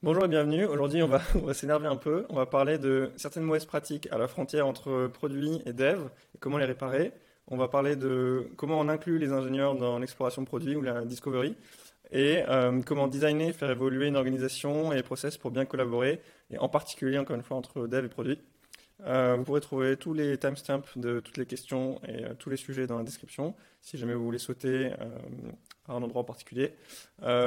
Bonjour et bienvenue. Aujourd'hui, on va, s'énerver un peu. On va parler de certaines mauvaises pratiques à la frontière entre produits et dev et comment les réparer. On va parler de comment on inclut les ingénieurs dans l'exploration de produits ou la discovery et euh, comment designer, faire évoluer une organisation et process pour bien collaborer et en particulier, encore une fois, entre dev et produits. Euh, vous pourrez trouver tous les timestamps de toutes les questions et euh, tous les sujets dans la description si jamais vous voulez sauter à un endroit en particulier.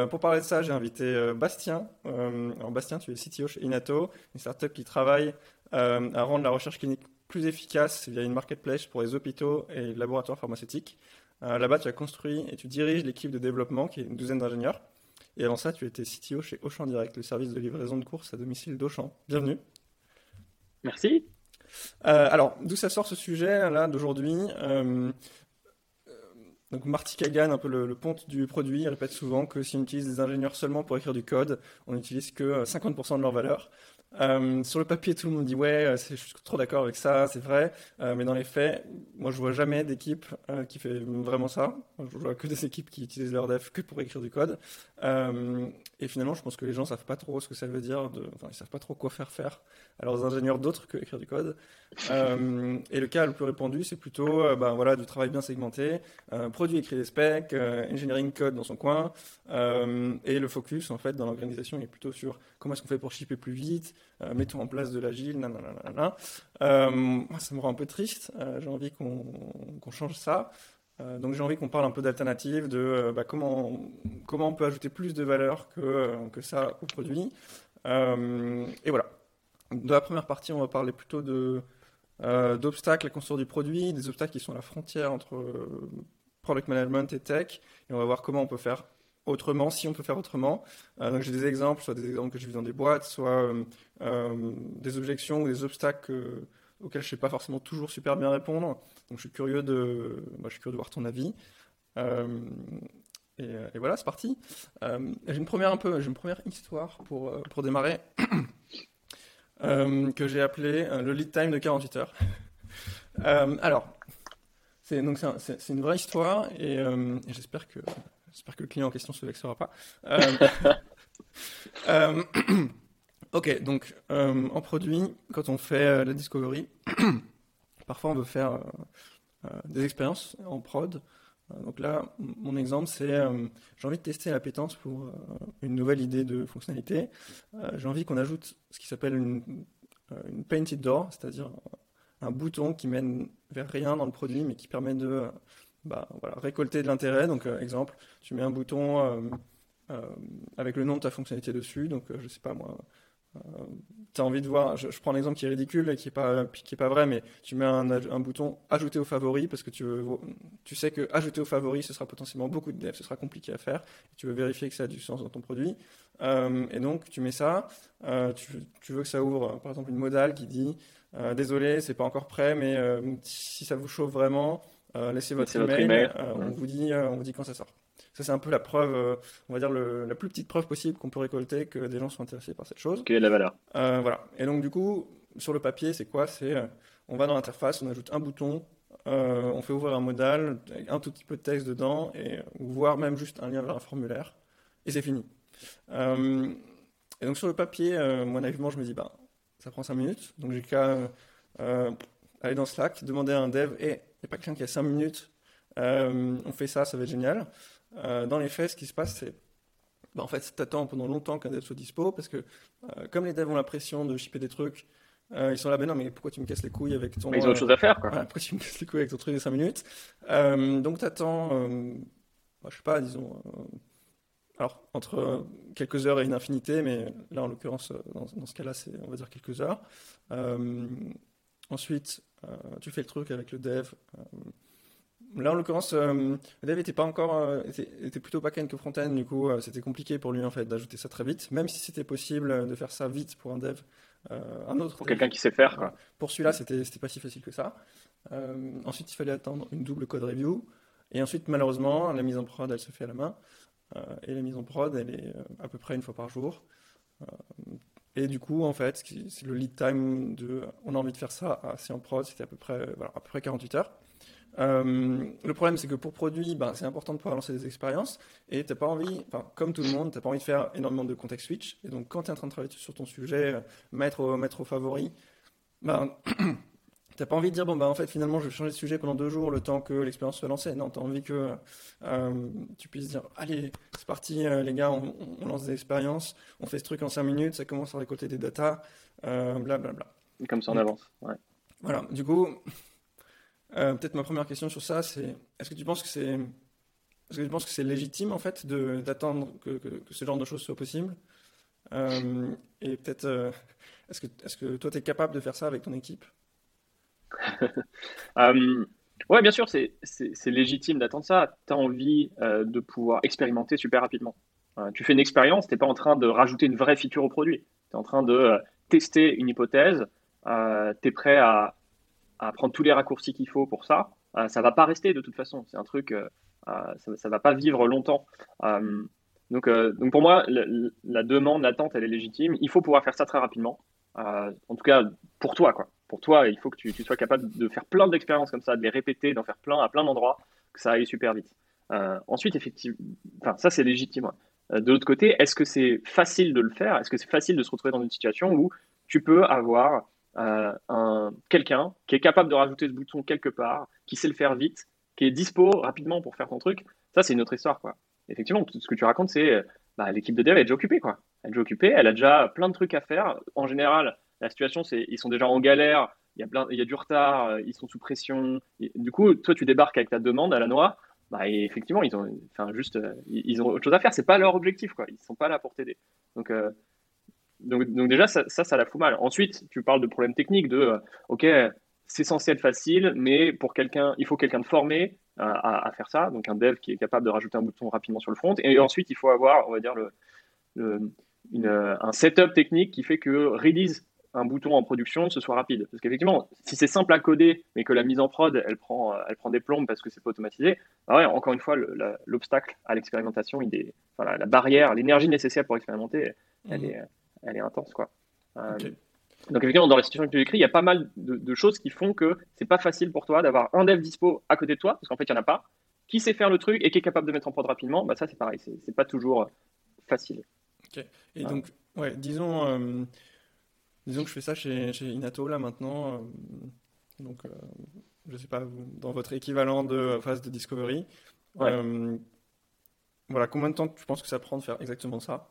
pour parler de ça, j'ai invité Bastien. alors Bastien, tu es CTO chez Inato, une startup qui travaille à rendre la recherche clinique plus efficace via une marketplace pour les hôpitaux et les laboratoires pharmaceutiques. Là-bas, tu as construit et tu diriges l'équipe de développement qui est une douzaine d'ingénieurs. Et avant ça, tu étais CTO chez Auchan Direct, le service de livraison de courses à domicile d'Auchan. Bienvenue. Merci. Euh, alors, d'où ça sort ce sujet là d'aujourd'hui euh, donc Marty Kagan, un peu le, ponte du produit, répète souvent que si on utilise des ingénieurs seulement pour écrire du code, on n'utilise que 50% de leur valeur. Euh, sur le papier, tout le monde dit ouais, euh, je suis trop d'accord avec ça, c'est vrai. Euh, mais dans les faits, moi, je vois jamais d'équipe qui fait vraiment ça. Je vois que des équipes qui utilisent leur dev que pour écrire du code. Et finalement, je pense que les gens savent pas trop ce que ça veut dire. Enfin, ils savent pas trop quoi faire faire à leurs ingénieurs d'autres que écrire du code. Euh, et le cas le plus répandu, c'est plutôt ben, voilà, du travail bien segmenté, produit écrit des specs, engineering code dans son coin, et le focus en fait dans l'organisation est plutôt sur comment est-ce qu'on fait pour shipper plus vite, euh, mettons en place de l'agile, nanana. Euh, moi, ça me rend un peu triste. Euh, j'ai envie qu'on change ça. donc j'ai envie qu'on parle un peu d'alternatives, de bah, comment, comment on peut ajouter plus de valeur que, que ça au produit. et voilà. De la première partie, on va parler plutôt de d'obstacles à construire du produit, des obstacles qui sont à la frontière entre product management et tech. Et on va voir comment on peut faire autrement, si on peut faire autrement. Euh, donc j'ai des exemples, soit des exemples que j'ai vus dans des boîtes, soit euh, euh, des objections ou des obstacles auxquels je ne sais pas forcément toujours super bien répondre. Donc je suis curieux de, moi, je suis curieux de voir ton avis. Et, et, voilà, c'est parti. j'ai une première un peu, j'ai une première histoire pour pour démarrer que j'ai appelé le lead time de 48 heures. alors, c'est donc c'est une vraie histoire et, et j'espère que J'espère que le client en question ne se vexera pas. Euh, euh, ok, donc euh, en produit, quand on fait la discovery, parfois on veut faire des expériences en prod. Donc là, mon exemple, c'est j'ai envie de tester l'appétence pour une nouvelle idée de fonctionnalité. j'ai envie qu'on ajoute ce qui s'appelle une, painted door, c'est-à-dire un bouton qui mène vers rien dans le produit, mais qui permet de bah, récolter de l'intérêt. Donc, euh, exemple, tu mets un bouton euh, euh, avec le nom de ta fonctionnalité dessus. Donc, je sais pas moi. Tu as envie de voir, je, prends l'exemple qui est ridicule et qui est pas, qui est pas vrai, mais tu mets un, un bouton ajouter aux favoris parce que tu, veux, tu sais que ajouter aux favoris, ce sera potentiellement beaucoup de dev, ce sera compliqué à faire. Et tu veux vérifier que ça a du sens dans ton produit. et donc, tu mets ça, tu, tu, veux que ça ouvre, par exemple, une modale qui dit désolé, c'est pas encore prêt, mais si ça vous chauffe vraiment, euh, laissez votre email, euh, on, vous dit, euh, on vous dit quand ça sort. Ça, c'est un peu la preuve, on va dire la plus petite preuve possible qu'on peut récolter que des gens sont intéressés par cette chose. Quelle est la valeur Voilà. Et donc, du coup, sur le papier, c'est quoi? C'est on va dans l'interface, on ajoute un bouton, on fait ouvrir un modal, un tout petit peu de texte dedans, et voire même juste un lien vers un formulaire, et c'est fini. et donc, sur le papier, moi, naïvement, je me dis, bah, ça prend 5 minutes, donc j'ai qu'à aller dans Slack, demander à un dev, et il n'y a pas quelqu'un qui a 5 minutes, euh, on fait ça, ça va être génial. Euh, dans les faits, ce qui se passe, c'est bah, en fait, tu attends pendant longtemps qu'un dev soit dispo, parce que euh, comme les devs ont l'impression de shipper des trucs, ils sont là, ben non, mais pourquoi tu me casses les couilles avec ton. Mais ils ont autre chose à faire, quoi. pourquoi tu me casses les couilles avec ton truc de 5 minutes? Donc tu attends, bah, je sais pas, disons. alors, entre quelques heures et une infinité, mais là, en l'occurrence, dans, dans, ce cas-là, c'est, on va dire, quelques heures. ensuite, euh, tu fais le truc avec le dev. Euh, là, en l'occurrence, euh, le dev était pas encore, était, plutôt back-end que front-end. Du coup, c'était compliqué pour lui en fait d'ajouter ça très vite, même si c'était possible de faire ça vite pour un dev. un autre. Pour quelqu'un qui sait faire. Quoi. Pour celui-là, c'était pas si facile que ça. ensuite, il fallait attendre une double code review. Et ensuite, malheureusement, la mise en prod, elle se fait à la main. et la mise en prod, elle est à peu près une fois par jour. Et du coup, en fait, c'est le lead time de, on a envie de faire ça, c'est en prod, c'était à peu près, voilà, à peu près 48 heures. Le problème, c'est que pour produit, ben, c'est important de pouvoir lancer des expériences et t'as pas envie, comme tout le monde, tu n'as pas envie de faire énormément de context switch. Et donc, quand tu es en train de travailler sur ton sujet, mettre au, mettre au favori, ben, T'as pas envie de dire, bon, bah, en fait, finalement, je vais changer de sujet pendant deux jours, le temps que l'expérience soit lancée. Non, tu as envie que euh, tu puisses dire, allez, c'est parti, euh, les gars, on, lance des expériences, on fait ce truc en cinq minutes, ça commence à récolter des datas, blablabla. Euh, bla, Et comme ça, on avance. Ouais. Voilà, du coup, peut-être ma première question sur ça, c'est est-ce que tu penses que c'est. Est-ce que tu penses que c'est légitime, en fait, d'attendre que, que, ce genre de choses soit possible Et peut-être, est-ce que, est que toi, tu es capable de faire ça avec ton équipe? Euh, ouais, bien sûr, c'est légitime d'attendre ça. Tu as envie euh, de pouvoir expérimenter super rapidement. Euh, tu fais une expérience, tu n'es pas en train de rajouter une vraie feature au produit. Tu es en train de tester une hypothèse. tu es prêt à, à, prendre tous les raccourcis qu'il faut pour ça. ça va pas rester de toute façon. C'est un truc, ça, ça va pas vivre longtemps. donc, donc pour moi, la, demande, l'attente, elle est légitime. Il faut pouvoir faire ça très rapidement. en tout cas, pour toi, quoi pour toi, il faut que tu, sois capable de faire plein d'expériences comme ça, de les répéter, d'en faire plein à plein d'endroits, que ça aille super vite. Euh, ensuite, effectivement, enfin, ça c'est légitime. Euh, de l'autre côté, est-ce que c'est facile de le faire? Est-ce que c'est facile de se retrouver dans une situation où tu peux avoir euh, un, quelqu'un qui est capable de rajouter ce bouton quelque part, qui sait le faire vite, qui est dispo rapidement pour faire ton truc Ça, c'est une autre histoire. Quoi. Effectivement, tout ce que tu racontes, c'est bah, l'équipe de dev est déjà occupée. Quoi. Elle est déjà occupée, elle a déjà plein de trucs à faire. En général, la situation, c'est ils sont déjà en galère, il y a, plein, il y a du retard, euh, ils sont sous pression. du coup, toi, tu débarques avec ta demande à la noix. Bah, et effectivement, ils ont, juste, euh, ils ont autre chose à faire. C'est pas leur objectif, quoi. Ils sont pas là pour t'aider. Donc, euh, donc, donc, déjà, ça, ça, la fout mal. Ensuite, tu parles de problèmes techniques, de, ok, c'est censé être facile, mais pour quelqu'un, il faut quelqu'un de formé à, à, faire ça. Donc, un dev qui est capable de rajouter un bouton rapidement sur le front. Et ensuite, il faut avoir, on va dire, le, le une, un setup technique qui fait que release un bouton en production, ce soit rapide. Parce qu'effectivement, si c'est simple à coder, mais que la mise en prod, elle prend, elle prend des plombes parce que c'est pas automatisé, bah ouais, encore une fois, l'obstacle à l'expérimentation, il la barrière, l'énergie nécessaire pour expérimenter, elle, mhm. est, elle est intense. Quoi. Euh, donc effectivement, dans la situation que tu décris, il y a pas mal de, choses qui font que c'est pas facile pour toi d'avoir un dev dispo à côté de toi, parce qu'en fait, il n'y en a pas, qui sait faire le truc et qui est capable de mettre en prod rapidement, bah ça c'est pareil, c'est pas toujours facile. Ok. Et donc, ouais, disons, euh, Disons que je fais ça chez, chez Inato là maintenant. Euh, donc, euh, je sais pas, dans votre équivalent de phase de discovery. Euh, voilà, combien de temps tu penses que ça prend de faire exactement ça?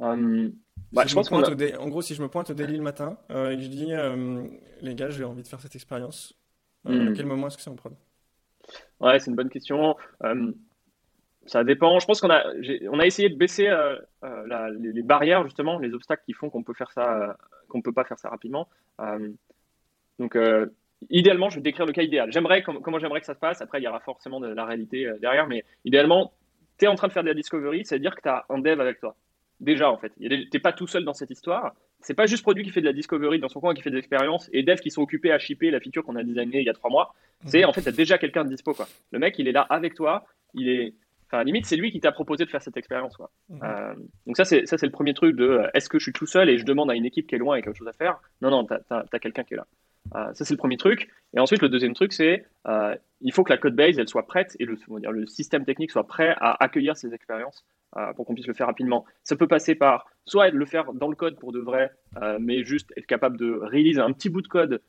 Bah, je pense En gros, si je me pointe au daily le matin et que je dis, les gars, j'ai envie de faire cette expérience, à hmm. quel moment est-ce que c'est en prod? Ouais, c'est une bonne question. Ça dépend. Je pense qu'on a, on a essayé de baisser euh, euh, les, barrières justement, les obstacles qui font qu'on peut faire ça, euh, qu'on peut pas faire ça rapidement. donc, idéalement, je vais décrire le cas idéal. J'aimerais comment j'aimerais que ça se passe. Après, il y aura forcément de la réalité derrière, mais idéalement, tu es en train de faire de la discovery, c'est-à-dire que tu as un dev avec toi. Déjà, en fait, tu n'es pas tout seul dans cette histoire. C'est pas juste produit qui fait de la discovery dans son coin, qui fait des expériences, et dev qui sont occupés à shipper la feature qu'on a designée il y a trois mois. C'est en fait, tu as déjà quelqu'un de dispo. Quoi. Le mec, il est là avec toi. Il est, Enfin, limite, c'est lui qui t'a proposé de faire cette expérience. Quoi. Mhm. Euh, donc ça, c'est ça, c'est le premier truc de euh, est-ce que je suis tout seul et je demande à une équipe qui est loin et qui a autre chose à faire? Non, non, t'as as, quelqu'un qui est là. Euh, ça, c'est le premier truc. Et ensuite, le deuxième truc, c'est il faut que la code base elle soit prête et le, système technique soit prêt à accueillir ces expériences pour qu'on puisse le faire rapidement. Ça peut passer par soit le faire dans le code pour de vrai, mais juste être capable de réaliser un petit bout de code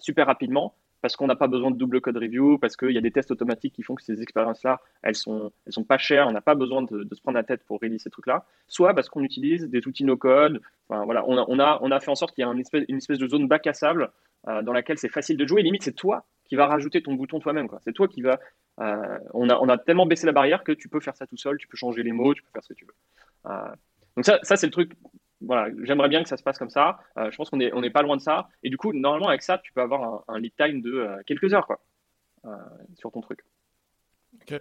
super rapidement parce qu'on n'a pas besoin de double code review, parce qu'il y a des tests automatiques qui font que ces expériences-là, elles sont, elles sont pas chères, on n'a pas besoin de, se prendre la tête pour réaliser ces trucs-là, soit parce qu'on utilise des outils no-code, enfin, voilà, on a, on, a, on a fait en sorte qu'il y ait une espèce, une espèce de zone bac à sable euh, dans laquelle c'est facile de jouer, limite c'est toi qui vas rajouter ton bouton toi-même, c'est toi qui va... Euh, on, a, tellement baissé la barrière que tu peux faire ça tout seul, tu peux changer les mots, tu peux faire ce que tu veux. Euh, donc ça, ça c'est le truc voilà, j'aimerais bien que ça se passe comme ça. Je pense qu'on n'est on pas loin de ça. Et du coup, normalement, avec ça, tu peux avoir un, lead time de quelques heures quoi, sur ton truc. Ok.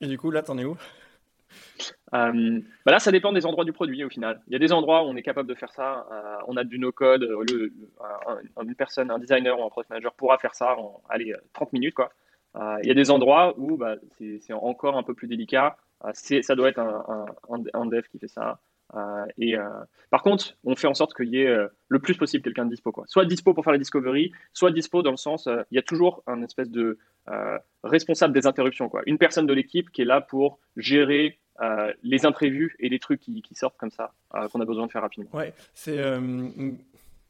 Et du coup, là, t'en es où? Bah là, ça dépend des endroits du produit au final. Il y a des endroits où on est capable de faire ça. on a du no-code. une personne, un designer ou un product manager pourra faire ça en allez, 30 minutes. Quoi. il y a des endroits où bah, c'est encore un peu plus délicat. ça doit être un, un, dev qui fait ça. Et par contre, on fait en sorte qu'il y ait le plus possible quelqu'un de dispo. Quoi. Soit dispo pour faire la discovery, soit dispo dans le sens, il y a toujours un espèce de responsable des interruptions. Quoi. Une personne de l'équipe qui est là pour gérer les imprévus et les trucs qui, sortent comme ça, qu'on a besoin de faire rapidement. Ouais, c'est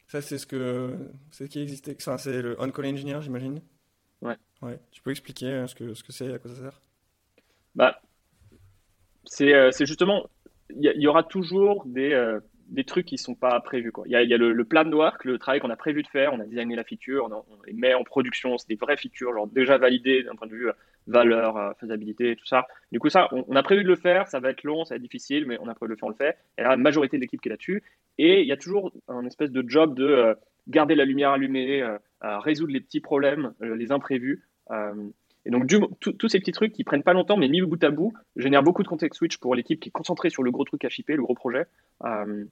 ça, c'est ce que c'est qui existait. c'est le on-call engineer, j'imagine. Ouais. Ouais. Tu peux expliquer ce que ce que c'est, à quoi ça sert? Bah, c'est justement il y, aura toujours des, euh, des trucs qui ne sont pas prévus. Il y a, le, plan de work, le travail qu'on a prévu de faire, on a designé la feature, on, les met en production, c'est des vraies features, genre déjà validées d'un point de vue euh, valeur, euh, faisabilité, tout ça. Du coup, ça, on, a prévu de le faire, ça va être long, ça va être difficile, mais on a prévu de le faire, on le fait. Et la majorité de l'équipe qui est là-dessus. Et il y a toujours un espèce de job de garder la lumière allumée, résoudre les petits problèmes, les imprévus. Et donc, tous ces petits trucs qui prennent pas longtemps, mais mis bout à bout, génèrent beaucoup de context switch pour l'équipe qui est concentrée sur le gros truc à shipper, le gros projet. Euh,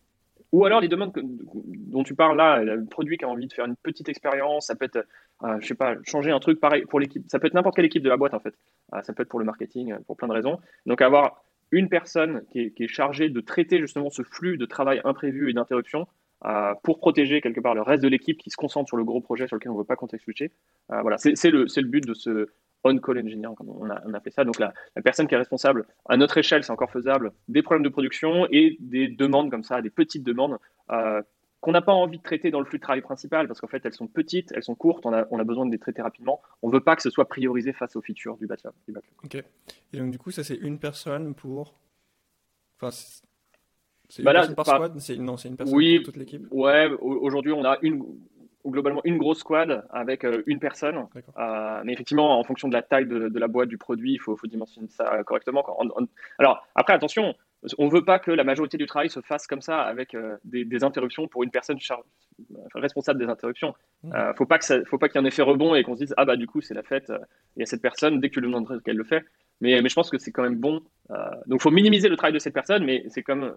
ou alors les demandes dont tu parles là, le produit qui a envie de faire une petite expérience, ça peut être, euh, je sais pas, changer un truc pareil pour l'équipe. Ça peut être n'importe quelle équipe de la boîte en fait. Euh, ça peut être pour le marketing, pour plein de raisons. Donc avoir une personne qui est, chargée de traiter justement ce flux de travail imprévu et d'interruption, euh, pour protéger quelque part le reste de l'équipe qui se concentre sur le gros projet sur lequel on ne veut pas contexte switcher. Euh, voilà, c'est le, le, but de ce on-call engineer, comme on a, on a, fait ça. Donc la, la, personne qui est responsable, à notre échelle, c'est encore faisable, des problèmes de production et des demandes comme ça, des petites demandes euh, qu'on n'a pas envie de traiter dans le flux de travail principal parce qu'en fait elles sont petites, elles sont courtes, on a, on a, besoin de les traiter rapidement. On ne veut pas que ce soit priorisé face aux features du backlog. Ok. Et donc du coup ça c'est une personne pour. Enfin, c'est une bah personne par squad Non, c'est une personne oui, pour toute l'équipe Ouais, aujourd'hui, on a une, globalement une grosse squad avec euh, une personne. Euh, mais effectivement, en fonction de la taille de, la boîte, du produit, il faut, faut dimensionner ça correctement. Alors, après, attention, on ne veut pas que la majorité du travail se fasse comme ça, avec euh, des, interruptions pour une personne responsable des interruptions. Il mmh. ne faut pas qu'il y ait un effet rebond et qu'on se dise Ah, bah, du coup, c'est la fête, il y a cette personne, dès que tu lui demandes qu'elle le fait. Mais, mais je pense que c'est quand même bon. donc, il faut minimiser le travail de cette personne, mais c'est comme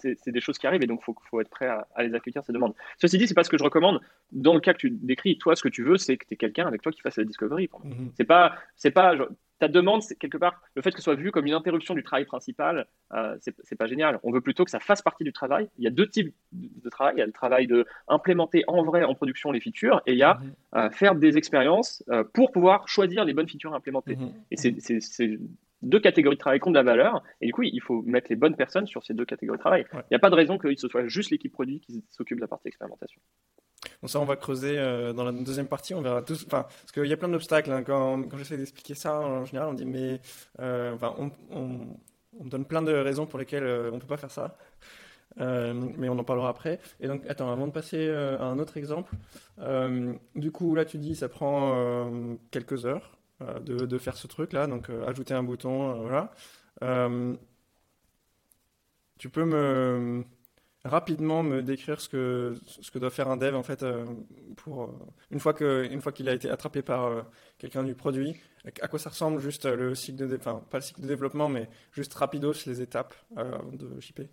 c'est des choses qui arrivent et donc il faut, être prêt à, les accueillir, ces demandes. Ceci dit, c'est pas ce que je recommande. Dans le cas que tu décris, toi, ce que tu veux, c'est que tu aies quelqu'un avec toi qui fasse la discovery. Mm-hmm. C'est pas, c'est pas, ta demande, c'est quelque part, le fait que ce soit vu comme une interruption du travail principal, euh, c'est pas génial. On veut plutôt que ça fasse partie du travail. Il y a deux types de, travail. Il y a le travail de implémenter en vrai en production les features et il y a mm-hmm. euh, faire des expériences euh, pour pouvoir choisir les bonnes features à implémenter. Mm-hmm. Et c'est deux catégories de travail qui ont de la valeur. Et du coup, il faut mettre les bonnes personnes sur ces deux catégories de travail. Il n'y a pas de raison que ce soit juste l'équipe produit qui s'occupe de la partie expérimentation. Bon, ça, on va creuser euh, dans la deuxième partie. On verra tous. Enfin, parce qu'il y a plein d'obstacles. Hein. Quand, quand j'essaie d'expliquer ça, en général, on dit mais, euh, enfin, on, on, donne plein de raisons pour lesquelles euh, on ne peut pas faire ça. mais on en parlera après. Et donc, attends, avant de passer à un autre exemple, du coup, là, tu dis, ça prend quelques heures. Euh, de, faire ce truc-là, donc euh, ajouter un bouton, euh, voilà. tu peux me rapidement me décrire ce que, ce que doit faire un dev en fait pour une fois que une fois qu'il a été attrapé par quelqu'un du produit à quoi ça ressemble juste le cycle de enfin pas le cycle de développement mais juste rapidos les étapes de shipper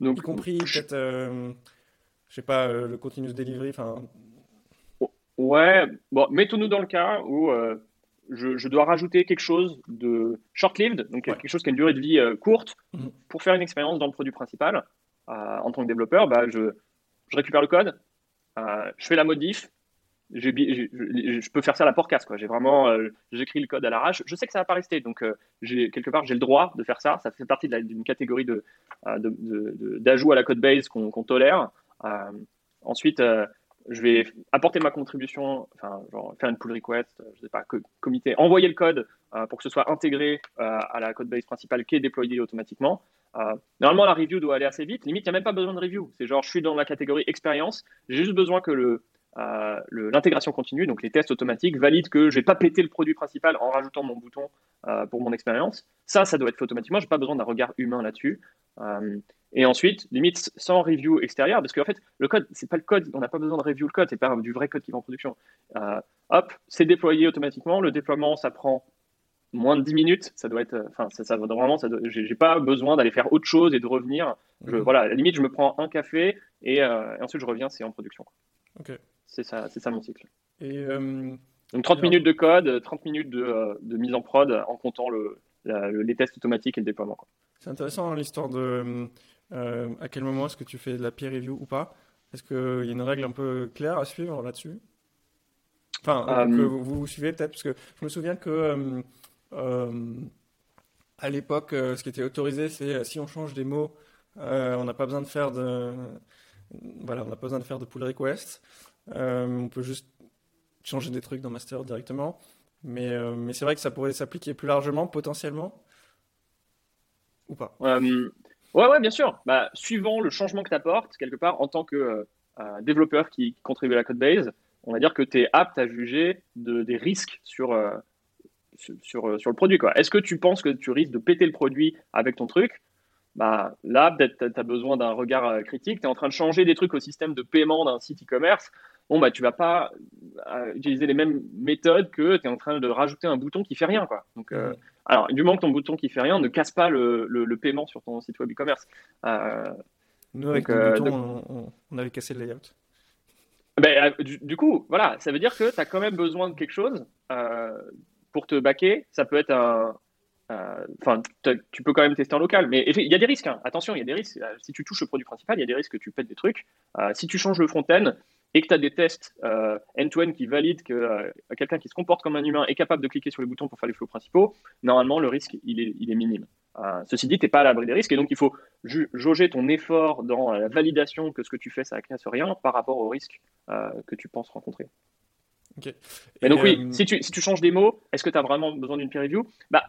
donc y compris peut-être je sais pas le continuous delivery enfin Ouais, bon, mettons-nous dans le cas où euh, je, dois rajouter quelque chose de short-lived, donc quelque chose qui a une durée de vie euh, courte, mhm. pour faire une expérience dans le produit principal. Euh, en tant que développeur, bah, je, je, récupère le code, je fais la modif, je peux faire ça à la porcasse. J'ai vraiment, j'écris le code à l'arrache. Je sais que ça va pas rester, donc quelque part j'ai le droit de faire ça. Ça fait partie d'une catégorie de, d'ajout à la code base qu'on tolère. ensuite, je vais apporter ma contribution, enfin, genre faire une pull request, je sais pas, comité, envoyer le code euh, pour que ce soit intégré euh, à la code base principale qui est déployée automatiquement. Euh, normalement, la review doit aller assez vite. Limite, il n'y a même pas besoin de review. C'est genre, je suis dans la catégorie expérience. J'ai juste besoin que le, l'intégration continue, donc les tests automatiques, valident que je n'ai pas pété le produit principal en rajoutant mon bouton pour mon expérience. Ça, ça doit être fait automatiquement. Je n'ai pas besoin d'un regard humain là-dessus. Et ensuite, limite sans review extérieur, parce qu'en fait, le code, c'est pas le code, on n'a pas besoin de review le code, c'est pas du vrai code qui va en production. Euh, hop, c'est déployé automatiquement. Le déploiement, ça prend moins de 10 minutes. Ça doit être, enfin, ça, ça vraiment, ça j'ai pas besoin d'aller faire autre chose et de revenir. Je, mhm. Voilà, à la limite, je me prends un café et, euh, ensuite je reviens, c'est en production. Ok. C'est ça, c'est ça mon cycle. Et euh, donc 30 minutes de code, 30 minutes de, de, mise en prod en comptant le, les tests automatiques et le déploiement. C'est intéressant hein, l'histoire de à quel moment est-ce que tu fais de la peer review ou pas? Est-ce qu'il y a une règle un peu claire à suivre là-dessus? Enfin, que vous, vous suivez peut-être, parce que je me souviens que à l'époque, ce qui était autorisé, c'est si on change des mots, on n'a pas besoin de faire de voilà, on n'a pas besoin de faire de pull request. On peut juste changer des trucs dans master directement. Mais, euh, mais c'est vrai que ça pourrait s'appliquer plus largement, potentiellement Ou pas euh, Ouais, ouais, bien sûr. Bah, suivant le changement que tu apportes, quelque part, en tant que euh, développeur qui contribue à la code base, on va dire que tu es apte à juger de, des risques sur, sur, sur, le produit. Est-ce que tu penses que tu risques de péter le produit avec ton truc? Bah, Là, peut-être tu as besoin d'un regard critique. Tu es en train de changer des trucs au système de paiement d'un site e-commerce bon, bah, tu vas pas euh, utiliser les mêmes méthodes que tu es en train de rajouter un bouton qui fait rien. Quoi. Donc, euh, alors, du moment que ton bouton qui fait rien ne casse pas le, le, paiement sur ton site web e-commerce. Euh, Nous, avec le bouton, on, avait cassé le layout. Ben, du, coup, voilà, ça veut dire que tu as quand même besoin de quelque chose pour te baquer. Ça peut être un. Enfin, tu peux quand même tester en local, mais il y a des risques. Hein. Attention, il y a des risques. Si tu touches le produit principal, il y a des risques que tu pètes des trucs. si tu changes le front-end, et que tu as des tests euh, end-to-end qui valident que euh, quelqu'un qui se comporte comme un humain est capable de cliquer sur les boutons pour faire les flows principaux, normalement, le risque, il est, il est minime. Euh, ceci dit, tu n'es pas à l'abri des risques et donc il faut jauger ton effort dans la validation que ce que tu fais, ça ne casse rien par rapport au risque que tu penses rencontrer. Et, et, donc, oui, si tu, si tu changes des mots, est-ce que tu as vraiment besoin d'une peer review? Bah,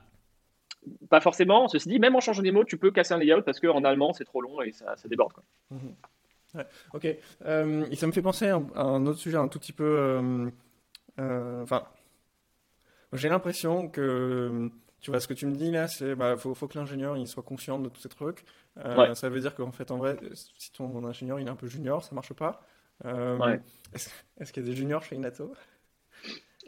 Pas forcément. Ceci dit, même en changeant des mots, tu peux casser un layout parce qu'en allemand, c'est trop long et ça, ça déborde. Quoi. Mhm. Ouais, ok. Euh, et ça me fait penser à un, autre sujet un tout petit peu. Euh, euh, enfin, j'ai l'impression que tu vois ce que tu me dis là, c'est bah faut, faut que l'ingénieur il soit conscient de tous ces trucs. Ça veut dire qu'en fait en vrai, si ton ingénieur il est un peu junior, ça marche pas. Est-ce qu'il y a des juniors chez Inato?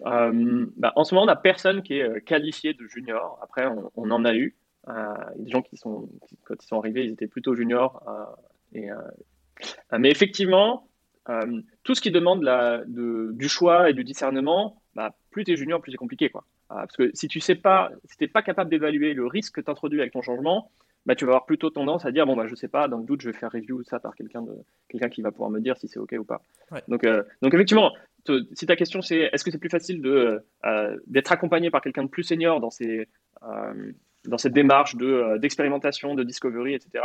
Bah, En ce moment, on n'a personne qui est qualifié de junior. Après, on, en a eu. Il y a des gens qui sont, quand ils sont arrivés, ils étaient plutôt juniors et mais effectivement, euh, tout ce qui demande la, du choix et du discernement, bah, plus tu es junior, plus c'est compliqué. Quoi. Euh, parce que si tu sais pas, si n'es pas capable d'évaluer le risque que tu introduis avec ton changement, bah, tu vas avoir plutôt tendance à dire bon bah je sais pas, dans le doute je vais faire review ça par quelqu'un de quelqu'un qui va pouvoir me dire si c'est ok ou pas. Donc donc effectivement, si ta question c'est est-ce que c'est plus facile de d'être accompagné par quelqu'un de plus senior dans ces dans cette démarche de d'expérimentation, de discovery, etc.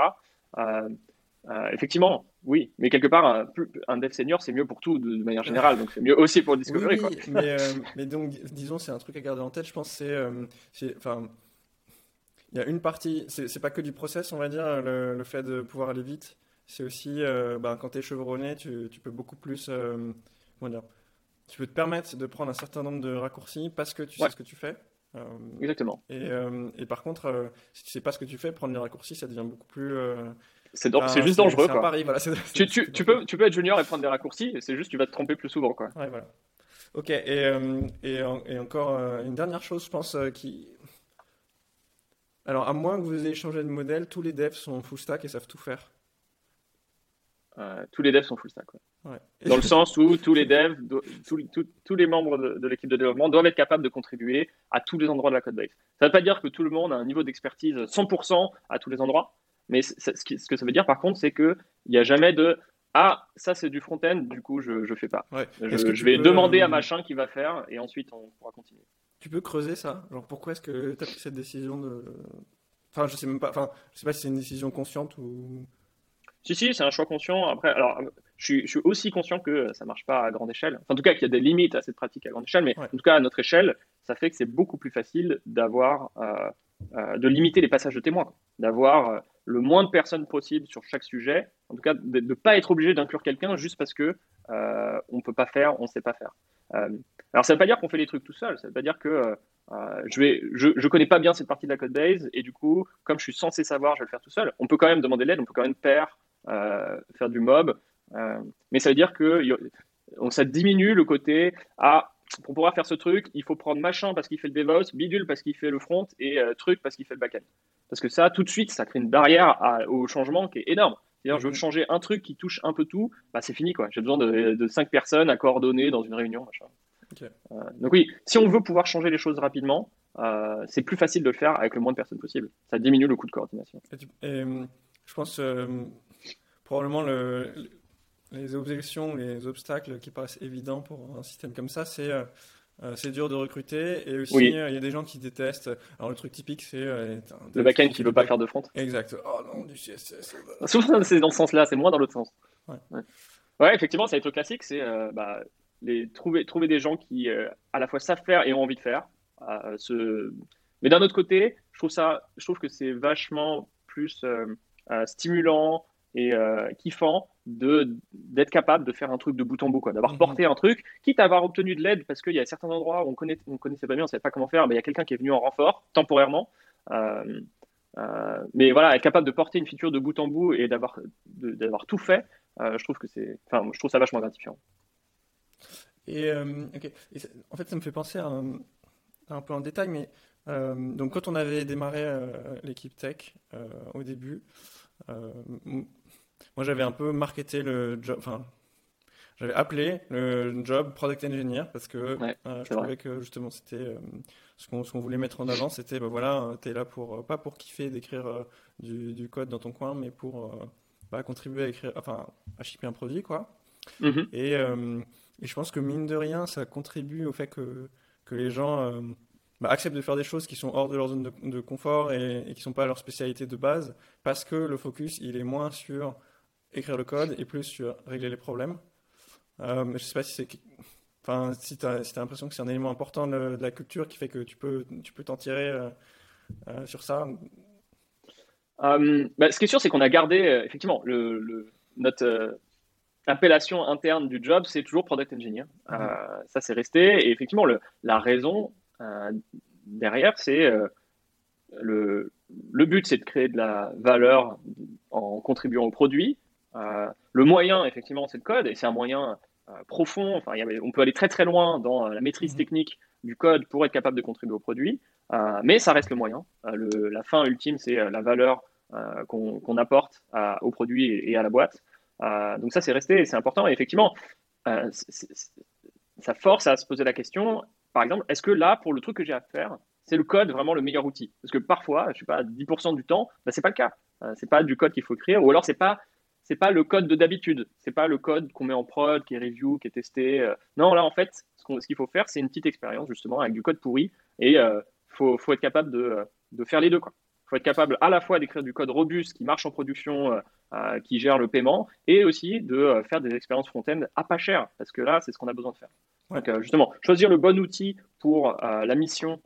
Euh, effectivement, oui, mais quelque part, un, un dev senior, c'est mieux pour tout de, manière générale, donc c'est mieux aussi pour Discovery. Oui, Mais, euh, mais, donc, disons, c'est un truc à garder en tête, je pense, c'est. Euh, enfin, il y a une partie, c'est pas que du process, on va dire, le, fait de pouvoir aller vite, c'est aussi, bah, quand tu es chevronné, tu, tu, peux beaucoup plus. comment dire Tu peux te permettre de prendre un certain nombre de raccourcis parce que tu sais ce que tu fais. Exactement. Et, et, par contre, si tu sais pas ce que tu fais, prendre les raccourcis, ça devient beaucoup plus c'est juste dangereux. Quoi. tu, tu, tu, peux, tu peux être junior et prendre des raccourcis, c'est juste tu vas te tromper plus souvent. Quoi. Ouais, voilà. Ok, et, euh, et, et, encore euh, une dernière chose, je pense, euh, qui. Alors, à moins que vous ayez changé de modèle, tous les devs sont full stack et savent tout faire. tous les devs sont full stack. Ouais. Dans le sens où tous les devs, tous, les membres de, de l'équipe de développement doivent être capables de contribuer à tous les endroits de la code base. Ça ne veut pas dire que tout le monde a un niveau d'expertise 100% à tous les endroits, mais ce, que ça veut dire, par contre, c'est qu'il n'y a jamais de Ah, ça c'est du front-end, du coup, je ne fais pas. Je, je vais demander à euh, machin qui va faire et ensuite on pourra continuer. Tu peux creuser ça? Genre, pourquoi est-ce que tu as pris cette décision de. Enfin, je sais même pas, enfin, je sais pas si c'est une décision consciente ou. Si, si, c'est un choix conscient. Après, alors, je suis, je suis, aussi conscient que ça marche pas à grande échelle. Enfin, en tout cas, qu'il y a des limites à cette pratique à grande échelle, mais en tout cas, à notre échelle, ça fait que c'est beaucoup plus facile d'avoir, euh, euh, de limiter les passages de témoins, d'avoir le moins de personnes possible sur chaque sujet. En tout cas, de ne pas être obligé d'inclure quelqu'un juste parce que euh, on peut pas faire, on sait pas faire. Euh, alors ça ne veut pas dire qu'on fait les trucs tout seul. Ça ne veut pas dire que euh, je vais, je, je, connais pas bien cette partie de la code base et du coup, comme je suis censé savoir, je vais le faire tout seul. On peut quand même demander l'aide, on peut quand même pair, faire du mob, mais ça veut dire que ça diminue le côté ah pour pouvoir faire ce truc, il faut prendre machin parce qu'il fait le DevOps, bidule parce qu'il fait le front et truc parce qu'il fait le backend. Parce que ça, tout de suite, ça crée une barrière au changement qui est énorme. C'est-à-dire, je veux mhm. changer un truc qui touche un peu tout, bah, c'est fini. quoi. J'ai besoin de, cinq personnes à coordonner dans une réunion. Euh, donc oui, si on veut pouvoir changer les choses rapidement, c'est plus facile de le faire avec le moins de personnes possible. Ça diminue le coût de coordination. Et, je pense probablement le, les objections, les obstacles qui paraissent évidents pour un système comme ça, c'est euh, c'est dur de recruter et aussi euh, il y a des gens qui détestent. Alors le truc typique c'est euh, le backend qui veut pas faire de front. Exact. Oh non du CSS. Souvent c'est dans ce sens-là, c'est moins dans l'autre sens. Ouais. ouais. effectivement, ça va être le classique, c'est bah, les trouver trouver des gens qui à la fois savent faire et ont envie de faire. Ce... Mais d'un autre côté, je trouve ça, je trouve que c'est vachement plus stimulant et kiffant de d'être capable de faire un truc de bout en bout, quoi, d'avoir mhm. porté un truc, quitte à avoir obtenu de l'aide, parce qu'il y a certains endroits où on connaît, on connaissait pas bien, on savait pas comment faire, mais il y a quelqu'un qui est venu en renfort temporairement. Euh, euh, mais voilà, être capable de porter une feature de bout en bout et d'avoir d'avoir tout fait, euh, je trouve que c'est, enfin, je trouve ça vachement gratifiant. Et, en fait, ça me fait penser à un, peu en détail, mais donc quand on avait démarré l'équipe tech au début, moi, j'avais un peu marketé le job, enfin, j'avais appelé le job product engineer parce que euh, je trouvais que justement c'était euh, ce qu'on voulait mettre en avant, c'était ben voilà, tu es là pour pas pour kiffer d'écrire euh, du, code dans ton coin, mais pour bah, contribuer à écrire, enfin, à shipper un produit, quoi. Mm-hmm. Et, et, je pense que mine de rien, ça contribue au fait que, que les gens bah, acceptent de faire des choses qui sont hors de leur zone de, confort et, et qui sont pas leur spécialité de base, parce que le focus il est moins sur écrire le code et plus sur régler les problèmes. Euh, je ne sais pas si c'est. Enfin, si tu as, l'impression que c'est un élément important de, la culture qui fait que tu peux tu peux t'en tirer euh, euh, sur ça. Bah, ce qui est sûr, c'est qu'on a gardé, effectivement, le, notre appellation interne du job, c'est toujours Product Engineer. Mm-hmm. ça, c'est resté. Et effectivement, le, la raison derrière, c'est le, le but, c'est de créer de la valeur en contribuant au produit. Euh, le moyen, effectivement, c'est le code, et c'est un moyen euh, profond. Enfin, on peut aller très très loin dans euh, la maîtrise mhm. technique du code pour être capable de contribuer au produit, mais ça reste le moyen. la fin ultime, c'est la valeur qu'on apporte au produit et, à la boîte. donc ça, c'est resté, c'est important. Et effectivement, ça force à se poser la question, par exemple, est-ce que là, pour le truc que j'ai à faire, c'est le code vraiment le meilleur outil? Parce que parfois, je sais pas, 10% du temps, bah, c'est pas le cas. c'est pas du code qu'il faut écrire, ou alors c'est pas c'est pas le code de d'habitude. C'est pas le code qu'on met en prod, qui est review, qui est testé. Euh. Non, là, en fait, ce qu'il faut faire, c'est une petite expérience, justement, avec du code pourri. Et il euh, faut, faut, être capable de, de faire les deux. Il faut être capable à la fois d'écrire du code robuste qui marche en production, euh, qui gère le paiement, et aussi de faire des expériences front-end à pas cher, parce que là, c'est ce qu'on a besoin de faire. Donc, justement, choisir le bon outil pour la mission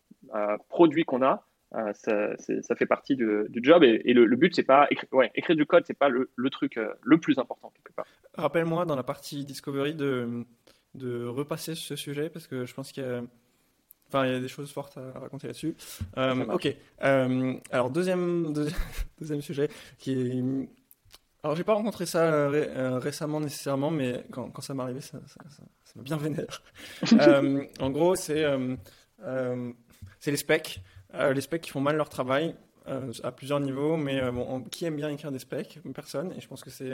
produit qu'on a, euh, ça, fait partie du, job et, le, but c'est pas écrire, ouais, écrire du code c'est pas le, truc euh, le plus important quelque part. Rappelle-moi dans la partie discovery de, de repasser ce sujet parce que je pense qu'il y a Enfin, il y a des choses fortes à raconter là-dessus. Euh, ok. alors, deuxième, deuxième, sujet qui est. Alors, j'ai pas rencontré ça récemment nécessairement, mais quand, quand ça m'est arrivé, ça m'a bien vénère. en gros, c'est c'est les specs. Euh, les specs qui font mal leur travail euh, à plusieurs niveaux, mais euh, bon, qui aime bien écrire des specs? Personne. Et je pense que c'est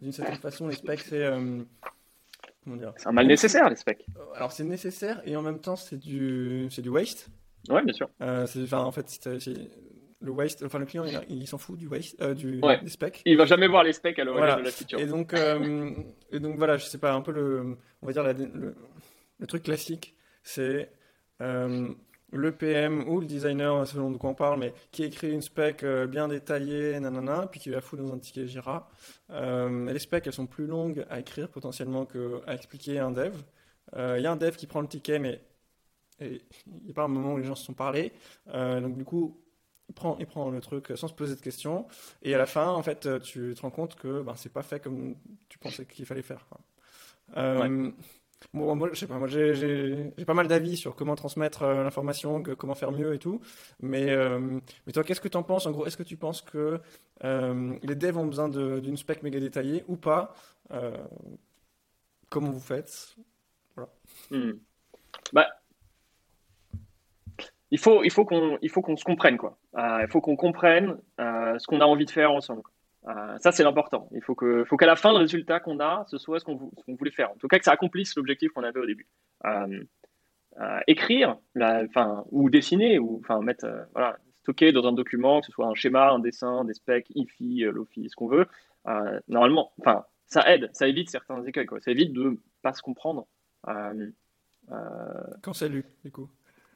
d'une certaine façon, les specs, c'est. C'est un mal nécessaire, les specs. Alors, c'est nécessaire et en même temps, c'est du, du waste. Ouais, bien sûr. enfin, en fait, le waste, enfin le client il, s'en fout du waste, du, des specs. Il va jamais voir les specs à l'origine de la feature. Et donc, et donc voilà, je sais pas, un peu le, on va dire le, le, truc classique, c'est le PM ou le designer, selon de quoi on parle, mais qui écrit une spec euh, bien détaillée, nanana, puis qui la fout dans un ticket Jira. Euh, les specs, elles sont plus longues à écrire potentiellement qu'à expliquer à un dev. Euh, il y a un dev qui prend le ticket, mais il n'y a pas un moment où les gens se sont parlé. donc du coup, il prend, il prend le truc sans se poser de questions. Et à la fin, en fait, tu te rends compte que ben, c'est pas fait comme tu pensais qu'il fallait faire. Moi, je sais pas, moi j'ai pas mal d'avis sur comment transmettre euh, l'information, comment faire mieux et tout. Mais, euh, mais toi, qu'est-ce que tu en penses? En gros, est-ce que tu penses que euh, les devs ont besoin d'une spec méga détaillée ou pas? Comment vous faites? Voilà. Hmm. Bah, il faut, il faut qu'on qu'on se comprenne. Quoi. il faut qu'on comprenne ce qu'on a envie de faire ensemble. Euh, ça, c'est l'important. Il faut qu'à faut qu'à la fin, le résultat qu'on a, ce soit ce qu'on voulait faire. En tout cas, que ça accomplisse l'objectif qu'on avait au début. Euh, écrire, la, ou dessiner, ou enfin mettre, voilà, stocker dans un document, que ce soit un schéma, un dessin, des specs, IFI, LOFI, ce qu'on veut. normalement, enfin, ça aide, ça évite certains écueils, quoi. Ça évite de ne pas se comprendre. quand c'est lu, du coup.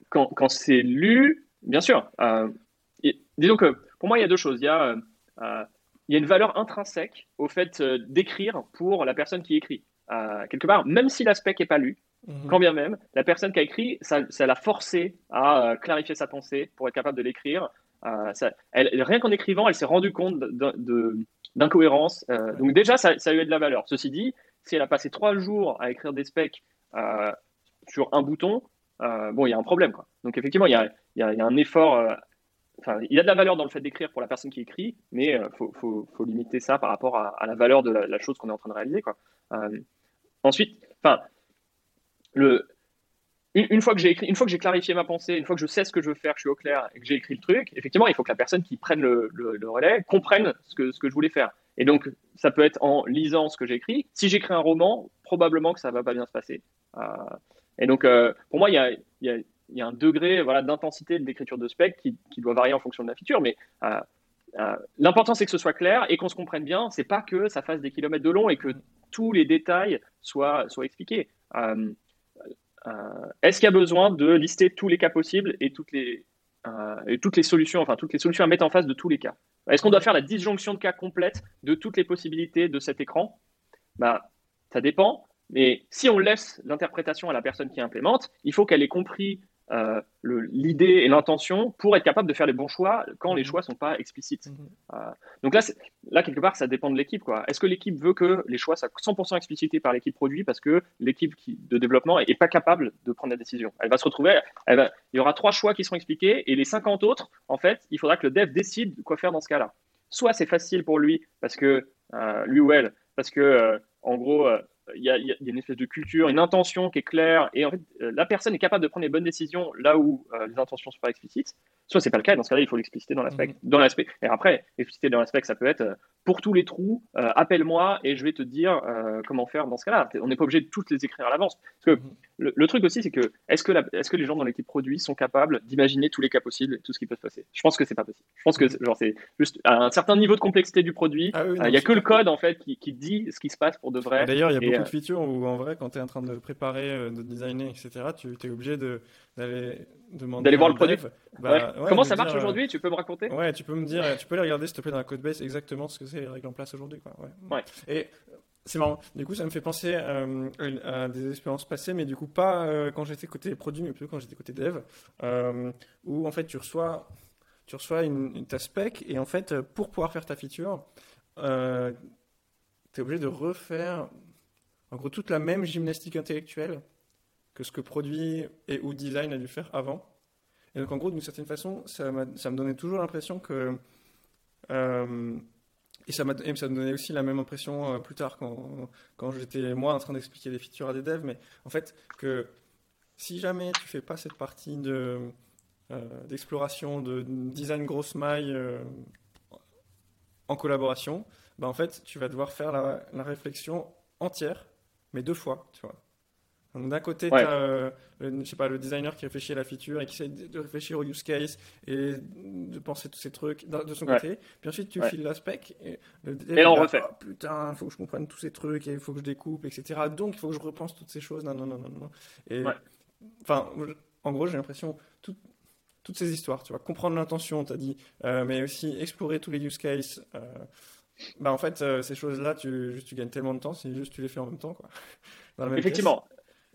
Quand, quand c'est lu, bien sûr. disons que pour moi, il y a deux choses. Il y a il y a une valeur intrinsèque au fait euh, d'écrire pour la personne qui écrit. Euh, quelque part, même si l'aspect n'est pas lu, mhm. quand bien même, la personne qui a écrit, ça, l'a forcé à euh, clarifier sa pensée pour être capable de l'écrire. rien qu'en écrivant, elle s'est rendue compte d'incohérence. donc déjà, ça, ça, a eu de la valeur. Ceci dit, si elle a passé trois jours à écrire des specs sur un bouton, bon, il y a un problème. Quoi. Donc effectivement, il y a, un effort il y a de la valeur dans le fait d'écrire pour la personne qui écrit, mais il euh, faut, limiter ça par rapport à, la valeur de la, chose qu'on est en train de réaliser. Quoi. Euh, ensuite, enfin, le, une, fois que j'ai écrit, une fois que j'ai clarifié ma pensée, une fois que je sais ce que je veux faire, je suis au clair et que j'ai écrit le truc, effectivement, il faut que la personne qui prenne le, relais comprenne ce que, ce que je voulais faire. Et donc, ça peut être en lisant ce que j'ai écrit. Si j'écris un roman, probablement que ça va pas bien se passer. Euh, et donc, pour moi, il y a il y a un degré voilà, d'intensité de l'écriture de spec qui, doit varier en fonction de la feature, mais euh, euh, l'important c'est que ce soit clair et qu'on se comprenne bien. C'est pas que ça fasse des kilomètres de long et que tous les détails soient, soient expliqués. Euh, est-ce qu'il y a besoin de lister tous les cas possibles et toutes les, toutes les solutions, enfin toutes les solutions à mettre en face de tous les cas? Est-ce qu'on doit faire la disjonction de cas complète de toutes les possibilités de cet écran? Bah, Ça dépend. Mais si on laisse l'interprétation à la personne qui implémente, il faut qu'elle ait compris euh, l'idée et l'intention pour être capable de faire les bons choix quand les mhm. choix ne sont pas explicites. Mhm. Euh, donc là, là, quelque part, ça dépend de l'équipe. Est-ce que l'équipe veut que les choix soient 100% explicités par l'équipe produit parce que l'équipe de développement n'est pas capable de prendre la décision? Elle va se retrouver, il y aura trois choix qui seront expliqués et les 50 autres, en fait, il faudra que le dev décide quoi faire dans ce cas-là. Soit c'est facile pour lui parce que euh, lui ou elle, parce que en gros, il y, a, une espèce de culture, une intention qui est claire, et en fait, euh, la personne est capable de prendre les bonnes décisions là où euh, les intentions ne sont pas explicites. Soit c'est pas le cas, dans ce cas-là, il faut l'expliciter dans l'aspect. Mhm. Dans l'aspect. Et après, expliciter dans l'aspect, ça peut être euh, pour tous les trous, appelle-moi et je vais te dire comment faire dans ce cas-là. On n'est pas obligé de toutes les écrire à l'avance. Parce que mhm. le, truc aussi, c'est que est-ce que, est que les gens dans l'équipe produit sont capables d'imaginer tous les cas possibles, tout ce qui peut se passer? Je pense que c'est pas possible. Je pense que mhm. genre c'est juste à un certain niveau de complexité du produit. Ah il n'y a que le code en fait qui, qui, dit ce qui se passe pour de vrai. D'ailleurs, il y a beaucoup de features où en vrai, quand tu es en train de préparer, de designer, etc., tu es obligé d'aller demander d'aller voir le produit. Bah, Comment ça marche aujourd'hui? Tu peux me raconter? Ouais, tu peux me dire, tu peux aller regarder s'il te plaît dans la code base exactement ce que c'est les règles en place aujourd'hui. Ouais. Et c'est marrant. Du coup, ça me fait penser euh, à des expériences passées, mais du coup pas euh, quand j'étais côté produit, mais plutôt quand j'étais côté dev, euh, où en fait tu reçois, tu reçois une, ta spec et en fait pour pouvoir faire ta feature, tu es obligé de refaire en gros toute la même gymnastique intellectuelle que ce que produit et ou design a dû faire avant. Et donc en gros, d'une certaine façon, ça, me donnait toujours l'impression que... Euh, et ça, me donnait aussi la même impression euh, plus tard quand, quand j'étais moi en train d'expliquer des features à des devs, mais en fait que si jamais tu fais pas cette partie de euh, d'exploration, de design grosse maille en collaboration, bah en fait tu vas devoir faire la réflexion entière, mais deux fois, tu vois d'un côté, tu as euh, le, je sais pas, le designer qui réfléchit à la feature et qui essaie de réfléchir au use case et de penser tous ces trucs de son côté. Puis ensuite, tu files la spec et, le on refait. Oh, putain, il faut que je comprenne tous ces trucs et il faut que je découpe, etc. Donc, il faut que je repense toutes ces choses. Non, non, non, non, non. Et, enfin, en gros, j'ai l'impression, toutes ces histoires, tu vois, comprendre l'intention, tu as dit, euh, mais aussi explorer tous les use cases. Euh, bah en fait, ces choses-là, tu, tu gagnes tellement de temps, c'est juste tu les fais en même temps. Quoi. Effectivement.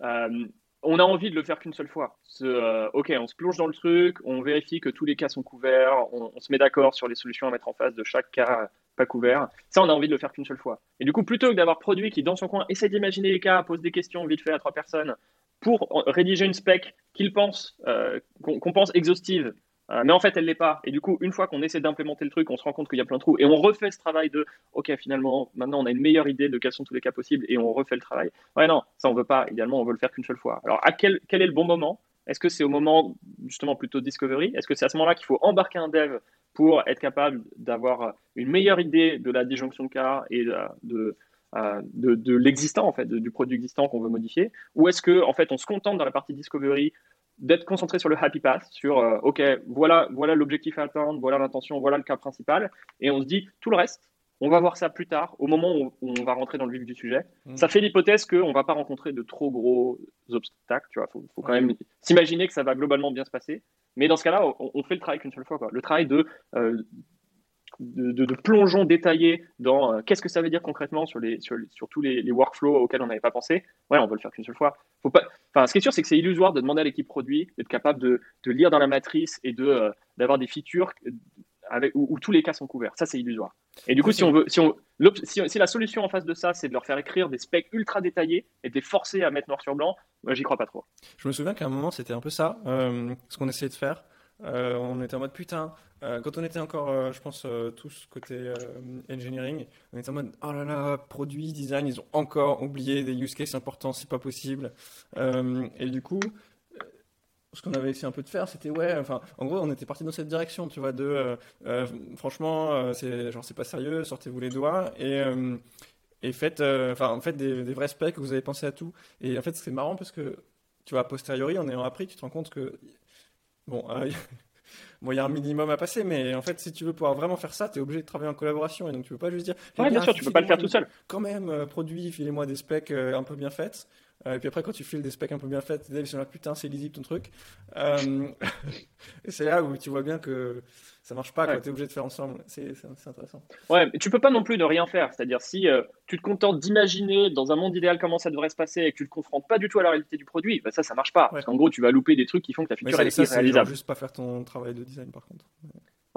Euh, on a envie de le faire qu'une seule fois. Euh, ok, on se plonge dans le truc, on vérifie que tous les cas sont couverts, on, se met d'accord sur les solutions à mettre en face de chaque cas pas couvert. Ça, on a envie de le faire qu'une seule fois. Et du coup, plutôt que d'avoir produit qui, dans son coin, essaie d'imaginer les cas, pose des questions vite fait à trois personnes pour rédiger une spec qu'il pense, euh, qu'on pense exhaustive euh, mais en fait, elle l'est pas. Et du coup, une fois qu'on essaie d'implémenter le truc, on se rend compte qu'il y a plein de trous. Et on refait ce travail de, OK, finalement, maintenant, on a une meilleure idée de quels sont tous les cas possibles et on refait le travail. Ouais, non, ça, on veut pas. Idéalement, on veut le faire qu'une seule fois. Alors, à quel, quel est le bon moment? Est-ce que c'est au moment, justement, plutôt discovery? Est-ce que c'est à ce moment-là qu'il faut embarquer un dev pour être capable d'avoir une meilleure idée de la disjonction de cas et de, de, de l'existant en fait, du produit existant qu'on veut modifier, ou est-ce que en fait on se contente dans la partie discovery d'être concentré sur le happy path, sur ok voilà voilà l'objectif à atteindre, voilà l'intention, voilà le cas principal, et on se dit tout le reste on va voir ça plus tard, au moment où, on va rentrer dans le vif du sujet. Mm. Ça fait l'hypothèse qu'on ne va pas rencontrer de trop gros obstacles. Il faut, quand même s'imaginer que ça va globalement bien se passer. Mais dans ce cas-là, on, fait le travail qu'une seule fois. Le travail de, euh, de, plongeon détaillé dans euh, qu'est-ce que ça veut dire concrètement sur, les, sur, tous les, workflows auxquels on n'avait pas pensé. Ouais, on veut le faire qu'une seule fois. Faut pas... enfin, ce qui est sûr, c'est que c'est illusoire de demander à l'équipe produit d'être capable de, lire dans la matrice et de euh, d'avoir des features avec, où, tous les cas sont couverts. Ça, c'est illusoire. Et du coup, si on veut, si, on, si, la solution en face de ça, c'est de leur faire écrire des specs ultra détaillés et de les forcer à mettre noir sur blanc, moi, j'y crois pas trop. Je me souviens qu'à un moment, c'était un peu ça, euh, ce qu'on essayait de faire. Euh, on était en mode putain, euh, quand on était encore, je pense, tous côté engineering, on était en mode oh là là, produit, design, ils ont encore oublié des use cases importants, c'est pas possible. et du coup, ce qu'on avait essayé un peu de faire, c'était ouais, enfin, en gros, on était parti dans cette direction, tu vois, de euh, euh, franchement, euh, c'est genre c'est pas sérieux, sortez-vous les doigts et et faites, enfin, en fait, des, vrais specs, vous avez pensé à tout. Et en fait, c'est marrant parce que tu vois, a posteriori, en ayant appris, tu te rends compte que bon. Bon, il y a un minimum à passer, mais en fait, si tu veux pouvoir vraiment faire ça, tu es obligé de travailler en collaboration. Et donc, tu peux pas juste dire. Ouais, bien sûr, tu peux pas le faire tout seul. Quand même, produit, filez-moi des specs un peu bien faites. Euh, et puis après, quand tu files des specs un peu bien faits, ils sont là, putain, c'est lisible ton truc. Euh, et c'est là où tu vois bien que ça marche pas, tu es obligé de faire ensemble. C'est intéressant. Ouais, mais tu peux pas non plus ne rien faire. C'est-à-dire, si euh, tu te contentes d'imaginer dans un monde idéal comment ça devrait se passer et que tu le confrontes pas du tout à la réalité du produit, bah ça, ça marche pas. Parce qu'en gros, tu vas louper des trucs qui font que ta feature est irréalisable. juste pas faire ton travail de design par contre.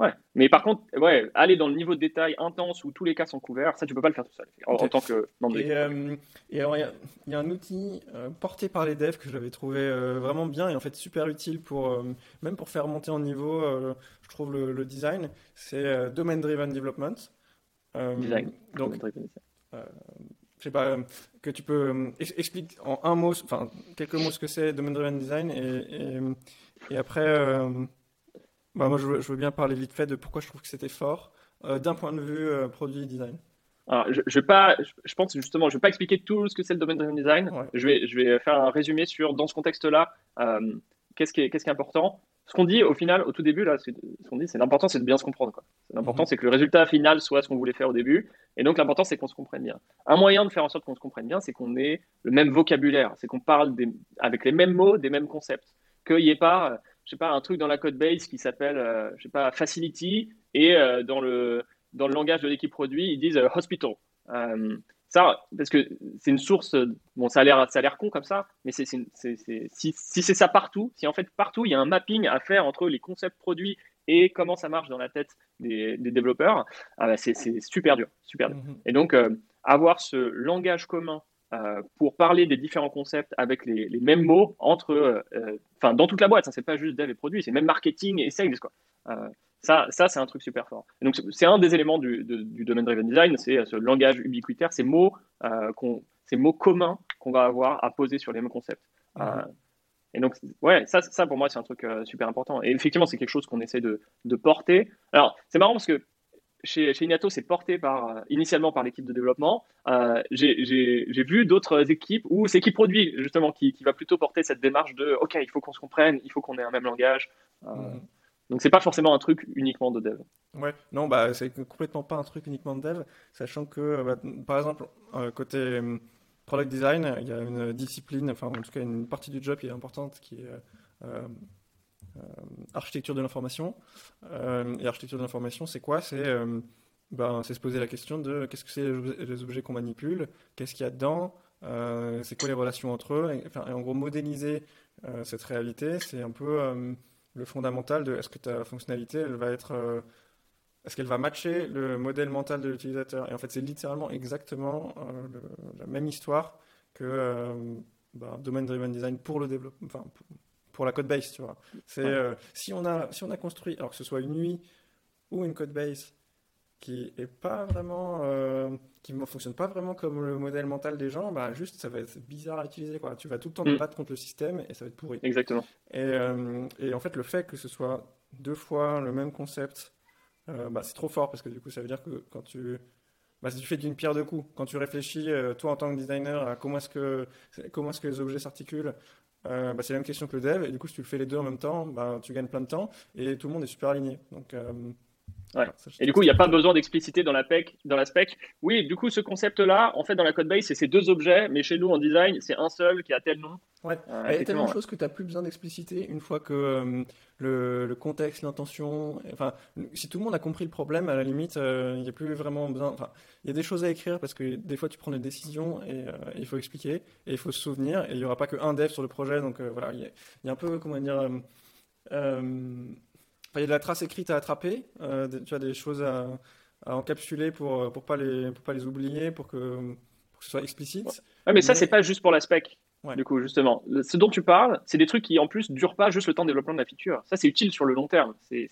Ouais, mais par contre, ouais, aller dans le niveau de détail intense où tous les cas sont couverts, ça tu peux pas le faire tout seul en, tant que membre Et, euh, et alors il y, a un outil euh, porté par les devs que j'avais trouvé euh, vraiment bien et en fait super utile pour même pour faire monter en niveau, je trouve le, design, c'est Domain Driven Development. design. Donc, je sais pas, que tu peux expliquer en un mot, enfin quelques mots ce que c'est Domain Driven Design et, et, et après bah, moi, je veux, bien parler vite fait de pourquoi je trouve que c'était fort euh, d'un point de vue euh, produit design. Alors, je, je, vais pas, je pense justement, je vais pas expliquer tout ce que c'est le domaine driven design. Je, vais, je vais faire un résumé sur, dans ce contexte-là, euh, qu'est-ce qui, qu'est-ce qui est important. Ce qu'on dit au final, au tout début, là, ce qu'on dit, c'est l'important, c'est de bien se comprendre. L'important, mhm. c'est que le résultat final soit ce qu'on voulait faire au début. Et donc, l'important, c'est qu'on se comprenne bien. Un moyen de faire en sorte qu'on se comprenne bien, c'est qu'on ait le même vocabulaire, c'est qu'on parle des, avec les mêmes mots, des mêmes concepts. Qu'il n'y ait pas je sais pas, un truc dans la code base qui s'appelle, euh, je sais pas, Facility, et euh, dans, le, dans le langage de l'équipe produit, ils disent euh, Hospital. ça, parce que c'est une source, bon, ça a l'air, ça a l'air con comme ça, mais c'est, si, si c'est ça partout, si en fait partout il y a un mapping à faire entre les concepts produits et comment ça marche dans la tête des, des développeurs, ah bah, c'est, super dur, super dur. Mm-hmm. Et donc, avoir ce langage commun euh, pour parler des différents concepts avec les, mêmes mots entre, euh, euh, dans toute la boîte. Ça, c'est pas juste dev et produit, c'est même marketing et sales, quoi. ça, ça c'est un truc super fort. donc, c'est un des éléments du, du domaine driven design, c'est ce langage ubiquitaire, ces mots, ces mots communs qu'on va avoir à poser sur les mêmes concepts. Et donc, ouais, ça, ça pour moi, c'est un truc super important. Et effectivement, c'est quelque chose qu'on essaie de, de, porter. Alors, c'est marrant parce que chez, chez Inato, c'est porté par, euh, initialement par l'équipe de développement. Euh, J'ai vu d'autres équipes où c'est qui produit, justement, qui, qui, va plutôt porter cette démarche de OK, il faut qu'on se comprenne, il faut qu'on ait un même langage. Euh, mm. Donc, c'est pas forcément un truc uniquement de dev. Ouais, non, bah, c'est complètement pas un truc uniquement de dev, sachant que, bah, par exemple, côté product design, il y a une discipline, enfin, en tout cas, une partie du job qui est importante qui est euh, architecture de l'information. Euh, et architecture de l'information, c'est quoi? C'est euh, ben, se poser la question de qu'est-ce que c'est les objets qu'on manipule, qu'est-ce qu'il y a dedans, c'est quoi les relations entre eux, et, enfin, en gros modéliser cette réalité, c'est un peu le fondamental de est-ce que ta fonctionnalité, elle va être, est-ce qu'elle va matcher le modèle mental de l'utilisateur? Et en fait, c'est littéralement exactement la même histoire que ben, domain driven design pour le développement, pour la code base, tu vois. C'est euh, si on a si on a construit, alors que ce soit une nuit ou une code base qui est pas vraiment euh, qui ne fonctionne pas vraiment comme le modèle mental des gens, bah juste ça va être bizarre à utiliser quoi. Tu vas tout le temps te mm. battre contre le système et ça va être pourri. Exactement. Et, euh, et en fait le fait que ce soit deux fois le même concept, bah, c'est trop fort parce que du coup ça veut dire que quand tu bah, tu fais d'une pierre deux coups. Quand tu réfléchis, toi en tant que designer, à comment est-ce que, comment est-ce que les objets s'articulent, euh, bah, c'est la même question que le dev. Et du coup, si tu le fais les deux en même temps, bah, tu gagnes plein de temps et tout le monde est super aligné. Donc, euh, et du coup, il n'y a pas besoin d'expliciter dans la, spec, dans la spec. Oui, du coup, ce concept-là, en fait, dans la code base, c'est ces deux objets, mais chez nous, en design, c'est un seul qui a tel nom. Ouais. il y a tellement de choses que tu n'as plus besoin d'expliciter une fois que euh, le, le, contexte, l'intention. Enfin, si tout le monde a compris le problème, à la limite, euh, il n'y a plus vraiment besoin. Enfin, il y a des choses à écrire parce que des fois, tu prends des décisions et euh, il faut expliquer et il faut se souvenir. Et il n'y aura pas qu'un dev sur le projet. Donc voilà, il y, y, a un peu, comment dire il y a de la trace écrite à attraper, euh, tu as des choses à, encapsuler pour ne pour pas, les, pour pas les oublier, pour que, pour que ce soit explicite. Ouais, mais, ça, c'est pas juste pour la spec. Du coup, justement, ce dont tu parles, c'est des trucs qui en plus durent pas juste le temps de développement de la feature. Ça, c'est utile sur le long terme. C'est,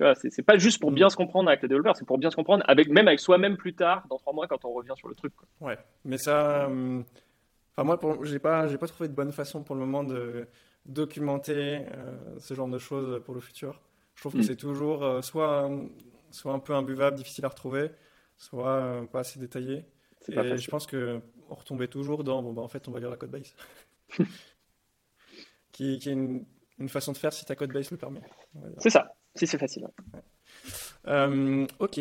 tu vois, c'est, pas juste pour mm. bien se comprendre avec les développeurs, c'est pour bien se comprendre avec même avec soi-même plus tard, dans trois mois, quand on revient sur le truc. Quoi. Ouais, mais ça, euh, enfin moi, j'ai pas, j'ai pas trouvé de bonne façon pour le moment de documenter euh, ce genre de choses pour le futur. Je trouve que mm. c'est toujours euh, soit, soit un peu imbuvable, difficile à retrouver, soit euh, pas assez détaillé. Et je pense qu'on retombait toujours dans bon, bah, en fait, on va lire la code base. qui, qui, est une, une, façon de faire si ta code base le permet. C'est ça, si c'est facile. ok.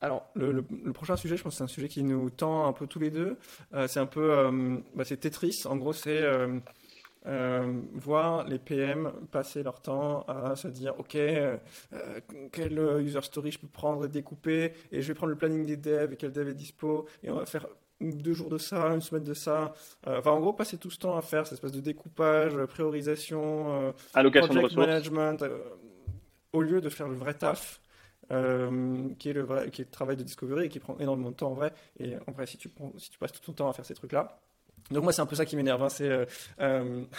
Alors, le, prochain sujet, je pense que c'est un sujet qui nous tend un peu tous les deux. Euh, c'est un peu, euh, bah, c'est Tetris. En gros, c'est euh, voir les PM passer leur temps à se dire, ok, quel user story je peux prendre et découper, et je vais prendre le planning des devs et quel dev est dispo, et on va faire deux jours de ça, une semaine de ça. enfin, en gros, passer tout ce temps à faire cette espèce de découpage, priorisation, allocation de ressources. management, au lieu de faire le vrai taf euh, qui, est le vrai, qui est le travail de discovery et qui prend énormément de temps en vrai. Et en vrai, si tu, si tu passes tout ton temps à faire ces trucs-là. Donc, moi, c'est un peu ça qui m'énerve. Hein, c'est. Euh, euh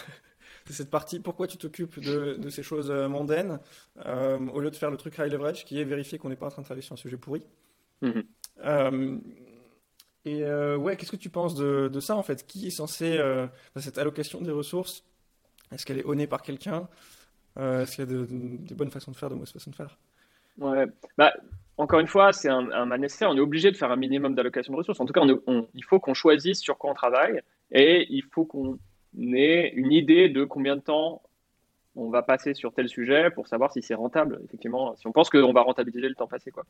cette partie, pourquoi tu t'occupes de, de, ces choses euh, mondaines au lieu de faire le truc high leverage qui est vérifier qu'on n'est pas en train de travailler sur un sujet pourri. Mm-hmm. et ouais, qu'est-ce que tu penses de, de, ça en fait? Qui est censé, cette allocation des ressources, est-ce qu'elle est honnée par quelqu'un? Est-ce qu'il y a des bonnes façons de faire, de mauvaises façons de faire? Ouais. Bah, encore une fois, c'est un, un nécessaire. On est obligé de faire un minimum d'allocation de ressources. En tout cas, il faut qu'on choisisse sur quoi on travaille et il faut qu'on ait une idée de combien de temps on va passer sur tel sujet pour savoir si c'est rentable. Effectivement, si on pense qu'on va rentabiliser le temps passé, quoi.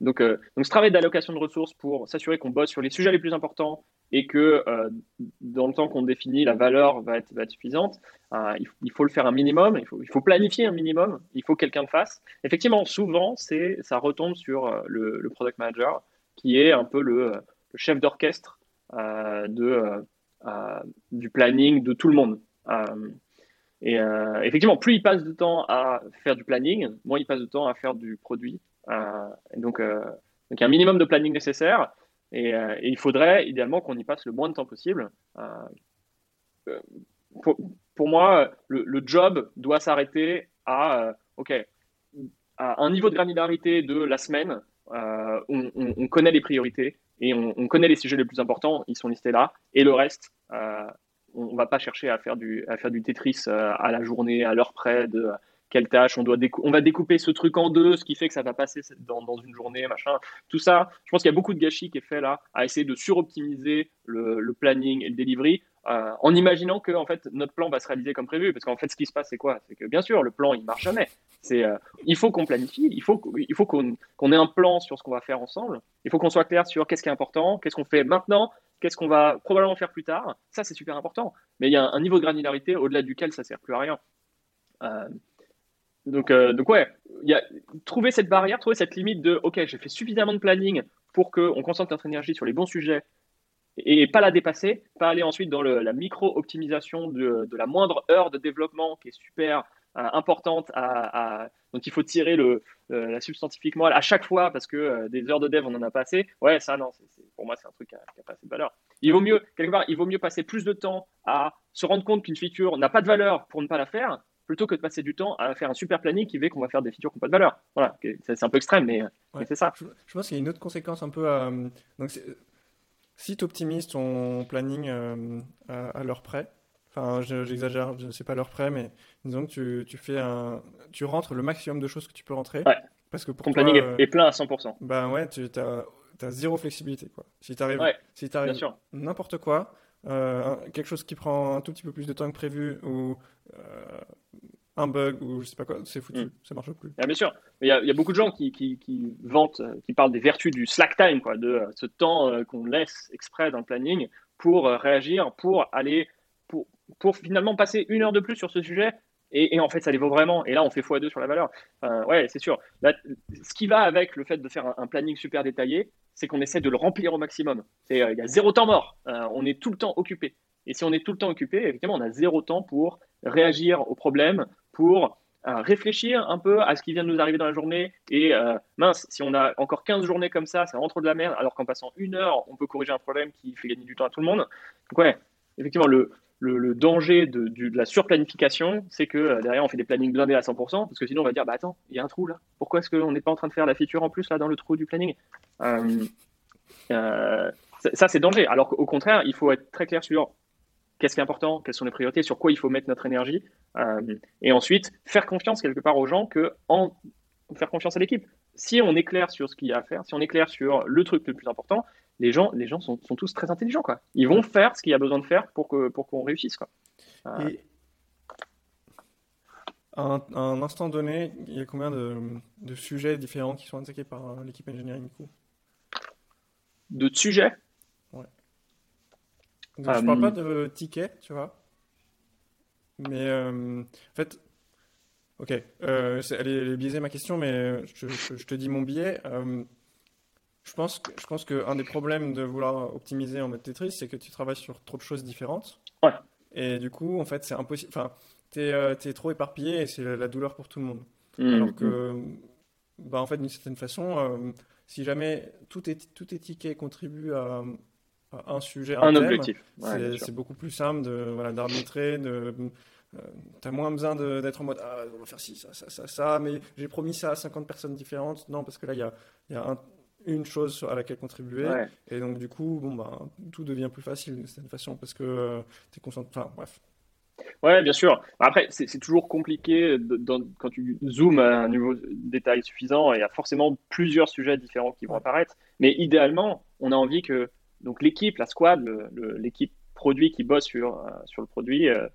Donc, euh, donc ce travail d'allocation de ressources pour s'assurer qu'on bosse sur les sujets les plus importants et que euh, dans le temps qu'on définit, la valeur va être, suffisante, euh, il, faut le faire un minimum, il faut, planifier un minimum, il faut que quelqu'un le fasse. Effectivement, souvent, ça retombe sur le, product manager qui est un peu le, chef d'orchestre du planning de tout le monde. et effectivement, plus il passe de temps à faire du planning, moins il passe de temps à faire du produit. Euh, donc, euh, donc, il y a un minimum de planning nécessaire et, euh, il faudrait idéalement qu'on y passe le moins de temps possible. Pour, moi, le, job doit s'arrêter à, ok, à un niveau de granularité de la semaine. On, on, connaît les priorités et on, on, connaît les sujets les plus importants, ils sont listés là. Et le reste, on ne va pas chercher à faire du, à faire du Tetris à la journée, à l'heure près, de quelle tâche, on, doit on va découper ce truc en deux, ce qui fait que ça va passer dans, dans une journée, machin. Tout ça, je pense qu'il y a beaucoup de gâchis qui est fait là, à essayer de suroptimiser le, le planning et le delivery, euh, en imaginant que en fait notre plan va se réaliser comme prévu. Parce qu'en fait, ce qui se passe, c'est quoi? C'est que bien sûr, le plan, il marche jamais. C'est, euh, il faut qu'on planifie, il faut, il faut qu'on, qu'on ait un plan sur ce qu'on va faire ensemble. Il faut qu'on soit clair sur qu'est-ce qui est important, qu'est-ce qu'on fait maintenant, qu'est-ce qu'on va probablement faire plus tard. Ça, c'est super important. Mais il y a un, niveau de granularité au-delà duquel ça sert plus à rien. Euh, donc, euh, donc ouais, trouver cette barrière, trouver cette limite de OK, j'ai fait suffisamment de planning pour qu'on concentre notre énergie sur les bons sujets et pas la dépasser, pas aller ensuite dans la micro-optimisation de, la moindre heure de développement qui est super euh, importante, à, dont il faut tirer le, la substantifique moelle à chaque fois parce que euh, des heures de dev, on en a pas assez. Ouais, ça, non, pour moi, c'est un truc qui n'a pas assez de valeur. Il vaut mieux, quelque part, il vaut mieux passer plus de temps à se rendre compte qu'une feature n'a pas de valeur pour ne pas la faire plutôt que de passer du temps à faire un super planning qui fait qu'on va faire des features qui n'ont pas de valeur. Voilà, c'est un peu extrême, mais, c'est ça. Je, pense qu'il y a une autre conséquence un peu. Euh, donc si tu optimises ton planning euh, à, l'heure près, enfin j'exagère, je ne sais pas l'heure près, mais disons que tu, tu, fais un, tu rentres le maximum de choses que tu peux rentrer. Parce que pour Ton toi, planning euh, est, plein à 100%. ben ouais, tu as, zéro flexibilité, quoi. Si t'arrives, Ouais, si sûr. n'importe quoi, quelque chose qui prend un tout petit peu plus de temps que prévu, ou euh, un bug, ou je sais pas quoi, c'est foutu, Mm. ça marche plus. Ah, bien sûr. Il y, a- il y a beaucoup de gens qui, qui, qui vantent, euh, qui parlent des vertus du slack time, quoi, de euh, ce temps euh, qu'on laisse exprès dans le planning pour euh, réagir, pour aller, pour, pour finalement passer une heure de plus sur ce sujet. Et, et en fait, ça les vaut vraiment. Et là, on fait x2 sur la valeur. Enfin, ouais, c'est sûr. Là, ce qui va avec le fait de faire un, un planning super détaillé, c'est qu'on essaie de le remplir au maximum. Euh, Il y a zéro temps mort. Euh, on est tout le temps occupé. Et si on est tout le temps occupé, effectivement, on a zéro temps pour réagir aux problèmes, pour euh, réfléchir un peu à ce qui vient de nous arriver dans la journée. Et mince, si on a encore 15 journées comme ça, vraiment trop de la merde, alors qu'en passant une heure, on peut corriger un problème qui fait gagner du temps à tout le monde. Donc ouais, effectivement, le, le, danger de, la surplanification, c'est que euh, derrière, on fait des plannings blindés à 100%, parce que sinon, on va dire, bah attends, il y a un trou là. Pourquoi est-ce qu'on n'est pas en train de faire la feature en plus là dans le trou du planning? Euh, euh, ça, c'est danger. Alors qu'au contraire, il faut être très clair sur qu'est-ce qui est important, quelles sont les priorités, sur quoi il faut mettre notre énergie. Et ensuite, faire confiance quelque part aux gens que faire confiance à l'équipe. Si on est clair sur ce qu'il y a à faire, si on est clair sur le truc le plus important, les gens, les gens sont, sont tous très intelligents. Quoi. Ils vont faire ce qu'il y a besoin de faire pour que pour qu'on réussisse. Quoi. Euh, Et à un, à un instant donné, il y a combien de, de sujets différents qui sont attaqués par euh, l'équipe engineering du coup? de sujets, Donc, je Euh, parle pas de tickets, tu vois. Mais euh, en fait, ok, euh, elle est, elle est biaisée ma question, mais euh, je, je- je te dis mon biais. Je pense que, je pense qu'un des problèmes de vouloir optimiser en mode Tetris, c'est que tu travailles sur trop de choses différentes. Ouais. Et du coup, en fait, c'est impossible. Enfin, t'es, euh, trop éparpillé et c'est la, la douleur pour tout le monde. Hmm, Alors que, bah, en fait, d'une certaine façon, euh, si jamais tout est, tout ticket contribue à, à un sujet, un un thème, objectif. Ouais, c'est beaucoup plus simple de voilà d'arbitrer, de euh, t'as moins besoin d'être en mode ah on va faire ci ça ça ça ça mais j'ai promis ça à 50 personnes différentes non parce que là il y a il y a un- une chose à laquelle contribuer Ouais. et donc du coup bon bah tout devient plus facile d'une certaine façon parce que euh, t'es concentré enfin bref Ouais, bien sûr. Après, c'est toujours compliqué de- dans- quand tu zoomes à un niveau de détail suffisant. Il y a forcément plusieurs sujets différents qui vont apparaître. Mais idéalement, on a envie que donc l'équipe, la squad, l'équipe produit qui bosse sur, euh, sur le produit, euh,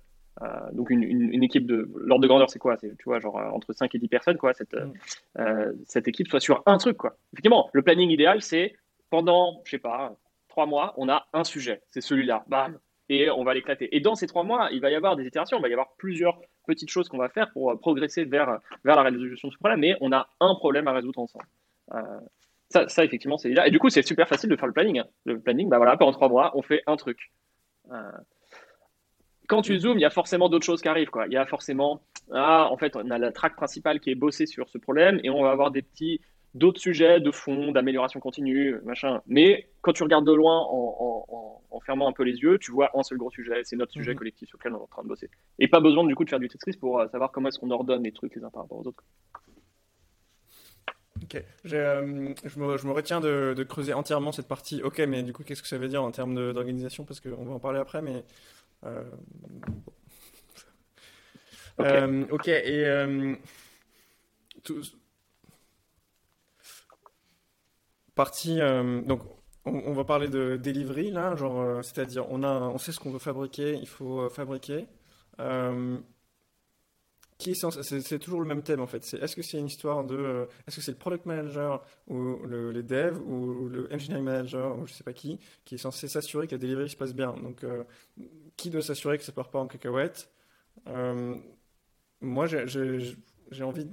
donc une, une- une équipe de l'ordre de grandeur, c'est quoi? C'est, tu vois, genre euh, entre 5 et 10 personnes, quoi. Cette, euh, Mm. euh, cette équipe soit sur un truc, quoi. Effectivement, le planning idéal, c'est pendant, je sais pas, trois mois, on a un sujet. C'est celui-là. Bam et on va l'éclater. Et dans ces trois mois, il va y avoir des itérations, il va y avoir plusieurs petites choses qu'on va faire pour euh, progresser vers, vers la résolution de ce problème, mais on a un problème à résoudre ensemble. Euh, ça, ça, effectivement, c'est là. Et du coup, c'est super facile de faire le planning. hein. Le planning, bah voilà, pendant trois mois, on fait un truc. Euh, quand tu zoomes, il y a forcément d'autres choses qui arrivent. Quoi. Il y a forcément, ah, en fait, on a la track principale qui est bossée sur ce problème, et on va avoir des petits d'autres sujets de fond, d'amélioration continue, machin. Mais quand tu regardes de loin en, en- en- en fermant un peu les yeux, tu vois un seul gros sujet, c'est notre sujet Mhm. collectif sur lequel on est en train de bosser. Et pas besoin du coup de faire du Tetris pour euh, savoir comment est-ce qu'on ordonne les trucs les uns par rapport aux autres. ok euh, je me, je me retiens de, de creuser entièrement cette partie ok mais du coup qu'est-ce que ça veut dire en termes d'organisation? Parce qu'on va en parler après mais euh. Ok. Euh, ok, et euh, tout- partie donc on, on va parler de delivery là, genre c'est-à-dire on a on sait ce qu'on veut fabriquer, il faut fabriquer. Qui c'est toujours le même thème en fait. C'est est-ce que c'est une histoire de euh, est-ce que c'est le product manager ou le, les devs ou le engineering manager ou je sais pas qui qui est censé s'assurer que la delivery se passe bien. Donc euh, qui doit s'assurer que ça part pas en cacahuète? Euh, Moi j'ai envie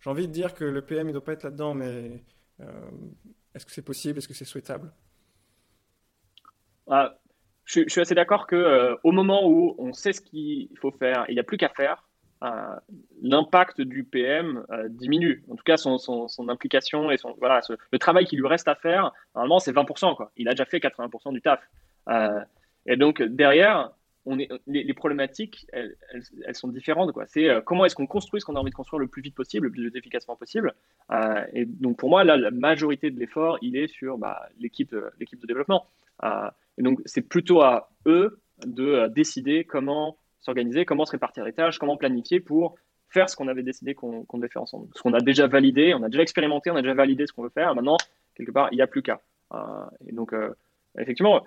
j'ai envie de dire que le PM il doit pas être là-dedans, mais est-ce que c'est possible? Est-ce que c'est souhaitable? Ah, je, je suis assez d'accord que au moment où on sait ce qu'il faut faire, il n'y a plus qu'à faire, l'impact du PM euh, diminue. En tout cas, son, implication et son, le travail qui lui reste à faire, normalement, c'est 20%. Quoi. Il a déjà fait 80% du taf. Euh, et donc, derrière, les, problématiques, elles, sont différentes. quoi. C'est euh, comment est-ce qu'on construit ce qu'on a envie de construire le plus vite possible, le plus efficacement possible. Euh, et donc, pour moi, la majorité de l'effort, il est sur bah, l'équipe de, l'équipe de développement. Euh, et donc, c'est plutôt à eux de euh, décider comment s'organiser, comment se répartir les tâches, comment planifier pour faire ce qu'on avait décidé qu'on devait faire ensemble. Ce qu'on a déjà validé, on a déjà expérimenté, on a déjà validé ce qu'on veut faire. Maintenant, quelque part, il n'y a plus qu'à. et donc, effectivement,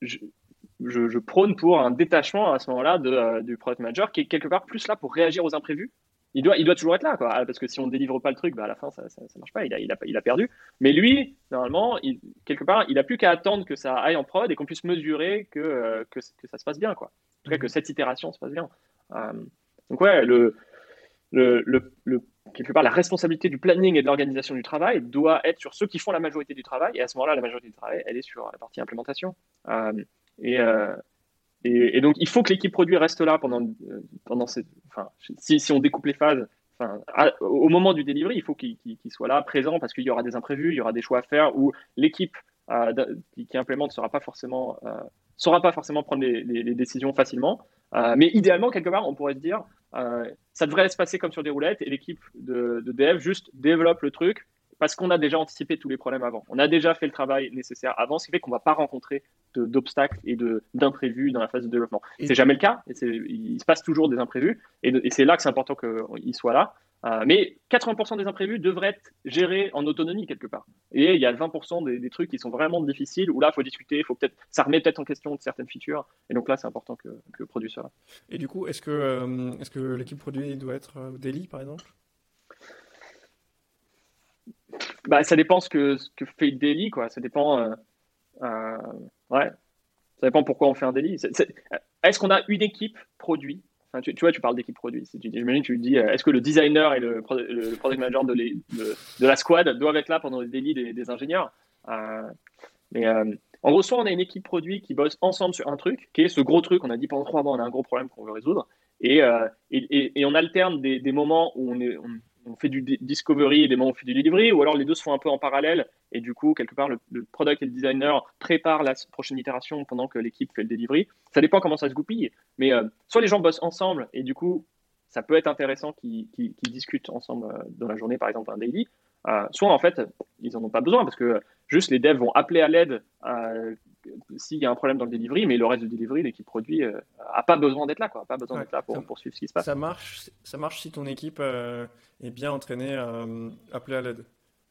je, prône pour un détachement à ce moment-là du product manager qui est quelque part plus là pour réagir aux imprévus il doit, il doit toujours être là, quoi. Parce que si on ne délivre pas le truc, bah, à la fin, ça ne marche pas. Il a, il, a, il a, perdu. Mais lui, normalement, il, quelque part, il n'a plus qu'à attendre que ça aille en prod et qu'on puisse mesurer que, euh, que, que, ça se passe bien, quoi. En tout cas, que cette itération se passe bien. Euh, donc, ouais, le, le, le, quelque part, la responsabilité du planning et de l'organisation du travail doit être sur ceux qui font la majorité du travail. Et à ce moment-là, la majorité du travail, elle est sur la partie implémentation. Euh, et, et, donc, il faut que l'équipe produit reste là pendant, euh, pendant cette. Enfin, si, si on découpe les phases, enfin, au moment du delivery, il faut qu'il soit là, présent, parce qu'il y aura des imprévus, il y aura des choix à faire où l'équipe euh, qui, implémente ne saura pas forcément. Euh, saura pas forcément prendre les, les, décisions facilement. mais idéalement, quelque part, on pourrait se dire, ça devrait se passer comme sur des roulettes et l'équipe de, de dev juste développe le truc, parce qu'on a déjà anticipé tous les problèmes avant. On a déjà fait le travail nécessaire avant, ce qui fait qu'on ne va pas rencontrer d'obstacles et d'imprévus dans la phase de développement. C'est jamais le cas, et il se passe toujours des imprévus, et, c'est là que c'est important qu'il soit là. Euh, mais 80% des imprévus devraient être gérés en autonomie quelque part. Et il y a 20% des, trucs qui sont vraiment difficiles, où là, il faut discuter, faut peut-être, ça remet peut-être en question certaines features. Et donc là, c'est important que, le produit soit là. Et du coup, est-ce que, euh, est-ce que l'équipe produit doit être euh, daily, par exemple? Bah, ça dépend ce que, ce que fait le daily, quoi. Ça dépend. Euh, euh, ouais. Ça dépend pourquoi on fait un daily. Est-ce qu'on a une équipe produit tu, vois, tu parles d'équipe produit. Tu, j'imagine, tu dis, euh, est-ce que le designer et le, le product manager de, la squad doivent être là pendant les délits des, ingénieurs? Mais en gros, soit on a une équipe produit qui bosse ensemble sur un truc, qui est ce gros truc. On a dit pendant trois mois, on a un gros problème qu'on veut résoudre. Et, et, on alterne des, moments où on est, on fait du discovery et des moments on fait du delivery, ou alors les deux se font un peu en parallèle, et du coup, quelque part, le, product et le designer préparent la prochaine itération pendant que l'équipe fait le delivery. Ça dépend comment ça se goupille, mais euh, soit les gens bossent ensemble, et du coup, ça peut être intéressant qu'ils discutent ensemble euh, dans la journée, par exemple, un daily, euh, soit en fait, ils n'en ont pas besoin, parce que juste les devs vont appeler à l'aide s'il y a un problème dans le delivery, mais le reste du delivery, l'équipe produit, n'a euh, pas besoin d'être là, quoi, pas besoin d'être là pour, poursuivre ce qui se passe. Ça marche, ça marche si ton équipe euh, est bien entraînée à appeler à l'aide.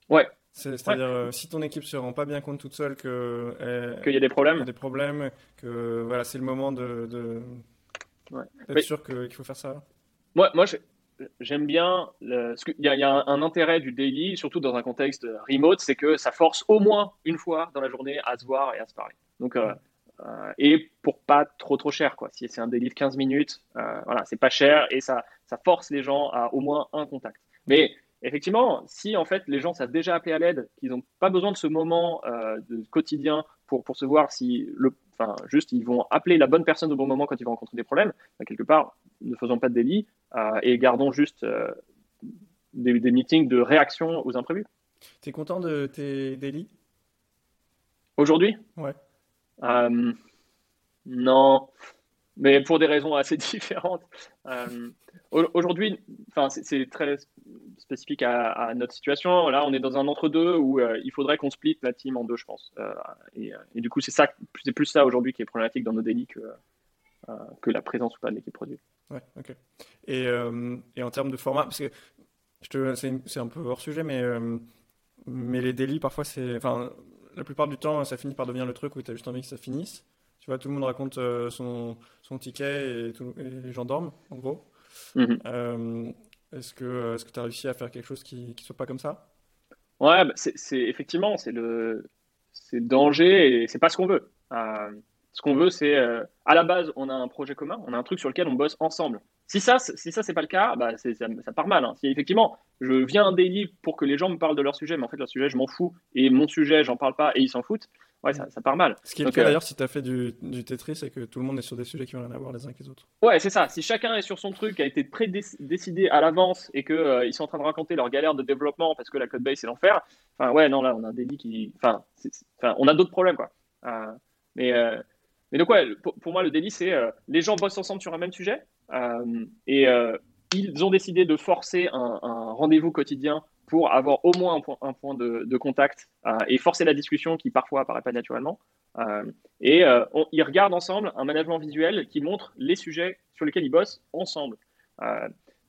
Ouais. C'est-à-dire, euh, si ton équipe se rend pas bien compte toute seule que qu'il y a des problèmes, des problèmes, que voilà, c'est le moment de, de... d'être sûr qu'il faut faire ça. Moi, moi, j'aime bien. Le, il, y a, il y, a un, intérêt du daily, surtout dans un contexte remote, c'est que ça force au moins une fois dans la journée à se voir et à se parler. Donc, euh, euh, et pour pas trop trop cher, quoi. Si c'est un daily de 15 minutes, euh, voilà, c'est pas cher et ça, ça force les gens à au moins un contact. Mais effectivement, si en fait les gens savent déjà appeler à l'aide, qu'ils n'ont pas besoin de ce moment de quotidien pour, pour se voir si le, enfin, juste ils vont appeler la bonne personne au bon moment quand ils vont rencontrer des problèmes, bah, quelque part, ne faisons pas de délit euh, et gardons juste euh, des, meetings de réaction aux imprévus. Tu es content de tes délits? Aujourd'hui? Ouais. Euh, non, mais pour des raisons assez différentes. Aujourd'hui, enfin, c'est très spécifique à, notre situation. Là, on est dans un entre-deux où il faudrait qu'on split la team en deux, je pense. et, du coup, c'est ça, c'est plus ça aujourd'hui qui est problématique dans nos délits que, que la présence ou pas de l'équipe produit. Ouais, ok. Et, euh, et, en termes de format, parce que c'est un peu hors sujet, mais, euh, mais les délits, parfois, c'est. Enfin, la plupart du temps, ça finit par devenir le truc où tu as juste envie que ça finisse. Tu vois, tout le monde raconte euh, son, son ticket et, les gens dorment, en gros. Est-ce que est-ce que tu as réussi à faire quelque chose qui ne soit pas comme ça? Ouais, bah, c'est effectivement, c'est le, danger et c'est pas ce qu'on veut. Ce qu'on veut, c'est euh, à la base, on a un projet commun, on a un truc sur lequel on bosse ensemble. Si ça, si ça c'est pas le cas, bah, ça, ça, part mal. Hein. Si effectivement, je viens un daily pour que les gens me parlent de leur sujet, mais en fait leur sujet, je m'en fous, et mon sujet, j'en parle pas, et ils s'en foutent. Ouais, ça, part mal. Ce qui est le cas euh, d'ailleurs si tu as fait du, du, Tetris, c'est que tout le monde est sur des sujets qui n'ont rien à voir les uns avec les autres. Ouais, c'est ça. Si chacun est sur son truc, qui a été prédécidé à l'avance et qu'ils euh, ils sont en train de raconter leur galère de développement parce que la code base c'est l'enfer, enfin, ouais, non, là, on a un daily qui. Enfin, on a d'autres problèmes, quoi. mais, mais donc, ouais, pour, moi, le délit, c'est euh, les gens bossent ensemble sur un même sujet euh, et euh, ils ont décidé de forcer un, rendez-vous quotidien pour avoir au moins un point, de, contact et forcer la discussion qui parfois apparaît pas naturellement. et ils regardent ensemble un management visuel qui montre les sujets sur lesquels ils bossent ensemble.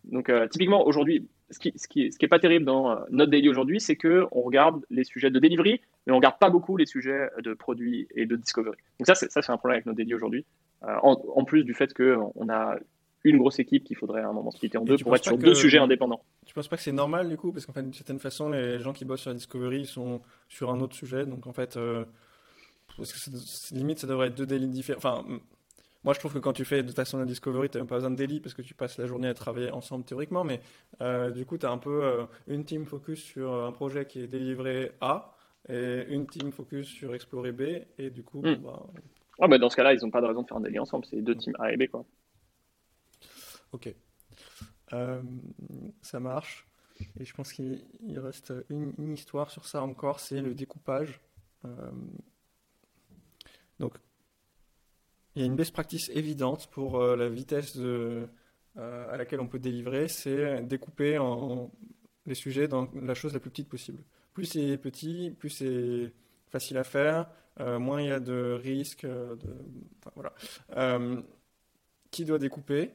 Donc, typiquement, aujourd'hui, ce qui, ce, est pas terrible dans notre daily aujourd'hui, c'est que on regarde les sujets de delivery, mais on regarde pas beaucoup les sujets de produits et de discovery. Donc ça, c'est, ça, c'est un problème avec notre daily aujourd'hui. En, en, plus du fait qu'on a une grosse équipe qu'il faudrait à un moment splitter en deux pour être sur deux sujets indépendants. Tu penses pas que c'est normal du coup Parce qu'en fait, d'une certaine façon, les gens qui bossent sur la Discovery sont sur un autre sujet. Donc en fait, euh, parce que limite, ça devrait être deux délits différents. Enfin, moi je trouve que quand tu fais de façon la Discovery, tu n'as pas besoin de délit parce que tu passes la journée à travailler ensemble théoriquement. Mais euh, du coup, tu as un peu euh, une team focus sur un projet qui est délivré A et une team focus sur explorer B. Et du coup, hmm. bah, ah, bah, dans ce cas-là, ils n'ont pas de raison de faire un délit ensemble. C'est deux teams A et B. quoi. Ok. Euh, ça marche. Et je pense qu'il reste une, histoire sur ça encore, c'est le découpage. Euh, donc, il y a une best practice évidente pour euh, la vitesse à laquelle on peut délivrer, c'est découper les sujets dans la chose la plus petite possible. Plus c'est petit, plus c'est facile à faire, moins il y a de risques. De, voilà. qui doit découper?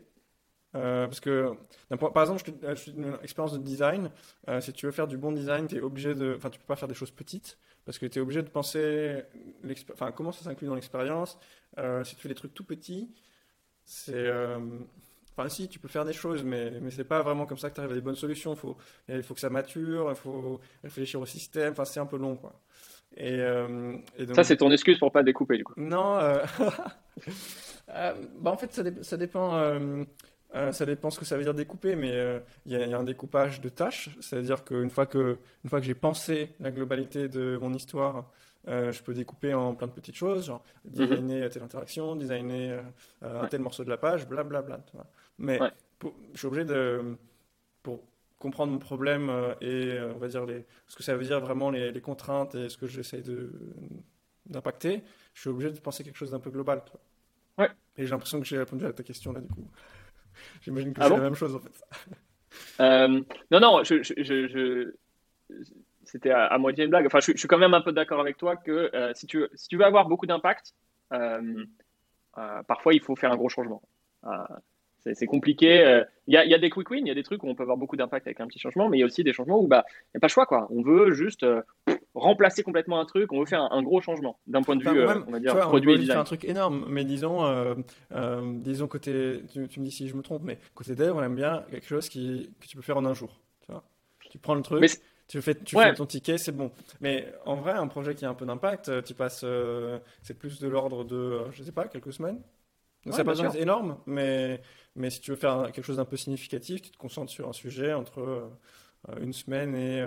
Euh, parce que, par exemple, je suis une expérience de design. Euh, si tu veux faire du bon design, tu es obligé de. Enfin, tu peux pas faire des choses petites parce que tu es obligé de penser enfin, comment ça s'inclut dans l'expérience. Euh, si tu fais des trucs tout petits, c'est. Enfin, si, tu peux faire des choses, mais, mais c'est pas vraiment comme ça que tu arrives à des bonnes solutions. Il faut, il faut que ça mature, il faut réfléchir au système. Enfin, c'est un peu long, quoi. Et, donc... Ça, c'est ton excuse pour pas découper, du coup. Non. bah, en fait, ça, ça dépend. Euh, ça dépend ce que ça veut dire découper, mais euh, il y, a un découpage de tâches. C'est-à-dire qu'une fois que, une fois que j'ai pensé la globalité de mon histoire, euh, je peux découper en plein de petites choses, genre designer telle interaction, designer un tel morceau de la page, blablabla. Bla, bla, mais je suis obligé de, pour comprendre mon problème et on va dire les, ce que ça veut dire vraiment les, les contraintes et ce que j'essaie d'impacter, je suis obligé de penser quelque chose d'un peu global. Ouais. Et j'ai l'impression que j'ai répondu à ta question là du coup. J'imagine que ah c'est la même chose en fait. Euh, non, non, je, je, c'était à, moitié une blague. Enfin, je, suis quand même un peu d'accord avec toi que euh, si, tu, si tu veux avoir beaucoup d'impact, euh, parfois il faut faire un gros changement. C'est compliqué. Il y a, y, a, des quick wins, il y a des trucs où on peut avoir beaucoup d'impact avec un petit changement, mais il y a aussi des changements où bah, il n'y a pas le choix. Quoi. On veut juste remplacer complètement un truc, on veut faire un, gros changement d'un point de vue, euh, on va dire, produit on faire un truc énorme, mais disons, euh, euh, disons côté, tu, me dis si je me trompe, mais côté dev, on aime bien quelque chose qui, que tu peux faire en un jour. Tu, vois tu prends le truc, tu, fais, tu fais ton ticket, c'est bon. Mais en vrai, un projet qui a un peu d'impact, tu passes, c'est plus de l'ordre de, je sais pas, quelques semaines. Donc ça pas besoin d'être énorme, mais, mais si tu veux faire quelque chose d'un peu significatif, tu te concentres sur un sujet entre une semaine et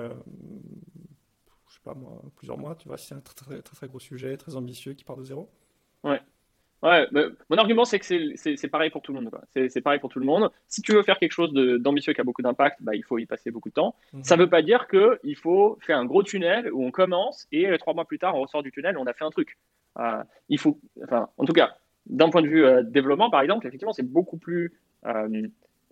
pas moi, plusieurs mois, tu vois, c'est un très, très, très, gros sujet, très ambitieux qui part de zéro. Ouais. Ouais, mon argument, c'est que c'est pareil pour tout le monde. C'est pareil pour tout le monde. Si tu veux faire quelque chose d'ambitieux qui a beaucoup d'impact, bah, il faut y passer beaucoup de temps. Mhm. Ça ne veut pas dire qu'il faut faire un gros tunnel où on commence et euh, trois mois plus tard, on ressort du tunnel et on a fait un truc. Euh, il faut, enfin, en tout cas, d'un point de vue euh, développement, par exemple, effectivement, c'est beaucoup plus,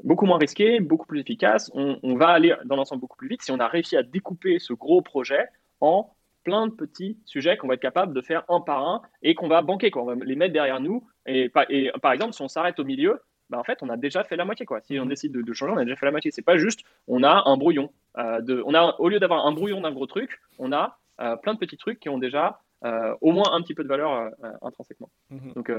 beaucoup moins risqué, beaucoup plus efficace. On, on va aller dans l'ensemble beaucoup plus vite si on a réussi à découper ce gros projet en plein de petits sujets qu'on va être capable de faire un par un et qu'on va banquer, quoi. on va les mettre derrière nous. Et, et par exemple, si on s'arrête au milieu, bah en fait, on a déjà fait la moitié. Quoi. Si on mhm. décide de, changer, on a déjà fait la moitié. C'est pas juste, on a un brouillon. Euh, de, on a, au lieu d'avoir un brouillon d'un gros truc, on a euh, plein de petits trucs qui ont déjà euh, au moins un petit peu de valeur intrinsèquement. Mhm. Donc,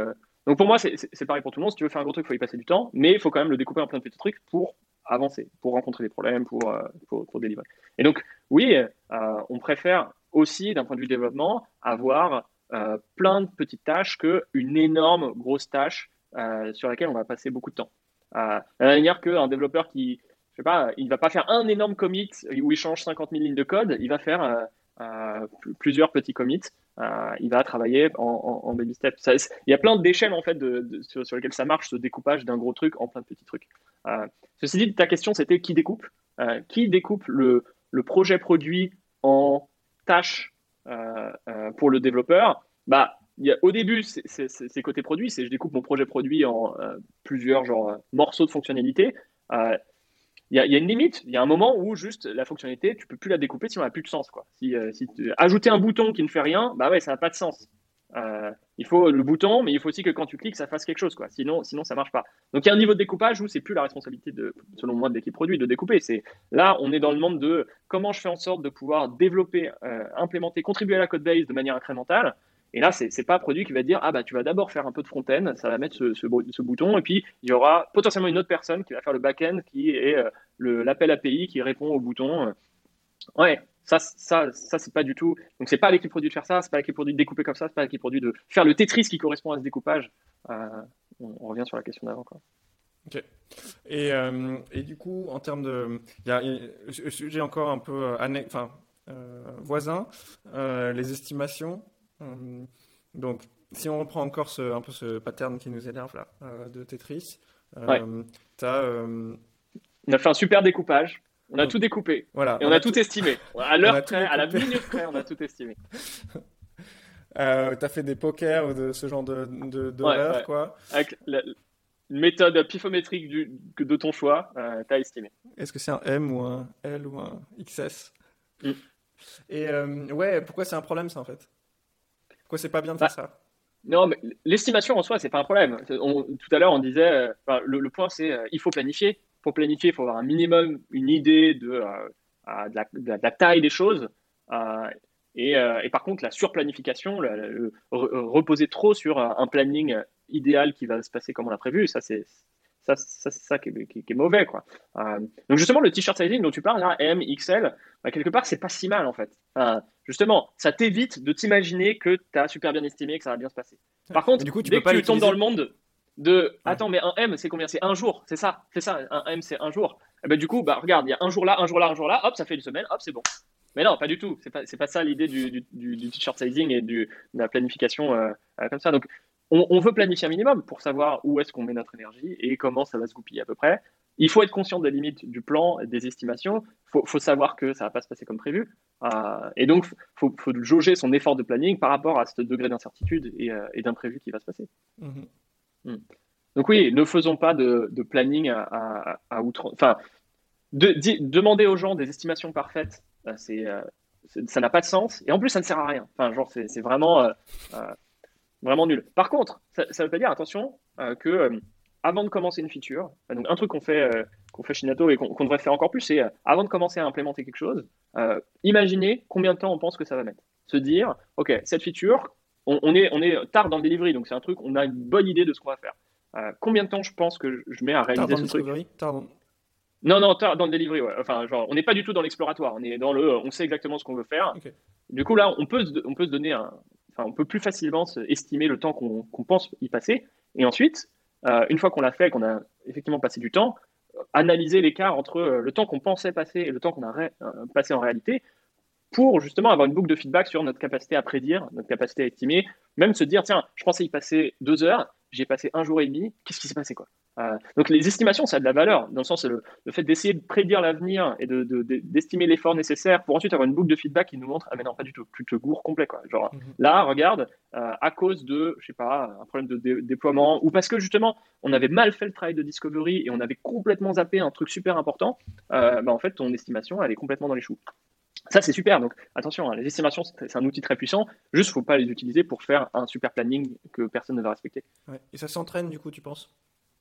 donc pour moi, c'est pareil pour tout le monde. Si tu veux faire un gros truc, il faut y passer du temps, mais il faut quand même le découper en plein de petits trucs pour avancer, pour rencontrer des problèmes, pour, pour, pour délivrer. Et donc, oui, on préfère aussi, d'un point de vue développement, avoir euh, plein de petites tâches qu'une énorme grosse tâche euh, sur laquelle on va passer beaucoup de temps. Euh, de la manière qu'un développeur qui, je sais pas, il va pas faire un énorme commit où il change 50 000 lignes de code, il va faire plusieurs petits commits. il va travailler en, baby steps. il y a plein d'échelles en fait de, sur, lesquelles ça marche, ce découpage d'un gros truc en plein de petits trucs. ceci dit, ta question c'était qui découpe? Qui découpe le, projet produit en tâches euh, euh, pour le développeur, bah, au début, c'est côté produit, c'est je découpe mon projet produit en euh, plusieurs genre, morceaux de fonctionnalité. Il y, a, une limite, il y a un moment où juste la fonctionnalité, tu peux plus la découper si on n'a plus de sens. Quoi. Si, si ajouter un bouton qui ne fait rien, bah ouais, ça n'a pas de sens. Il faut le bouton, mais il faut aussi que quand tu cliques, ça fasse quelque chose, quoi. Sinon, sinon ça marche pas. Donc il y a un niveau de découpage où c'est plus la responsabilité de, selon moi, de l'équipe produit de découper. C'est là, on est dans le monde de comment je fais en sorte de pouvoir développer, euh, implémenter, contribuer à la code base de manière incrémentale. Et là, c'est n'est pas un produit qui va dire ah bah tu vas d'abord faire un peu de front-end, ça va mettre ce, bouton, et puis il y aura potentiellement une autre personne qui va faire le back-end, qui est euh, l'appel API qui répond au bouton. Ouais, ça, ça, ça c'est pas du tout. Donc, c'est pas l'équipe produit de faire ça, c'est pas l'équipe produit de découper comme ça, c'est pas l'équipe produit de faire le Tetris qui correspond à ce découpage. Euh, on, revient sur la question d'avant. Ok. Et, euh, et, du coup, en termes de. Il y a sujet encore un peu euh, enfin, voisin, les estimations. Donc, si on reprend encore ce, un peu ce pattern qui nous énerve là, de Tetris, ouais. as, on a fait un super découpage. On a tout découpé. Voilà, et on, a, tout, estimé. À l'heure près, à la minute près, on a tout estimé. euh, T'as fait des pokers ou de ce genre de, de, quoi. Avec la, méthode pifométrique du, de ton choix, euh, t'as estimé. Est-ce que c'est un M ou un L ou un XS mm. Et euh, ouais, pourquoi c'est un problème ça en fait? Pourquoi c'est pas bien de faire bah, ça non, mais l'estimation en soi, c'est pas un problème. tout à l'heure, on disait, euh, le, le, point, c'est il faut planifier pour planifier, il faut avoir un minimum, une idée de, euh, de, la, taille des choses. Euh, et, euh, et, par contre, la surplanification, reposer trop sur un planning idéal qui va se passer comme on l'a prévu, ça c'est ça, ça, ça qui, est, qui, est, mauvais. Quoi. donc justement, le t-shirt sizing dont tu parles, là, M, XL, bah, quelque part, c'est pas si mal en fait. justement, ça t'évite de t'imaginer que tu as super bien estimé que ça va bien se passer. Par contre, du coup, tu dès que tu tombes dans le monde de attends mais un M c'est combien? C'est un jour c'est ça c'est ça un M c'est un jour et eh ben du coup bah regarde il y a un jour là un jour là un jour là hop ça fait une semaine hop c'est bon mais non pas du tout c'est pas pas ça l'idée du, du, du, t-shirt sizing et de la planification euh, euh, comme ça donc on, veut planifier un minimum pour savoir où est-ce qu'on met notre énergie et comment ça va se goupiller à peu près il faut être conscient des limites du plan des estimations faut, faut savoir que ça va pas se passer comme prévu euh, et donc faut, faut jauger son effort de planning par rapport à ce degré d'incertitude et, et d'imprévu qui va se passer mmh. Hmm. Donc oui, ne faisons pas de, planning à, à, outrance. Enfin, de, demander aux gens des estimations parfaites, euh, euh, c'est, ça n'a pas de sens. Et en plus, ça ne sert à rien. Enfin, genre, c'est, vraiment, euh, vraiment nul. Par contre, ça ne veut pas dire, attention, que avant de commencer une feature, donc un truc qu'on fait, qu'on fait chez Nato et qu'on, devrait faire encore plus, c'est avant de commencer à implémenter quelque chose, imaginez combien de temps on pense que ça va mettre. Se dire, OK, cette feature, on, est, on est tard dans le delivery, donc c'est un truc, on a une bonne idée de ce qu'on va faire. Euh, combien de temps je pense que je mets à réaliser ce truc? Non, non, tard dans le delivery, ouais. Enfin, genre, on n'est pas du tout dans l'exploratoire, on est dans le, on sait exactement ce qu'on veut faire. Du coup, là, on peut, on peut se donner un, on peut plus facilement estimer le temps qu'on pense y passer. Et ensuite, euh, une fois qu'on l'a fait, qu'on a effectivement passé du temps, analyser l'écart entre le temps qu'on pensait passer et le temps qu'on a euh, passé en réalité pour justement avoir une boucle de feedback sur notre capacité à prédire, notre capacité à estimer, même se dire, tiens, je pensais y passer deux heures, j'ai passé un jour et demi, qu'est-ce qui s'est passé quoi? Euh, Donc les estimations, ça a de la valeur, dans le sens le, le fait d'essayer de prédire l'avenir et d'estimer de, l'effort nécessaire pour ensuite avoir une boucle de feedback qui nous montre, ah mais non, pas du tout, tu te gourres complet. Quoi. Genre mhm. là, regarde, euh, à cause de, je sais pas, un problème de déploiement, ou parce que justement, on avait mal fait le travail de discovery et on avait complètement zappé un truc super important, euh, bah, en fait, ton estimation, elle est complètement dans les choux. Ça, c'est super. Donc, attention, hein, les estimations, c'est un outil très puissant. Juste, il ne faut pas les utiliser pour faire un super planning que personne ne va respecter. Et ça s'entraîne, du coup, tu penses?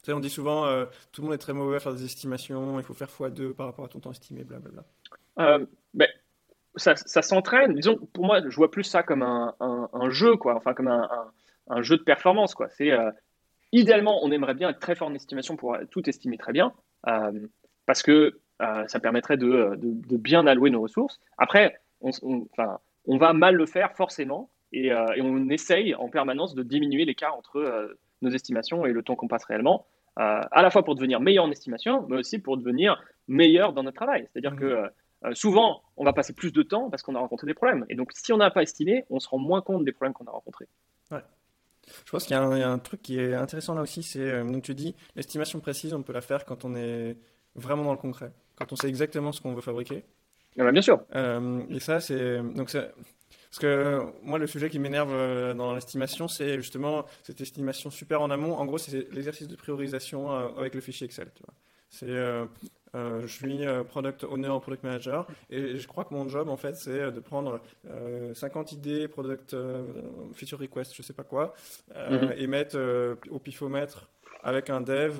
On dit souvent, euh, tout le monde est très mauvais à faire des estimations, il faut faire x2 par rapport à ton temps estimé, blablabla. Euh, ben, ça, ça s'entraîne. Disons, pour moi, je vois plus ça comme un, jeu, quoi. Enfin, comme un, jeu de performance, quoi. C'est euh, idéalement, on aimerait bien être très fort en estimation pour tout estimer très bien, euh, parce que euh, ça permettrait de, bien allouer nos ressources. Après, on, on va mal le faire forcément et, et, on essaye en permanence de diminuer l'écart entre nos estimations et le temps qu'on passe réellement, à la fois pour devenir meilleur en estimation, mais aussi pour devenir meilleur dans notre travail. C'est-à-dire mmh. que souvent, on va passer plus de temps parce qu'on a rencontré des problèmes. Et donc, si on n'a pas estimé, on se rend moins compte des problèmes qu'on a rencontrés. Ouais. Je pense qu'il y, y, a un truc qui est intéressant là aussi, c'est donc tu dis l'estimation précise, on peut la faire quand on est vraiment dans le concret quand on sait exactement ce qu'on veut fabriquer. Ah bah, bien sûr. Euh, et ça, c'est. Donc, parce que moi, le sujet qui m'énerve euh, dans l'estimation, c'est justement cette estimation super en amont. En gros, c'est l'exercice de priorisation euh, avec le fichier Excel. C'est je suis product owner ou product manager et je crois que mon job en fait c'est de prendre 50 idées, product feature request, je sais pas quoi, mhm. et mettre au pifomètre avec un dev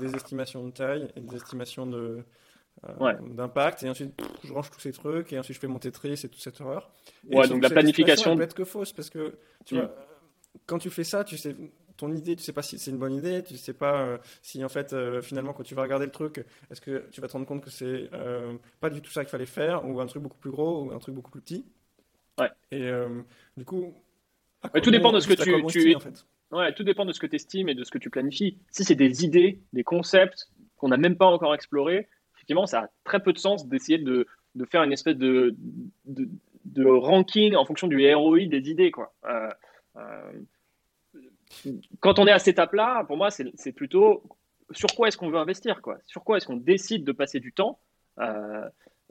des estimations de taille et des estimations de, d'impact et ensuite je range tous ces trucs et ensuite je fais mon Tetris et toute cette horreur. ouais, donc la planification peut être que fausse parce que tu mm. vois quand tu fais ça, tu sais ton idée, tu sais pas si c'est une bonne idée, tu sais pas euh, si en fait euh, finalement quand tu vas regarder le truc, est-ce que tu vas te rendre compte que c'est euh, pas du tout ça qu'il fallait faire ou un truc beaucoup plus gros ou un truc beaucoup plus petit. Ouais. Et du coup, tout dépend de ce que tu, tu... En fait. Ouais, tout dépend de ce que tu estimes et de ce que tu planifies. Si c'est des idées, des concepts qu'on n'a même pas encore explorés, effectivement, ça a très peu de sens d'essayer de, de, faire une espèce de, de, de, ranking en fonction du ROI des idées. Quoi. Euh, euh, quand on est à cette étape-là, pour moi, c'est plutôt sur quoi est-ce qu'on veut investir quoi? Sur quoi est-ce qu'on décide de passer du temps? Euh,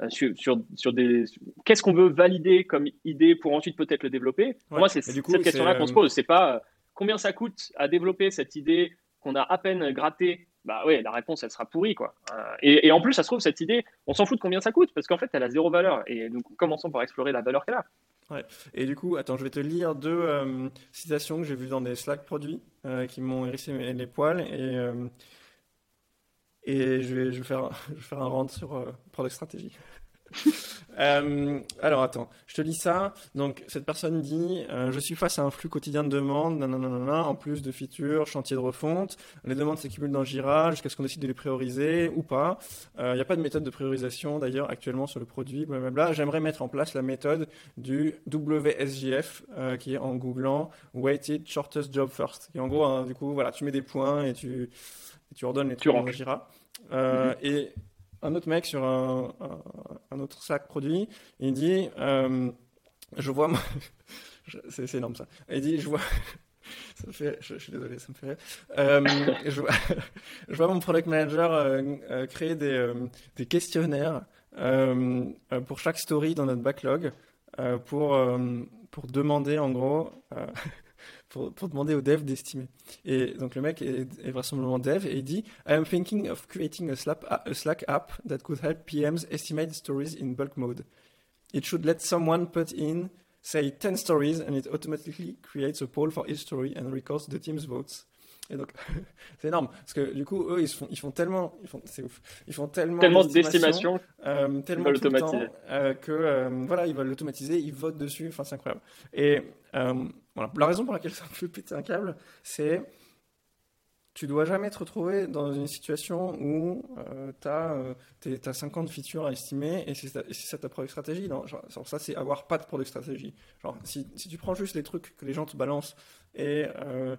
sur, sur, sur, des qu'est-ce qu'on veut valider comme idée pour ensuite peut-être le développer? Pour moi, c'est cette question-là qu'on se pose. C'est pas combien ça coûte à développer cette idée qu'on a à peine grattée bah ouais, la réponse, elle sera pourrie, quoi. Euh, et, en plus, ça se trouve, cette idée, on s'en fout de combien ça coûte, parce qu'en fait, elle a zéro valeur. Et donc, commençons par explorer la valeur qu'elle a. Ouais. Et du coup, attends, je vais te lire deux euh, citations que j'ai vues dans des Slack produits euh, qui m'ont hérissé les poils. Et, et je, vais, je, vais faire, je vais faire un rant sur product stratégie. Euh, alors attends, je te lis ça. Donc cette personne dit euh, Je suis face à un flux quotidien de demandes, en plus de features, chantier de refonte. Les demandes s'accumulent dans Jira jusqu'à ce qu'on décide de les prioriser ou pas. Il euh, n'y a pas de méthode de priorisation d'ailleurs actuellement sur le produit, blablabla. J'aimerais mettre en place la méthode du WSJF qui est en googlant Weighted Shortest Job First. Et en gros, hein, du coup, voilà, tu mets des points et tu, tu ordonnes les trucs dans Jira. Et un autre mec sur un, autre sac produit, il dit euh, Je vois. c'est énorme ça. Il dit Je vois. ça me fait, je, suis désolé, ça me fait. Euh, je, vois, mon product manager euh, créer des, questionnaires pour chaque story dans notre backlog pour demander en gros pour, pour, demander au dev d'estimer. Et donc le mec est, est, vraisemblablement dev et il dit I am thinking of creating a Slack, a Slack app that could help PMs estimate stories in bulk mode. It should let someone put in, say, 10 stories and it automatically creates a poll for each story and records the team's votes. Et donc, c'est énorme parce que du coup, eux, ils font, ils font tellement, ils font, c'est ouf, ils font tellement, tellement d'estimations, euh, tellement d'automatiser, euh, que euh, voilà, ils veulent l'automatiser, ils votent dessus, enfin, c'est incroyable. Et la raison pour laquelle ça me fait péter un câble, c'est tu dois jamais te retrouver dans une situation où euh, tu as, 50 features à estimer et c'est ça ta product stratégie. Ça, c'est avoir pas de product stratégie. Genre, si, si, tu prends juste les trucs que les gens te balancent et euh,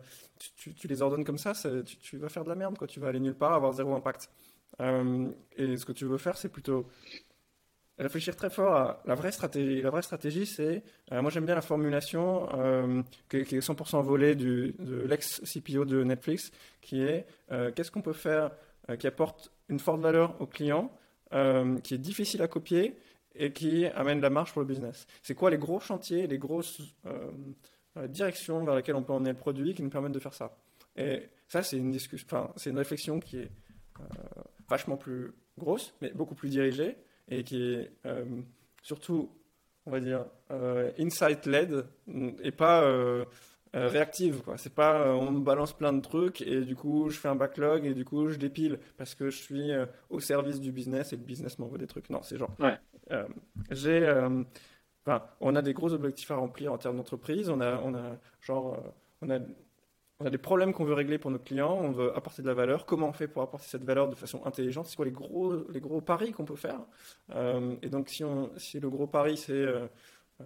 tu, tu, les ordonnes comme ça, tu, tu, vas faire de la merde. Quoi. Tu vas aller nulle part, avoir zéro impact. Euh, et ce que tu veux faire, c'est plutôt réfléchir très fort à la vraie stratégie. La vraie stratégie, c'est, euh, moi j'aime bien la formulation euh, qui, est 100% volée de l'ex-CPO de Netflix, qui est euh, qu'est-ce qu'on peut faire qui apporte une forte valeur au client, qui est difficile à copier et qui amène de la marge pour le business. C'est quoi les gros chantiers, les grosses directions vers lesquelles on peut emmener le produit qui nous permettent de faire ça? Et ça, c'est une discussion, c'est une réflexion qui est vachement plus grosse, mais beaucoup plus dirigée et qui est euh, surtout, on va dire, euh, insight-led et pas euh, réactive. Quoi. C'est pas on me balance plein de trucs et du coup je fais un backlog et du coup je dépile parce que je suis au service du business et le business m'envoie des trucs. Non, c'est genre. j'ai. Enfin, on a des gros objectifs à remplir en termes d'entreprise. On a, on a, genre, on a on a des problèmes qu'on veut régler pour nos clients, on veut apporter de la valeur. Comment on fait pour apporter cette valeur de façon intelligente? C'est quoi les gros, les gros paris qu'on peut faire? Euh, Et donc, si, on, si le gros pari, c'est. Euh, euh,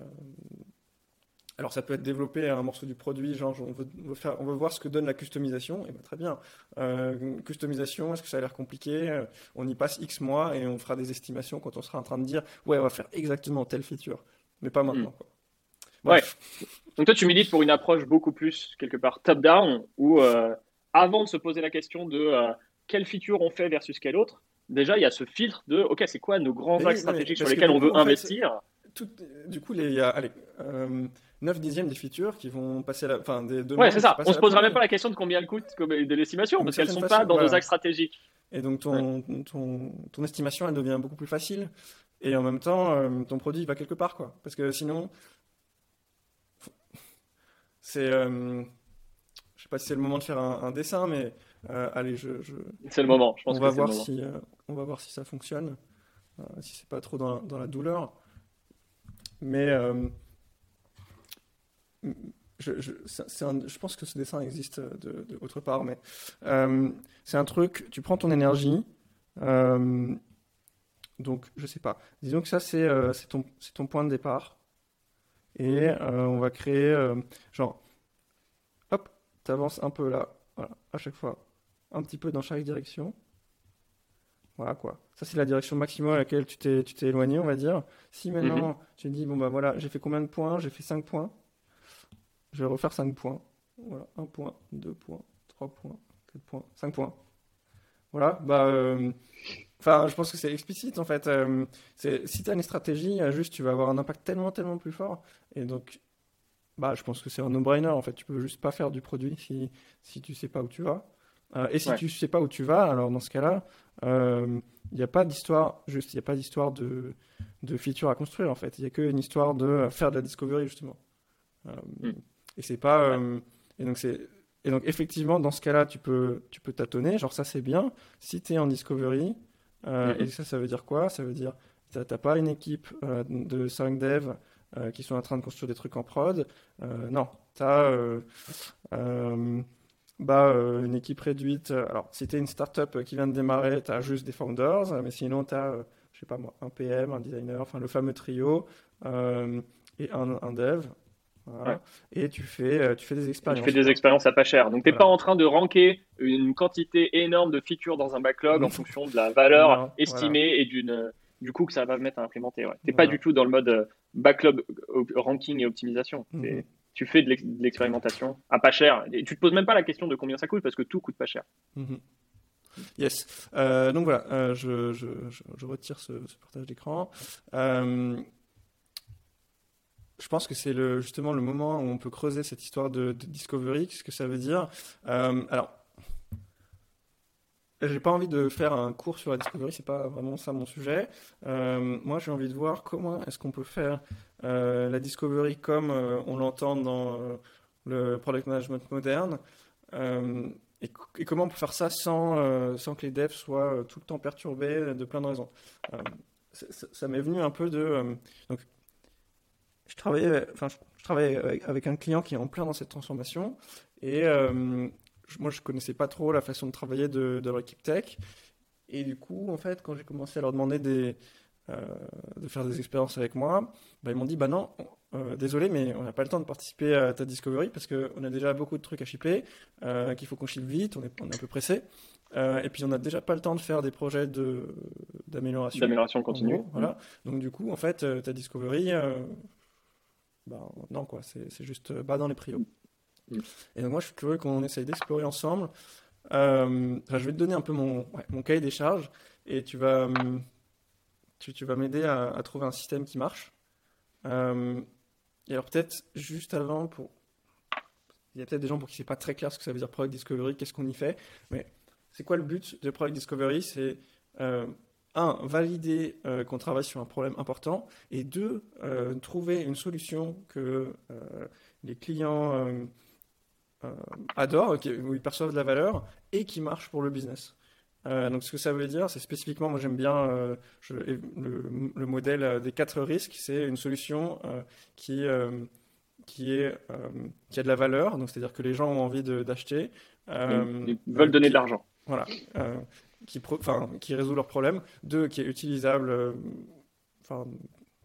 alors, ça peut être développer un morceau du produit, genre on veut, faire, on veut voir ce que donne la customisation, et bien très bien. customisation, est-ce que ça a l'air compliqué? On y passe X mois et on fera des estimations quand on sera en train de dire ouais, on va faire exactement telle feature, mais pas maintenant. Hmm. Quoi. Ouais. Donc toi, tu milites pour une approche beaucoup plus, quelque part, top-down, où euh, avant de se poser la question de euh, quelle feature on fait versus quelle autre, déjà, il y a ce filtre de, OK, c'est quoi nos grands axes stratégiques sur lesquels on veut investir Du coup, il y a allez, 9 euh, dixièmes des features qui vont passer à la... Enfin, des ouais, c'est ça. On se posera même pas la question de combien elles coûtent de l'estimation, parce qu'elles ne sont pas dans nos axes stratégiques. Et donc ton, ton, ton, estimation, elle devient beaucoup plus facile. Et en même temps, euh, ton produit va quelque part, quoi. Parce que sinon, c'est. Euh, je sais pas si c'est le moment de faire un, dessin, mais euh, allez, je. C'est le moment, je pense on va voir si, on va voir si ça fonctionne, si c'est pas trop dans, dans, la douleur. Mais je, je, je, pense que ce dessin existe de, autre part, mais euh, c'est un truc, tu prends ton énergie, euh, donc je sais pas, disons que ça c'est euh, ton, ton point de départ, et on va créer, genre, hop, tu avances un peu là, voilà, à chaque fois, un petit peu dans chaque direction. Voilà quoi. Ça, c'est la direction maximum à laquelle tu t'es éloigné, on va dire. Si maintenant mhm. tu dis, bon bah voilà, j'ai fait combien de points? J'ai fait 5 points je vais refaire 5 points. Voilà, 1 point, 2 points, 3 points, 4 points, 5 points. Voilà, bah, euh, enfin, je pense que c'est explicite en fait. Euh, si tu as une stratégie, euh, juste tu vas avoir un impact tellement, tellement plus fort. Et donc, bah, je pense que c'est un no-brainer en fait. Tu peux juste pas faire du produit si, si tu sais pas où tu vas. et si tu sais pas où tu vas, alors dans ce cas-là, il n'y a pas d'histoire, juste, il n'y a pas d'histoire de, de feature à construire en fait. Il n'y a qu'une histoire de faire de la discovery justement. Mm. Et c'est pas. Euh, et donc, c'est. Et donc, effectivement, dans ce cas-là, tu peux, tu peux tâtonner. Genre, ça, c'est bien. Si tu es en discovery, euh, et ça, ça veut dire quoi? Ça veut dire tu n'as pas une équipe euh, de 5 devs qui sont en train de construire des trucs en prod? non, tu as bah, une équipe réduite. Alors, si tu es une startup qui vient de démarrer, tu as juste des founders. Mais sinon, tu as, je sais pas moi, un PM, un designer, enfin, le fameux trio et un, un dev. Et tu fais, euh, tu fais des expériences. Tu fais des expériences à pas cher. Donc, tu n'es pas en train de ranker une quantité énorme de features dans un backlog en fonction de la valeur estimée et d'une, du coup que ça va mettre à implémenter. Tu n'es pas du tout dans le mode euh, backlog ranking et optimisation. Mhm. Tu fais de l'expérimentation à pas cher. Et tu te poses même pas la question de combien ça coûte parce que tout coûte pas cher. Mhm. Yes. Euh, donc voilà, je, je, je, retire ce, ce partage d'écran je pense que c'est le, justement le moment où on peut creuser cette histoire de, discovery, ce que ça veut dire. Euh, alors, j'ai pas envie de faire un cours sur la discovery, c'est pas vraiment ça mon sujet. Euh, moi, j'ai envie de voir comment est-ce qu'on peut faire euh, la discovery comme on l'entend dans le product management moderne. Et, comment on peut faire ça sans, sans que les devs soient tout le temps perturbés de plein de raisons. ça, m'est venu un peu de. Je travaillais, enfin, je, travaillais avec, un client qui est en plein dans cette transformation et euh, moi je connaissais pas trop la façon de travailler de, leur équipe tech et du coup en fait quand j'ai commencé à leur demander des, euh, de faire des expériences avec moi, bah, ils m'ont dit bah non euh, désolé mais on n'a pas le temps de participer à ta discovery parce qu'on a déjà beaucoup de trucs à shipper, qu'il faut qu'on ship vite, on est, on est un peu pressé. et puis on n'a déjà pas le temps de faire des projets d'amélioration. D'amélioration continue. voilà. Donc du coup, en fait, ta discovery, bah, non, quoi, c'est juste bas dans les prios. Mm. Et donc, moi, je suis curieux qu'on essaye d'explorer ensemble. Euh, je vais te donner un peu mon, mon cahier des charges et tu vas, tu, tu vas m'aider à, trouver un système qui marche. Euh, et alors, peut-être juste avant, pour... il y a peut-être des gens pour qui c'est pas très clair ce que ça veut dire Product Discovery, qu'est-ce qu'on y fait. Mais c'est quoi le but de Product Discovery? C'est euh, un, valider euh, qu'on travaille sur un problème important, et deux, euh, trouver une solution que euh, les clients adorent, où ils perçoivent de la valeur, et qui marche pour le business. donc ce que ça veut dire, c'est spécifiquement, moi j'aime bien le, modèle des quatre risques, c'est une solution qui, qui, est, qui a de la valeur, donc c'est-à-dire que les gens ont envie d'acheter. ils veulent donner de l'argent. Voilà qui, qui résout leurs problèmes, deux, qui est utilisable, euh, enfin,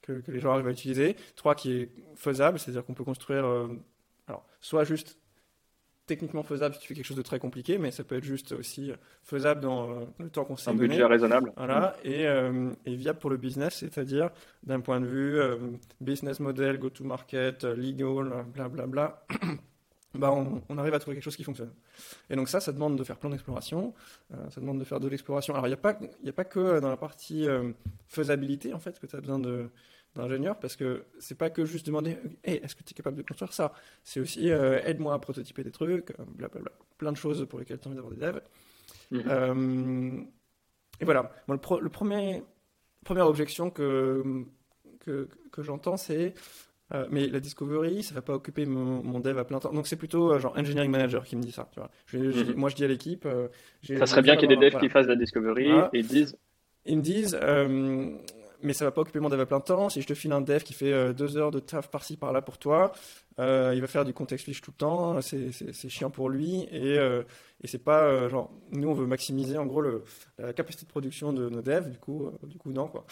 que, les gens arrivent à utiliser, trois, qui est faisable, c'est-à-dire qu'on peut construire, euh, alors, soit juste techniquement faisable si tu fais quelque chose de très compliqué, mais ça peut être juste aussi faisable dans euh, le temps qu'on s'est donné. Un budget raisonnable. Voilà, et, et, viable pour le business, c'est-à-dire d'un point de vue business model, go-to-market, legal, blablabla. Bla, bla. Bah on, arrive à trouver quelque chose qui fonctionne. Et donc ça, ça demande de faire plein d'exploration, euh, ça demande de faire de l'exploration. Alors il n'y a, pas, a pas que dans la partie euh, faisabilité, en fait, que tu as besoin d'ingénieurs, parce que c'est pas que juste demander hey, est-ce que tu es capable de construire ça? C'est aussi euh, aide-moi à prototyper des trucs, blablabla, plein de choses pour lesquelles tu as envie d'avoir des devs. Mm-hmm. et voilà. le, le, premier, première objection que, que, que j'entends, c'est euh, mais la discovery, ça va pas occuper mon, dev à plein temps. Donc c'est plutôt euh, genre engineering manager qui me dit ça. Tu vois. Mhm. Moi je dis à l'équipe. Euh, ça serait bien qu'il y ait des devs qui fassent la discovery et ils disent. Ils me disent, mais ça va pas occuper mon dev à plein temps. Si je te file un dev qui fait deux heures de taf par-ci par-là pour toi, il va faire du context switch tout le temps. C'est chiant pour lui et, et c'est pas genre nous on veut maximiser en gros le, la capacité de production de nos devs. Du coup, du coup non quoi.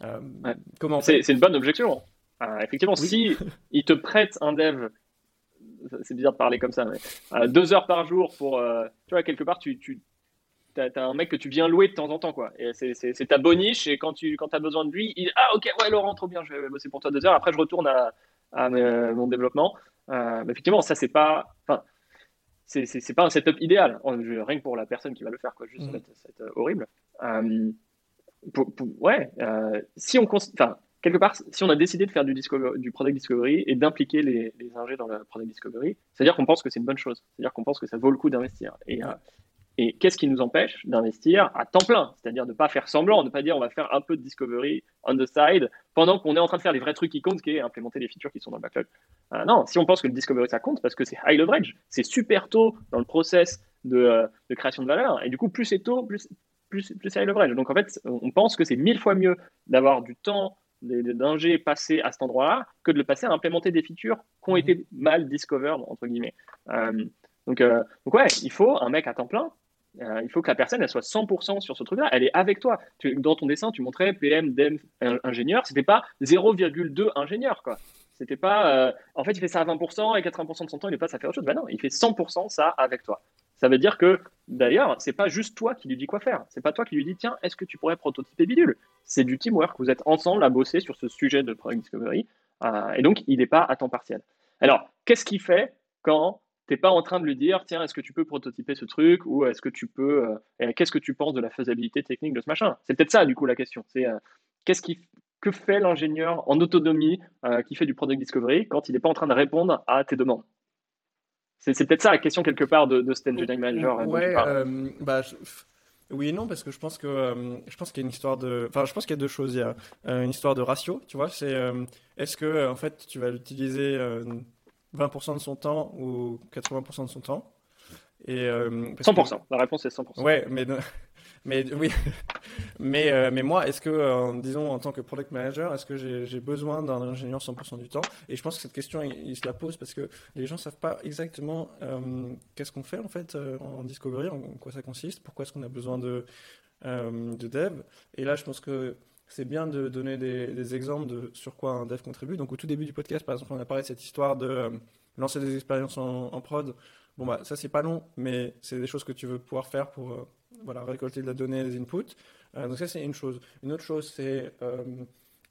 Comment C'est une bonne objection. Euh, effectivement, si il te prête un dev, c'est bizarre de parler comme ça, mais euh, deux heures par jour pour, euh, tu vois, quelque part, tu, tu as, un mec que tu viens louer de temps en temps, quoi. Et c'est ta boniche, et quand tu quand as besoin de lui, il ah ok, ouais Laurent, trop bien, je vais bosser pour toi deux heures. Après, je retourne à, à mon développement. mais effectivement, ça c'est pas, enfin, c'est pas un setup idéal, rien que pour la personne qui va le faire, quoi. Juste, mmh. ça, horrible. ouais, si on, enfin quelque part, si on a décidé de faire du, du product discovery et d'impliquer les, les ingés dans le product discovery, c'est-à-dire qu'on pense que c'est une bonne chose, c'est-à-dire qu'on pense que ça vaut le coup d'investir. Et, euh, et qu'est-ce qui nous empêche d'investir à temps plein? C'est-à-dire de ne pas faire semblant, de ne pas dire on va faire un peu de discovery on the side pendant qu'on est en train de faire les vrais trucs qui comptent, qui est implémenter les features qui sont dans le backlog. Euh, non, si on pense que le discovery ça compte, parce que c'est high leverage, c'est super tôt dans le process de, euh, de création de valeur, et du coup, plus c'est tôt, plus, plus, plus c'est high leverage. Donc en fait, on pense que c'est mille fois mieux d'avoir du temps des dangers passés à cet endroit-là que de le passer à implémenter des features qui ont mhm. été mal discovered, entre guillemets. Euh, donc, euh, donc, ouais, il faut un mec à temps plein. Euh, il faut que la personne elle soit 100% sur ce truc-là. Elle est avec toi. dans ton dessin, tu montrais PM, DEM, ingénieur. C'était pas 0,2 ingénieur, quoi. C'était pas. en fait, il fait ça à 20% et 80% de son temps, il est pas à faire autre chose. Ben non, il fait 100% ça avec toi. Ça veut dire que, d'ailleurs, c'est pas juste toi qui lui dis quoi faire. C'est pas toi qui lui dis, tiens, est-ce que tu pourrais prototyper bidule? C'est du teamwork. Vous êtes ensemble à bosser sur ce sujet de Product Discovery. Euh, et donc, il n'est pas à temps partiel. Alors, qu'est-ce qu'il fait quand tu n'es pas en train de lui dire, tiens, est-ce que tu peux prototyper ce truc? Ou est-ce que tu peux. Euh, qu'est-ce que tu penses de la faisabilité technique de ce machin? C'est peut-être ça, du coup, la question. C'est euh, qu'est-ce qui que fait l'ingénieur en autonomie qui fait du product discovery quand il n'est pas en train de répondre à tes demandes? C'est peut-être ça la question quelque part de, de cet engineering manager. Ouais, euh, bah, oui et non parce que je pense que euh, je pense qu'il y a une histoire de, enfin je pense qu'il y a deux choses. Il y a euh, une histoire de ratio, tu vois. C'est est-ce que en fait tu vas l'utiliser 20% de son temps ou 80% de son temps? Et 100%. La réponse est 100%. Ouais, mais mais oui, mais, euh, mais moi, est-ce que, euh, disons, en tant que product manager, est-ce que j'ai besoin d'un ingénieur 100% du temps? Et je pense que cette question, il, se la pose parce que les gens savent pas exactement euh, qu'est-ce qu'on fait en fait en discovery, en quoi ça consiste, pourquoi est-ce qu'on a besoin de, de dev. Et là, je pense que c'est bien de donner des, exemples de sur quoi un dev contribue. Donc, au tout début du podcast, par exemple, on a parlé de cette histoire de lancer des expériences en, en prod. Bon, bah, ça, c'est pas long, mais c'est des choses que tu veux pouvoir faire pour voilà, récolter de la donnée, des inputs. Euh, donc ça, c'est une chose. Une autre chose, c'est euh,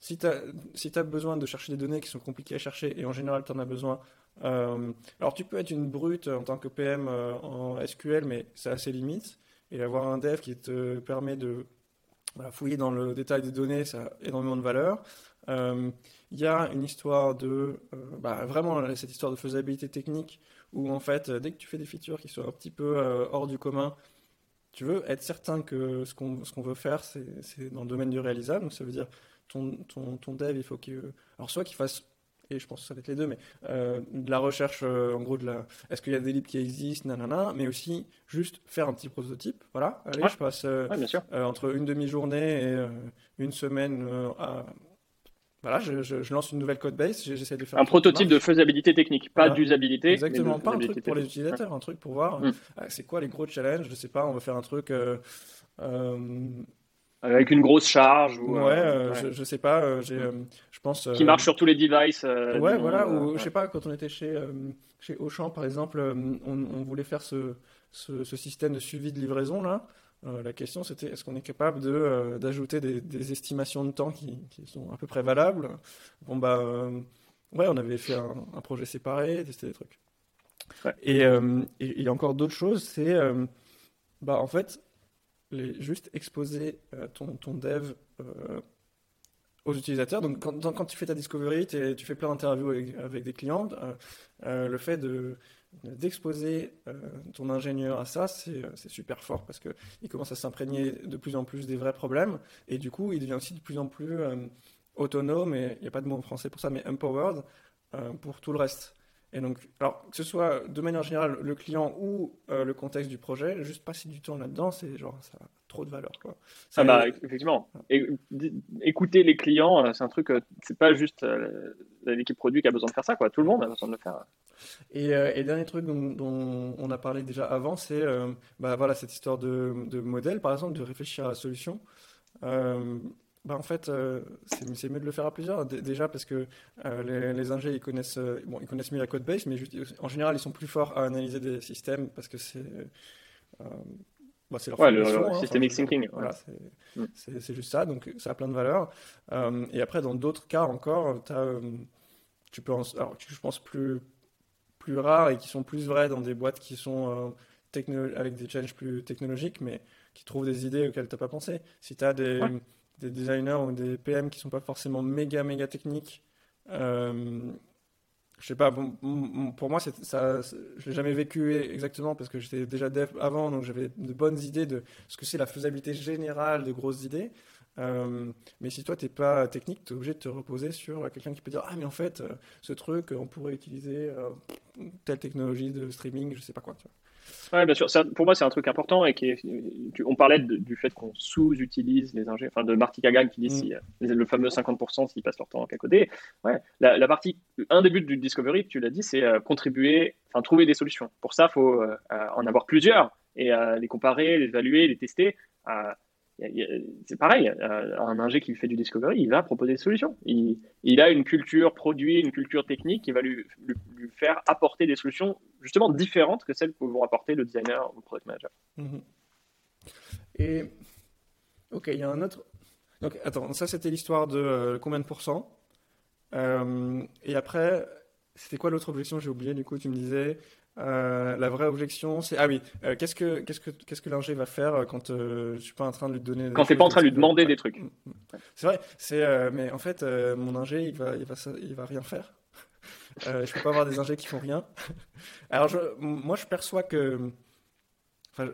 si tu as, si as besoin de chercher des données qui sont compliquées à chercher, et en général, tu en as besoin. Euh, alors, tu peux être une brute en tant que PM en SQL, mais c'est assez limite. Et avoir un dev qui te permet de fouiller dans le détail des données, ça a énormément de valeur. Il y a une histoire de, bah, vraiment cette histoire de faisabilité technique où en fait, dès que tu fais des features qui sont un petit peu hors du commun, tu veux être certain que ce qu'on ce qu'on veut faire, c'est dans le domaine du réalisable. Donc ça veut dire ton, ton, ton dev, il faut qu'il. Alors soit qu'il fasse, et je pense que ça va être les deux, mais euh, de la recherche, euh, en gros, de la. Est-ce qu'il y a des libres qui existent, nanana, mais aussi juste faire un petit prototype. Voilà, allez, je passe euh, entre une demi-journée et une semaine à voilà, je, lance une nouvelle code base, j'essaie de faire un, prototype de faisabilité technique, pas d'usabilité. Exactement, pas un truc pour les utilisateurs, un truc pour voir mm. euh, c'est quoi les gros challenges. Je sais pas, on va faire un truc. Euh, euh, avec une grosse charge ou ouais, Je, je, sais pas je pense qui marche sur tous les devices ouais voilà ou je sais pas quand on était chez chez Auchan par exemple on, voulait faire ce, ce, ce, système de suivi de livraison là euh, la question, c'était est-ce qu'on est capable de, euh, d'ajouter des, estimations de temps qui, sont à peu près valables? Bon, bah, euh, ouais, on avait fait un, projet séparé, testé des trucs. Et il y a encore d'autres choses, c'est, bah, en fait, les, juste exposer ton, ton dev aux utilisateurs. Donc, quand, quand tu fais ta discovery, tu fais plein d'interviews avec, des clients. le fait de d'exposer ton ingénieur à ça, c'est super fort parce qu'il commence à s'imprégner de plus en plus des vrais problèmes et du coup, il devient aussi de plus en plus autonome, et il n'y a pas de mot en français pour ça, mais empowered pour tout le reste. Et donc, alors, que ce soit de manière générale le client ou euh, le contexte du projet, juste passer du temps là-dedans, c'est genre, ça de valeur. Quoi. Ça, ah bah, effectivement. Et, écouter les clients, euh, c'est un truc, euh, c'est pas juste l'équipe produit qui a besoin de faire ça, quoi. Tout le monde a besoin de le faire. Et, et dernier truc dont, on a parlé déjà avant, c'est bah, voilà, cette histoire de, de, modèle, par exemple, de réfléchir à la solution. Bah en fait, euh, c'est mieux de le faire à plusieurs. déjà parce que euh, les, les ingés, ils connaissent, euh, bon, ils connaissent mieux la code base, mais en général, ils sont plus forts à analyser des systèmes parce que c'est bah, leur ouais, le, hein, systemic thinking. Voilà, mm. c'est juste ça, donc ça a plein de valeurs. et après, dans d'autres cas encore, as, tu peux, alors, je pense plus plus rares et qui sont plus vrais dans des boîtes qui sont avec des challenges plus technologiques, mais qui trouvent des idées auxquelles tu n'as pas pensé. Si tu as des des designers ou des PM qui sont pas forcément méga méga techniques. Euh, je sais pas, pour moi, ça, je l'ai jamais vécu exactement parce que j'étais déjà dev avant, donc j'avais de bonnes idées de ce que c'est la faisabilité générale de grosses idées. Euh, mais si toi, tu n'es pas technique, tu es obligé de te reposer sur quelqu'un qui peut dire Ah, mais en fait, euh, ce truc, on pourrait utiliser telle technologie de streaming, je sais pas quoi. Tu vois. Ouais, bien sûr. pour moi, c'est un truc important et qui on parlait du fait qu'on sous-utilise les ingénieurs, enfin de Marty Kagan qui dit mm. si, euh, le fameux 50% s'ils passent leur temps à coder. Ouais, la, partie, un des buts du discovery, tu l'as dit, c'est euh, contribuer, enfin trouver des solutions. Pour ça, il faut euh, en avoir plusieurs et les comparer, les évaluer, les tester c'est pareil, euh, un ingé qui fait du discovery, il va proposer des solutions. Il, a une culture produit, une culture technique qui va lui, faire apporter des solutions justement différentes que celles que vont apporter le designer ou le product manager. Mhm. Et ok, il y a un autre. Donc attends, ça c'était l'histoire de euh, combien de pourcents? Euh, et après, c'était quoi l'autre objection? J'ai oublié. Du coup, tu me disais euh, la vraie objection, c'est ah oui, euh, qu'est-ce que qu'est-ce que qu'est-ce que l'ingé va faire euh, quand je suis pas en train de lui donner quand t'es pas en train de lui demander des trucs. C'est vrai, c'est mais en fait mon ingé il va il va il va rien faire. je peux pas avoir des ingés qui font rien. Alors je, moi je perçois que enfin,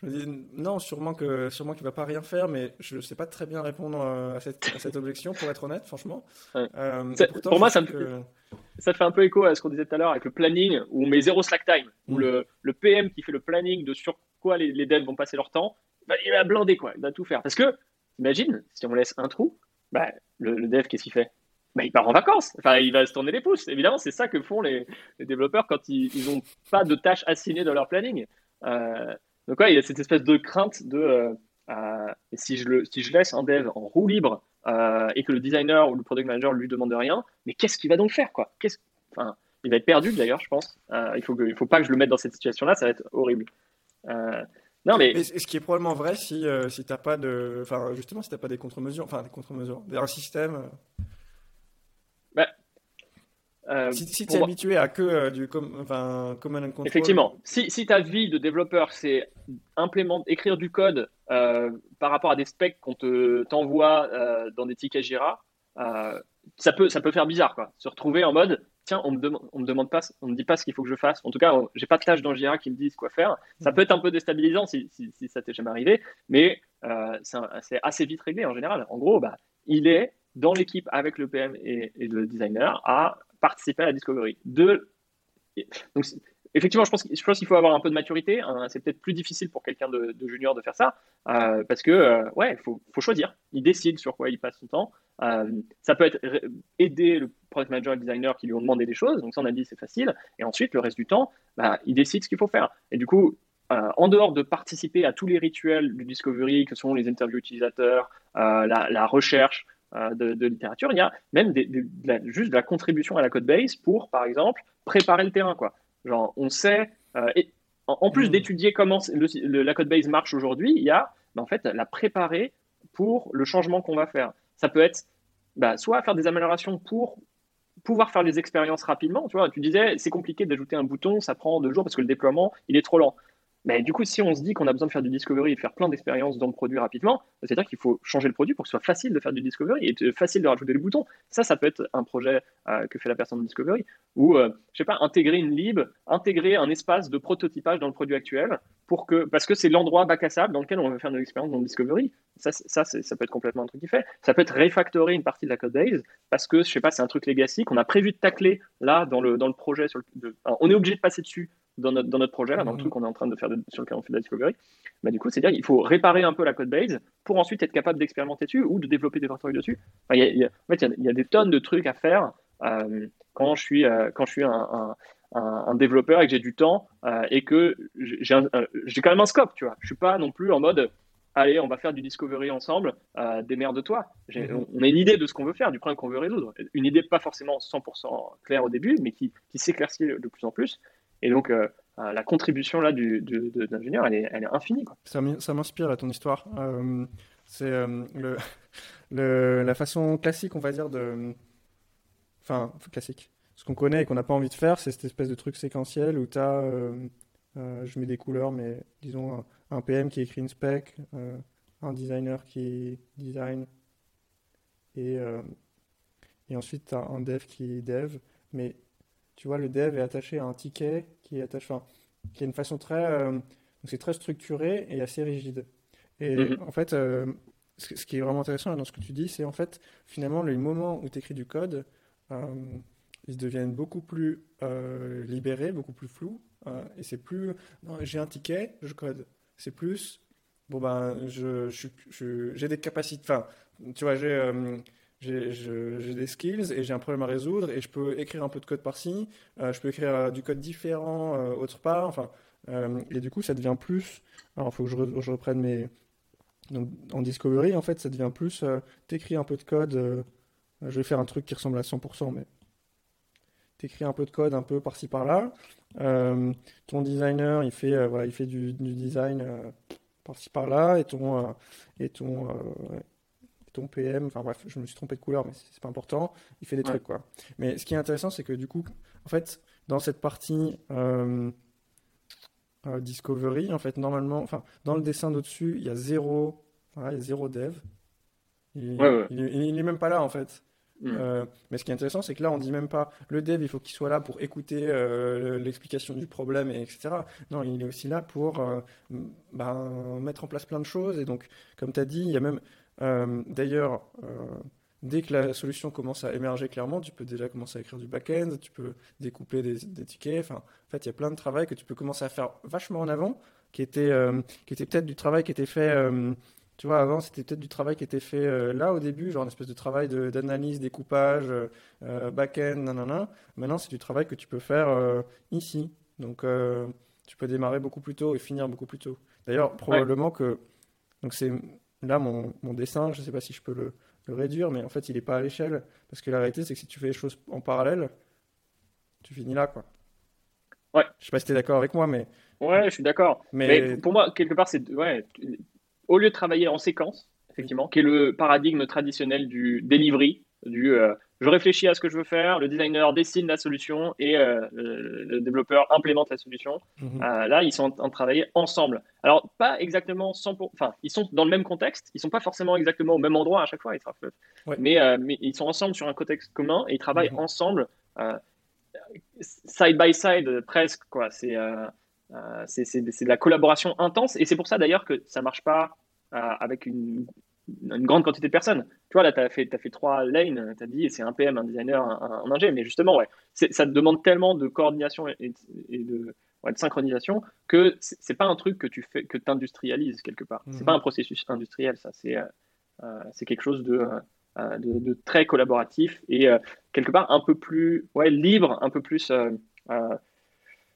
je me dis non, sûrement que sûrement qu'il va pas rien faire, mais je ne sais pas très bien répondre à cette, à cette objection pour être honnête, franchement. pour moi, ça me, ça te fait un peu écho à ce qu'on disait tout à l'heure avec le planning où on met zéro slack time, où mm. le, le, PM qui fait le planning de sur quoi les, les devs vont passer leur temps, bah, il va blinder quoi, il va tout faire. Parce que, imagine, si on laisse un trou, bah, le, dev, qu'est-ce qu'il fait? Bah, il part en vacances. Enfin, il va se tourner les pouces. Évidemment, c'est ça que font les, les développeurs quand ils n'ont pas de tâches assignées dans leur planning. Euh, donc, ouais, il y a cette espèce de crainte de euh, euh, si, je laisse un dev en roue libre euh, et que le designer ou le product manager lui demande rien, mais qu'est-ce qu'il va donc faire quoi? Enfin, Il va être perdu d'ailleurs, je pense. Il il faut pas que je le mette dans cette situation-là, ça va être horrible. Non, mais... mais... ce qui est probablement vrai si, si tu n'as pas de. Enfin, justement, si tu pas des contre-mesures, enfin, des contre-mesures, un système. Bah, si, si tu es habitué à que du enfin, common and control. Effectivement. Si, si ta vie de développeur, c'est écrire du code euh, par rapport à des specs qu'on te t'envoie euh, dans des tickets Jira, euh, ça peut ça peut faire bizarre quoi. Se retrouver en mode tiens on me on me demande pas on me dit pas ce qu'il faut que je fasse. En tout cas j'ai pas de tâche dans Jira qui me disent quoi faire. Ça mm. peut être un peu déstabilisant si, si, si ça t'est jamais arrivé, mais c'est assez vite réglé en général. En gros bah il est dans l'équipe avec le PM et, et, le designer à participer à la discovery. Donc, effectivement, je pense, je pense qu'il faut avoir un peu de maturité. Hein. c'est peut-être plus difficile pour quelqu'un de, junior de faire ça, euh, parce que euh, ouais, faut, faut, choisir. Il décide sur quoi il passe son temps. Euh, ça peut être aider le product manager et le designer qui lui ont demandé des choses. Donc ça, on a dit c'est facile. Et ensuite, le reste du temps, bah, il décide ce qu'il faut faire. Et du coup, en dehors de participer à tous les rituels du discovery, que sont les interviews utilisateurs, la, recherche, de, littérature, il y a même juste de la contribution à la code base pour, par exemple, préparer le terrain. Quoi. Genre, on sait, euh, et en, plus hmm. d'étudier comment la code base marche aujourd'hui, il y a bah, en fait la préparer pour le changement qu'on va faire. Ça peut être bah, soit faire des améliorations pour pouvoir faire les expériences rapidement. Tu vois, tu disais c'est compliqué d'ajouter un bouton, ça prend deux jours parce que le déploiement il est trop lent. Mais du coup, si on se dit qu'on a besoin de faire du discovery et faire plein d'expériences dans le produit rapidement, c'est-à-dire qu'il faut changer le produit pour que ce soit facile de faire du discovery et facile de rajouter les boutons. Ça, ça peut être un projet euh, que fait la personne de discovery. Ou, euh, je sais pas, intégrer une lib, intégrer un espace de prototypage dans le produit actuel pour que, parce que c'est l'endroit bac à sable dans lequel on veut faire nos expériences dans le discovery. Ça, ça, ça peut être complètement un truc qui fait. Ça peut être refactorer une partie de la code base parce que, je sais pas, c'est un truc legacy qu'on a prévu de tacler là dans le, dans le projet. On est obligé de passer dessus dans notre, dans notre projet, là, dans le mhm. truc qu'on est en train de faire sur lequel on fait de la discovery, bah, du coup, c'est-à-dire qu'il faut réparer un peu la code base pour ensuite être capable d'expérimenter dessus ou de développer des factories dessus. en fait, il y, a des tonnes de trucs à faire euh, quand je suis, euh, quand je suis un, un, développeur et que j'ai du temps euh, et que j'ai quand même un scope, tu vois. Je suis pas non plus en mode allez, on va faire du discovery ensemble, euh, démerde-toi. Mhm. On a une idée de ce qu'on veut faire, du problème qu'on veut résoudre. Une idée pas forcément 100% claire au début, mais qui, qui s'éclaircit de plus en plus. Et donc, euh, euh, la contribution là du, d'ingénieur, elle est, elle est infinie. Ça, m'inspire à ton histoire. Euh, c'est le, la façon classique, on va dire, de. Enfin, classique. Ce qu'on connaît et qu'on n'a pas envie de faire, c'est cette espèce de truc séquentiel où tu as. je mets des couleurs, mais disons un, PM qui écrit une spec, un designer qui design, et, et ensuite tu as un dev qui dev. Mais tu vois, le dev est attaché à un ticket qui est attaché, qui a une façon très, euh, c'est très structuré et assez rigide. Et mhm. en fait, euh, ce qui est vraiment intéressant dans ce que tu dis, c'est en fait, finalement, le moment où tu écris du code, euh, ils deviennent beaucoup plus libérés, beaucoup plus flous. et c'est plus, j'ai un ticket, je code. C'est plus, bon ben, je, j'ai des capacités, enfin, tu vois, j'ai j'ai des skills et j'ai un problème à résoudre et je peux écrire un peu de code par-ci, euh, je peux écrire euh, du code différent euh, autre part, enfin, et du coup ça devient plus, alors il faut que je, reprenne mes, donc en discovery en fait ça devient plus, t'écris un peu de code, je vais faire un truc qui ressemble à 100%, mais t'écris un peu de code un peu par-ci par-là, ton designer il fait, voilà, il fait du, design par-ci par-là et ton ton PM, enfin bref, je me suis trompé de couleur, mais c'est pas important, il fait des trucs quoi. Mais ce qui est intéressant, c'est que du coup, en fait, dans cette partie euh, euh, Discovery, en fait, normalement, enfin, dans le dessin d'au-dessus, il y a zéro, il y a zéro dev. Il, il, est même pas là en fait. Mm. Euh, mais ce qui est intéressant, c'est que là, on dit même pas le dev, il faut qu'il soit là pour écouter l'explication du problème, et etc. Non, il est aussi là pour ben, mettre en place plein de choses. Et donc, comme tu as dit, il y a même d'ailleurs, euh, dès que la solution commence à émerger clairement, tu peux déjà commencer à écrire du back-end, tu peux découper des, tickets. Enfin, en fait, il y a plein de travail que tu peux commencer à faire vachement en avant, qui était, euh, qui était peut-être du travail qui était fait. tu vois, avant, c'était peut-être du travail qui était fait là au début, genre une espèce de travail d'analyse, découpage, back-end, nanana. Maintenant, c'est du travail que tu peux faire ici. Donc, tu peux démarrer beaucoup plus tôt et finir beaucoup plus tôt. D'ailleurs, probablement que donc c'est Là, mon, dessin, je ne sais pas si je peux le, réduire, mais en fait, il n'est pas à l'échelle. Parce que la réalité, c'est que si tu fais les choses en parallèle, tu finis là, quoi. Ouais. Je sais pas si tu es d'accord avec moi, mais. Ouais, je suis d'accord. Mais... pour moi, quelque part, c'est. Ouais, au lieu de travailler en séquence, effectivement, qui est le paradigme traditionnel du delivery, du euh, je réfléchis à ce que je veux faire, le designer dessine la solution et euh, le, développeur implémente la solution. Mhm. Euh, là, ils sont en train de travailler ensemble. Alors, pas exactement 100%, enfin, ils sont dans le même contexte, ils sont pas forcément exactement au même endroit à chaque fois, ils mais, euh, mais, ils sont ensemble sur un contexte commun et ils travaillent mhm. ensemble, side by side presque, quoi. C'est c'est de la collaboration intense et c'est pour ça d'ailleurs que ça marche pas avec une une grande quantité de personnes. Tu vois, là, tu as fait, as fait trois lanes, tu as dit, c'est un PM, un designer, un, un, ingé, mais justement, ouais, ça te demande tellement de coordination et, de, synchronisation que c'est pas un truc que tu fais, que industrialises quelque part. C'est pas mhm. un processus industriel, ça, c'est euh, euh, c'est quelque chose de, euh, de, très collaboratif et quelque part un peu plus ouais, libre, un peu plus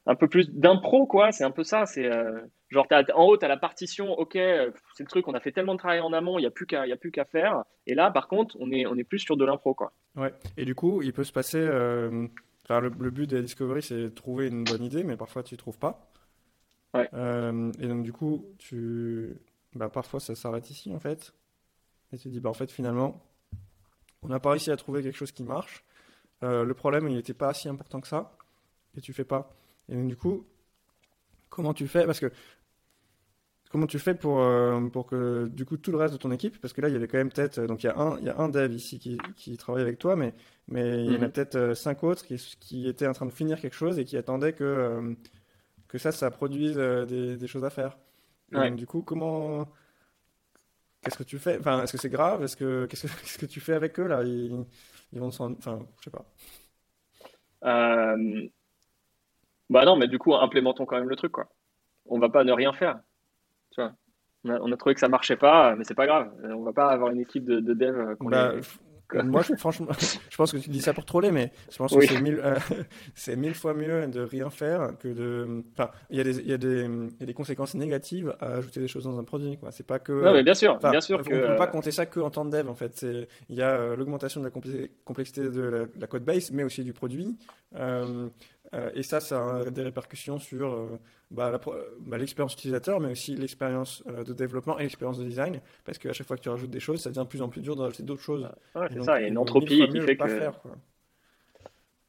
un peu plus d'impro, quoi. C'est un peu ça. C'est euh, genre, en haut, tu as la partition, ok, c'est le truc, on a fait tellement de travail en amont, il n'y a plus qu'à plus qu'à faire. Et là, par contre, on est, on est plus sur de l'impro, quoi. Ouais. Et du coup, il peut se passer. Euh, le, but de la discovery, c'est de trouver une bonne idée, mais parfois, tu ne trouves pas. Ouais. Euh, et donc, du coup, tu. Bah, parfois, ça s'arrête ici, en fait. Et tu dis, bah, en fait, finalement, on n'a pas réussi à trouver quelque chose qui marche. le problème, il n'était pas si important que ça. Et tu fais pas. Et donc, du coup, comment tu fais Parce que comment tu fais pour, euh, pour que du coup tout le reste de ton équipe, parce que là il y avait quand même peut-être, donc il y a un, il y a un dev ici qui, qui travaille avec toi, mais, mais il y en a Mhm. peut-être euh, cinq autres qui, qui étaient en train de finir quelque chose et qui attendaient que, euh, que ça, ça produise euh, des, des choses à faire. Ouais. donc du coup, comment, qu'est-ce que tu fais? Enfin, est-ce que c'est grave? Est-ce que, qu'est-ce que, qu'est-ce que tu fais avec eux là? Ils, ils vont s'en, enfin, je sais pas. Bah non, mais du coup, implémentons quand même le truc, quoi. On va pas ne rien faire, tu vois. On a, on a trouvé que ça marchait pas, mais c'est pas grave. On va pas avoir une équipe de, de dev euh, qu'on Bah, les- moi, je, franchement, je pense que tu dis ça pour troller, mais je pense que c'est mille, euh, fois mieux de rien faire que de. Enfin, il y a des, y y a conséquences négatives à ajouter des choses dans un produit, quoi. C'est pas que. Non, mais bien sûr, bien sûr on que. ne peut pas compter ça que en temps de dev, en fait. Il y a euh, l'augmentation de la complexité de la, de la code base, mais aussi du produit. Euh, euh, et ça, ça a des répercussions sur euh, bah, bah, l'expérience utilisateur, mais aussi l'expérience euh, de développement et l'expérience de design. Parce qu'à chaque fois que tu rajoutes des choses, ça devient de plus en plus dur de rajouter d'autres choses. ouais, c'est ça, il y a une entropie qui fait que. faire.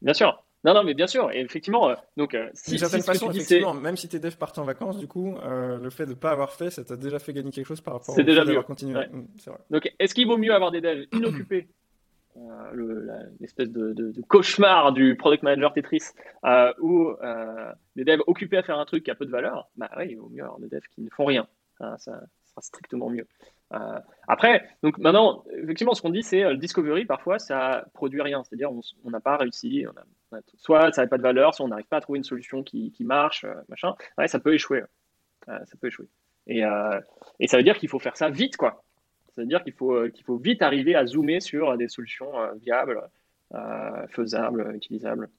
Bien sûr. Non, non, mais bien sûr. Et effectivement, donc, euh, D'une si, certaine si façon, effectivement, même si tes devs partent en vacances, du coup, le fait de ne pas avoir fait, ça t'a déjà fait gagner quelque chose par rapport C'est au déjà fait d'avoir continué. Ouais. Mm. Donc, est-ce qu'il vaut mieux avoir des devs inoccupés, euh, l'espèce de, cauchemar du product manager Tetris, euh, euh, des devs occupés à faire un truc qui a peu de valeur Bah oui, il vaut mieux avoir des devs qui ne font rien. Hein, ça sera strictement mieux. Euh, après, donc maintenant, effectivement, ce qu'on dit, c'est euh, le discovery, parfois, ça produit rien. C'est-à-dire, on n'a pas réussi. Soit ça n'avait pas de valeur, soit on n'arrive pas à trouver une solution qui, marche, euh, machin. Ouais, ça peut échouer. Euh, ça peut échouer. Et, euh, et ça veut dire qu'il faut faire ça vite, quoi. Ça veut dire qu'il faut, euh, qu'il faut vite arriver à zoomer sur des solutions euh, viables, euh, faisables, utilisables.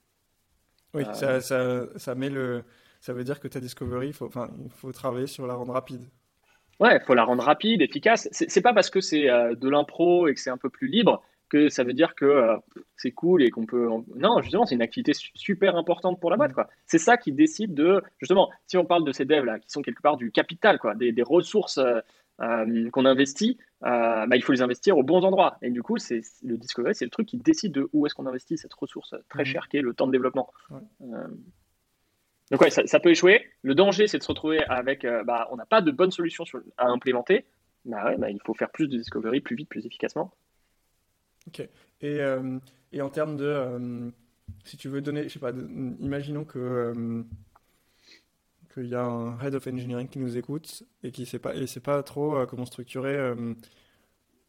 Oui, Euh, ça, ça, ça met le. Ça veut dire que ta discovery, il faut, il faut travailler sur la rendre rapide. Ouais, il faut la rendre rapide, efficace. C'est pas parce que c'est euh, de l'impro et que c'est un peu plus libre que ça veut dire que euh, c'est cool et qu'on peut. Non, justement, c'est une activité su- super importante pour la boîte, quoi. C'est ça qui décide de. Justement, si on parle de ces devs là, qui sont quelque part du capital, quoi, des, des ressources euh, euh, qu'on investit, euh, bah, il faut les investir aux bons endroits. Et du coup, c'est le discovery, c'est le truc qui décide de où est-ce qu'on investit cette ressource très Mhm. chère qui est le temps de développement. Ouais. Euh, donc ouais, ça, ça peut échouer. Le danger, c'est de se retrouver avec, bah, on n'a pas de bonne solution sur- à implémenter. Bah ouais, bah, il faut faire plus de discovery, plus vite, plus efficacement. Ok. Et, et en termes de. si tu veux donner. Je sais pas, de- imaginons que. Qu'il y a un head of engineering qui nous écoute et qui sait pas, et sait pas trop euh, comment structurer euh,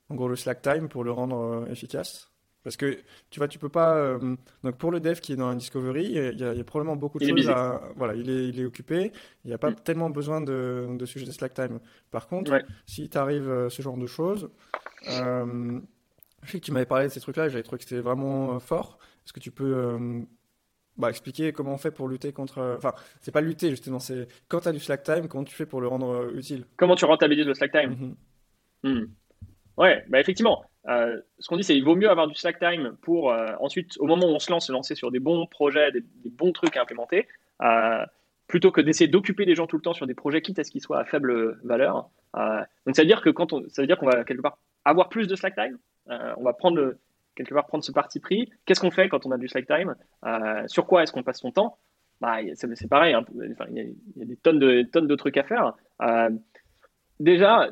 en gros le slack time pour le rendre euh, efficace. Parce que tu vois, tu peux pas. euh, donc pour le dev qui est dans un discovery, il y a, il y probablement beaucoup de Il choses à. Voilà, il est, il est occupé. Il n'y a pas Mm. tellement besoin de, de sujets de slack time. Par contre, Ouais. si t'arrive euh, ce genre de choses, euh, je sais que tu m'avais parlé de ces trucs-là j'avais trouvé que c'était vraiment fort. Est-ce que tu peux euh, bah, expliquer comment on fait pour lutter contre. euh, Enfin, c'est pas lutter justement, c'est quand tu as du slack time, comment tu fais pour le rendre euh, utile? Comment tu rentabilises le slack time. Hmm. Ouais, bah effectivement. Euh, ce qu'on dit, c'est qu'il vaut mieux avoir du slack time pour euh, ensuite, au moment où on se lance, se lancer sur des bons projets, des, des bons trucs à implémenter, euh, plutôt que d'essayer d'occuper les gens tout le temps sur des projets, quitte à ce qu'ils soient à faible valeur. Donc ça veut dire que quand on, ça veut dire qu'on va quelque part avoir plus de slack time. On va prendre le, quelque part prendre ce parti pris. Qu'est-ce qu'on fait quand on a du slack time? Euh, Sur quoi est-ce qu'on passe son temps? Bah, c'est c'est pareil. hein. Enfin, il y, a- il y a des tonnes de tonnes de trucs à faire. Euh, déjà,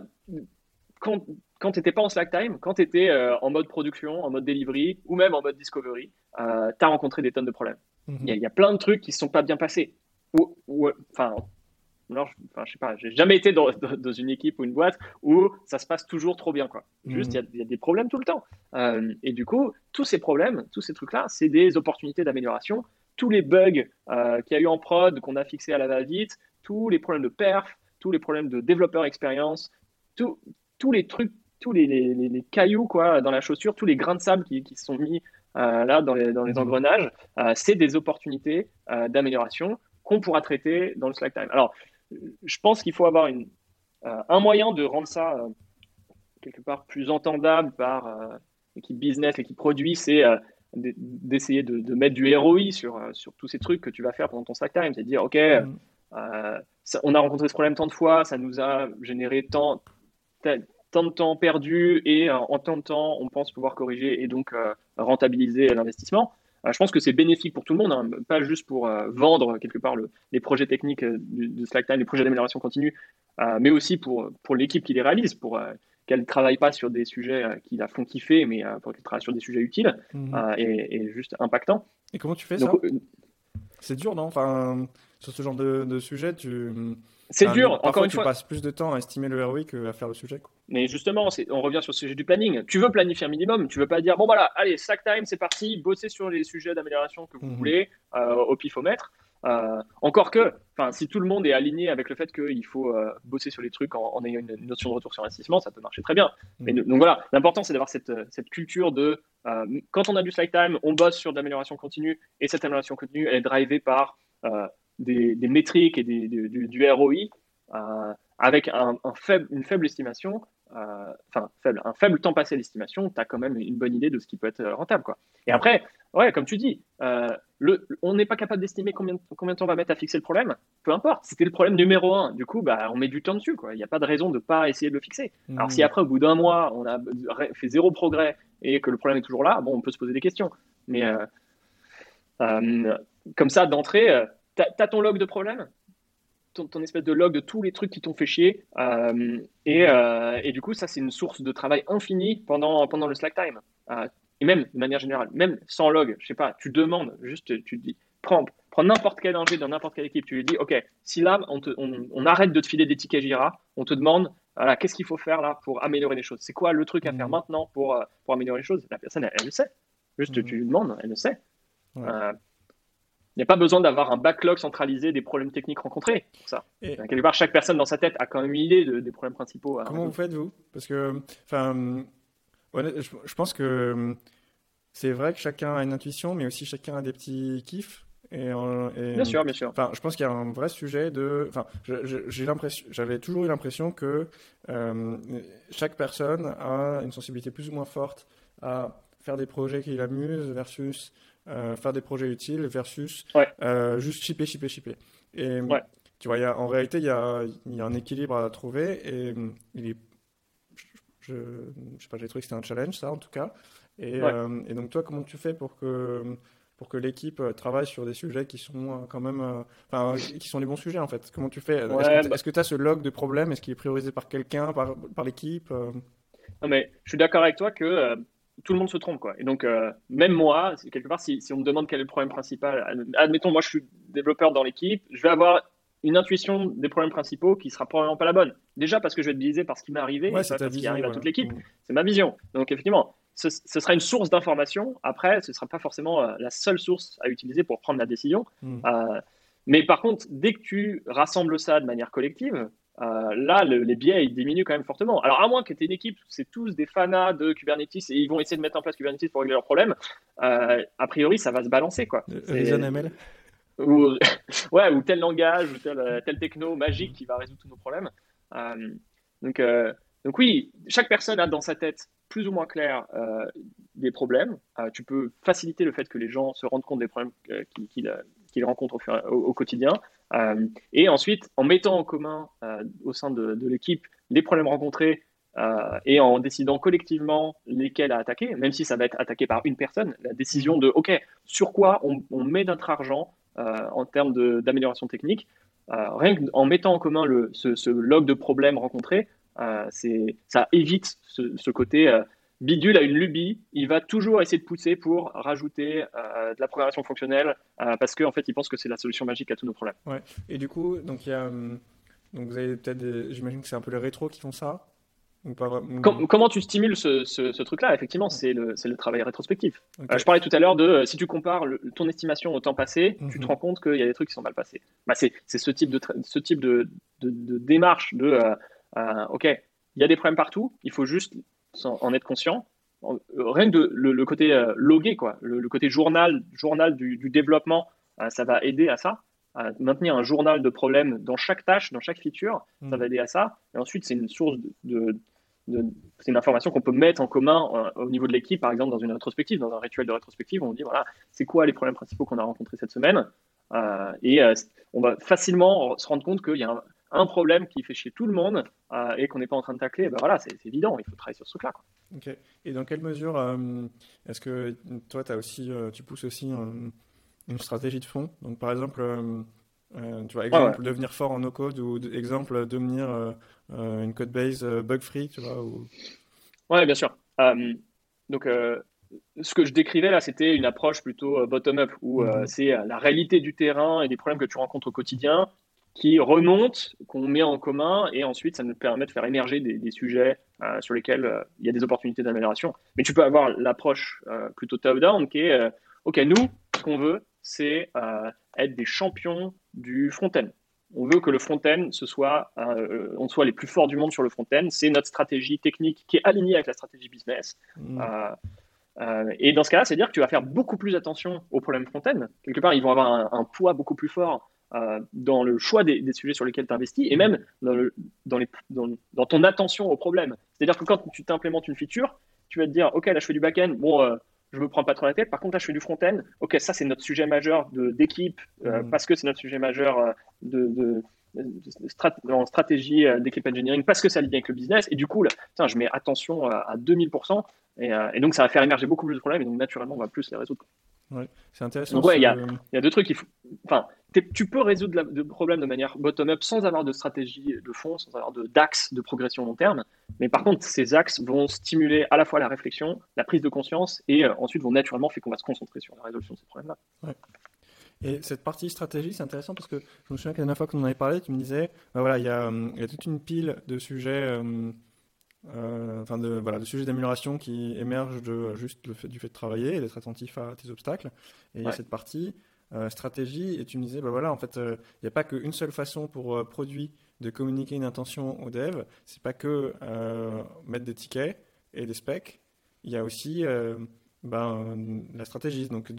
quand, quand tu n'étais pas en slack time, quand tu étais en mode production, en mode delivery ou même en mode discovery, euh, tu as rencontré des tonnes de problèmes. Mhm. Il y, a- il y a plein de trucs qui ne se sont pas bien passés. Ou, ou- enfin, enfin, je sais pas, j'ai jamais été dans, une équipe ou une boîte où ça se passe toujours trop bien. Quoi. Juste, il y, a- il y a des problèmes tout le temps. Euh, et du coup, tous ces problèmes, tous ces trucs-là, c'est des opportunités d'amélioration. Tous les bugs euh, qu'il y a eu en prod, qu'on a fixés à la va-vite, tous les problèmes de perf, tous les problèmes de développeur expérience, tous les trucs, tous les, les- les- les cailloux quoi, dans la chaussure, tous les grains de sable qui, qui sont mis euh, là dans les, dans Mhm. engrenages, euh, c'est des opportunités d'amélioration qu'on pourra traiter dans le slack time. Alors, je pense qu'il faut avoir une, euh, un moyen de rendre ça euh, quelque part plus entendable par euh, l'équipe business, l'équipe produit, c'est euh, d'essayer de, de mettre du ROI sur, euh, sur tous ces trucs que tu vas faire pendant ton slack time. C'est de dire, OK, euh, ça- on a rencontré ce problème tant de fois, ça nous a généré tant, tant de temps perdu et euh, en tant de temps, on pense pouvoir corriger et donc euh, rentabiliser l'investissement. Je pense que c'est bénéfique pour tout le monde, hein, pas juste pour vendre quelque part les projets techniques de Slacktime, les projets d'amélioration continue, mais aussi pour, pour l'équipe qui les réalise, pour qu'elle ne travaille pas sur des sujets qui la font kiffer, mais pour qu'elle travaille sur des sujets utiles mmh. et, juste impactants. Et comment tu fais ça? C'est dur, non? Enfin, sur ce genre de, de sujet, tu c'est dur, encore une tu fois. Tu passes plus de temps à estimer le ROI qu'à faire le sujet. Mais justement, on revient sur le sujet du planning. Tu veux planifier un minimum, tu veux pas dire, bon voilà, allez, slack time, c'est parti, bosser sur les sujets d'amélioration que vous mhm. voulez euh, au pifomètre. Euh, encore que, si tout le monde est aligné avec le fait qu'il faut euh, bosser sur les trucs en, ayant une notion de retour sur investissement, ça peut marcher très bien. Mhm. Mais, donc voilà, l'important c'est d'avoir cette, cette, culture de quand on a du slack time, on bosse sur de l'amélioration continue et cette amélioration continue elle est drivée par des, métriques et du, ROI euh, avec un, faible, une faible estimation, euh, enfin faible, un faible temps passé à l'estimation, tu as quand même une bonne idée de ce qui peut être rentable. Quoi. Et après, ouais, comme tu dis, euh, le, on n'est pas capable d'estimer combien, combien de temps on va mettre à fixer le problème. Peu importe, c'était le problème numéro un. Du coup, bah, on met du temps dessus. Il n'y a pas de raison de ne pas essayer de le fixer. Alors si mmh. après, au bout d'un mois, on a fait zéro progrès et que le problème est toujours là, bon, on peut se poser des questions. Mais comme ça, d'entrée, tu as, ton log de problème, ton, espèce de log de tous les trucs qui t'ont fait chier. Euh, euh, et, du coup, ça, c'est une source de travail infinie pendant, pendant le slack time. Euh, et même, de manière générale, même sans log, je sais pas, tu demandes, juste, tu te dis, prends, prends n'importe quel ingé dans n'importe quelle équipe, tu lui dis, OK, si là, on, on, arrête de te filer des tickets Jira, on te demande, voilà, qu'est-ce qu'il faut faire là pour améliorer les choses? C'est quoi le truc à faire mmh. maintenant pour, pour améliorer les choses? La personne, elle, le sait. Juste, mmh. tu lui demandes, elle le sait. N'y a pas besoin d'avoir un backlog centralisé des problèmes techniques rencontrés. ça. Et Quelque part, chaque personne dans sa tête a quand même une idée des problèmes principaux. Comment vous faites, vous? Parce que, enfin, je, pense que c'est vrai que chacun a une intuition, mais aussi chacun a des petits kiffs. Et, bien sûr, bien sûr. Enfin, je pense qu'il y a un vrai sujet de. Enfin, j'ai l'impression, j'avais toujours eu l'impression que euh, chaque personne a une sensibilité plus ou moins forte à faire des projets qui l'amusent versus faire des projets utiles versus euh, juste shipper, shipper, shipper. Et tu vois, y a, en réalité, il y a, y a, un équilibre à trouver et il est, je, je sais pas, j'ai trouvé que c'était un challenge, ça en tout cas. Et, euh, et, donc, toi, comment tu fais pour que pour que l'équipe travaille sur des sujets qui sont quand même, enfin, qui sont les bons sujets en fait? Comment tu fais? Est-ce que tu as ce log de problème Est-ce qu'il est priorisé par quelqu'un, par, par l'équipe Non mais je suis d'accord avec toi que tout le monde se trompe. Quoi. Et donc, euh, même moi, quelque part, si, on me demande quel est le problème principal, admettons, moi, je suis développeur dans l'équipe, je vais avoir une intuition des problèmes principaux qui sera probablement pas la bonne. Déjà parce que je vais être biaisé par ce qui m'est arrivé, ouais, ce qui arrive à toute l'équipe. Mm. C'est ma vision. Donc, effectivement, ce, sera une source d'information. Après, ce ne sera pas forcément euh, la seule source à utiliser pour prendre la décision. Mm. Euh, mais par contre, dès que tu rassembles ça de manière collective, euh, là, les biais, ils diminuent quand même fortement. Alors, à moins que tu aies une équipe, c'est tous des fanas de Kubernetes et ils vont essayer de mettre en place Kubernetes pour régler leurs problèmes, euh, a priori, ça va se balancer. Quoi. ML ou, ouais, ou tel langage, ou tel, tel, techno magique qui va résoudre tous nos problèmes. Euh, donc, donc, oui, chaque personne a dans sa tête plus ou moins clair des problèmes. tu peux faciliter le fait que les gens se rendent compte des problèmes qu'ils rencontrent au, au quotidien. Euh, et ensuite, en mettant en commun euh, au sein de, l'équipe les problèmes rencontrés euh, et en décidant collectivement lesquels à attaquer, même si ça va être attaqué par une personne, la décision de OK, sur quoi on, met notre argent en termes d'amélioration technique, rien qu'en mettant en commun le, ce, log de problèmes rencontrés, ça évite ce côté Bidule a une lubie, il va toujours essayer de pousser pour rajouter euh, de la programmation fonctionnelle euh, parce qu'en en fait, il pense que c'est la solution magique à tous nos problèmes. Ouais. Et du coup, donc il y a, hum, donc vous avez peut-être, j'imagine que c'est un peu les rétros qui font ça. comment tu stimules ce, truc-là? Effectivement, c'est le, le, travail rétrospectif. Euh, je parlais tout à l'heure de si tu compares ton estimation au temps passé, tu te mhm. rends compte qu'il y a des trucs qui sont mal passés. Bah, c'est ce type de, ce type de, de démarche de OK, il y a des problèmes partout, il faut juste en être conscient. Euh, rien que le, côté euh, logué, quoi, le, côté journal, journal du, développement, euh, ça va aider à ça. À maintenir un journal de problèmes dans chaque tâche, dans chaque feature, ça hmm. va aider à ça. Et ensuite, c'est une source de, c'est une information qu'on peut mettre en commun au niveau de l'équipe, par exemple dans une rétrospective, dans un rituel de rétrospective, on dit voilà, c'est quoi les problèmes principaux qu'on a rencontrés cette semaine, et on va facilement se rendre compte qu'il y a un, un problème qui fait chier tout le monde euh, et qu'on n'est pas en train de tacler, ben voilà, c'est évident, il faut travailler sur ce truc-là. Ok. Et dans quelle mesure est-ce que toi, as aussi, tu pousses aussi une stratégie de fond? Donc, par exemple, tu vois, exemple, devenir fort en no-code ou exemple, devenir une code base bug-free, tu vois ou... Ouais, bien sûr. donc, ce que je décrivais là, c'était une approche plutôt bottom-up, où mhm. c'est la réalité du terrain et des problèmes que tu rencontres au quotidien qui remontent, qu'on met en commun, et ensuite ça nous permet de faire émerger des, sujets euh, sur lesquels euh, il y a des opportunités d'amélioration. Mais tu peux avoir l'approche euh, plutôt top-down qui est, OK, nous, ce qu'on veut, c'est être des champions du front-end. On veut que le front-end, ce soit, on soit les plus forts du monde sur le front-end. C'est notre stratégie technique qui est alignée avec la stratégie business. Mmh. et dans ce cas-là, c'est-à-dire que tu vas faire beaucoup plus attention aux problèmes front-end. Quelque part, ils vont avoir un, un poids beaucoup plus fort euh, dans le choix des, sujets sur lesquels tu investis et même dans, le, dans, les, dans, ton attention aux problèmes. C'est-à-dire que quand tu t'implémentes une feature, tu vas te dire, OK, là, je fais du back-end, bon, euh, je me prends pas trop la tête. Par contre, là, je fais du front-end. OK, ça, c'est notre sujet majeur d'équipe euh, mm. parce que c'est notre sujet majeur de, de, en stratégie d'équipe engineering parce que ça lie avec le business. Et du coup, là, je mets attention à, 2000%. Et, et, donc, ça va faire émerger beaucoup plus de problèmes. Et donc, naturellement, on va plus les résoudre. Ouais, c'est intéressant. Donc, il y, a, y a deux trucs. Il faut... Enfin, tu peux résoudre le problème de manière bottom-up sans avoir de stratégie de fond, sans avoir d'axe de, progression long terme. Mais par contre, ces axes vont stimuler à la fois la réflexion, la prise de conscience et euh, ensuite vont naturellement faire qu'on va se concentrer sur la résolution de ces problèmes-là. Ouais. Et cette partie stratégie, c'est intéressant parce que je me souviens que la dernière fois qu'on en avait parlé, tu me disais, bah voilà, il y, a, y, a toute une pile de sujets. Euh, enfin de, voilà, de sujets d'amélioration qui émergent de juste le fait, du fait de travailler et d'être attentif à tes obstacles. Et il cette partie euh, stratégie et tu me disais, bah voilà, en fait, il euh, n'y a pas qu'une seule façon pour euh, produit de communiquer une intention au dev. C'est pas que mettre des tickets et des specs. Il y a aussi ben, la stratégie. Donc,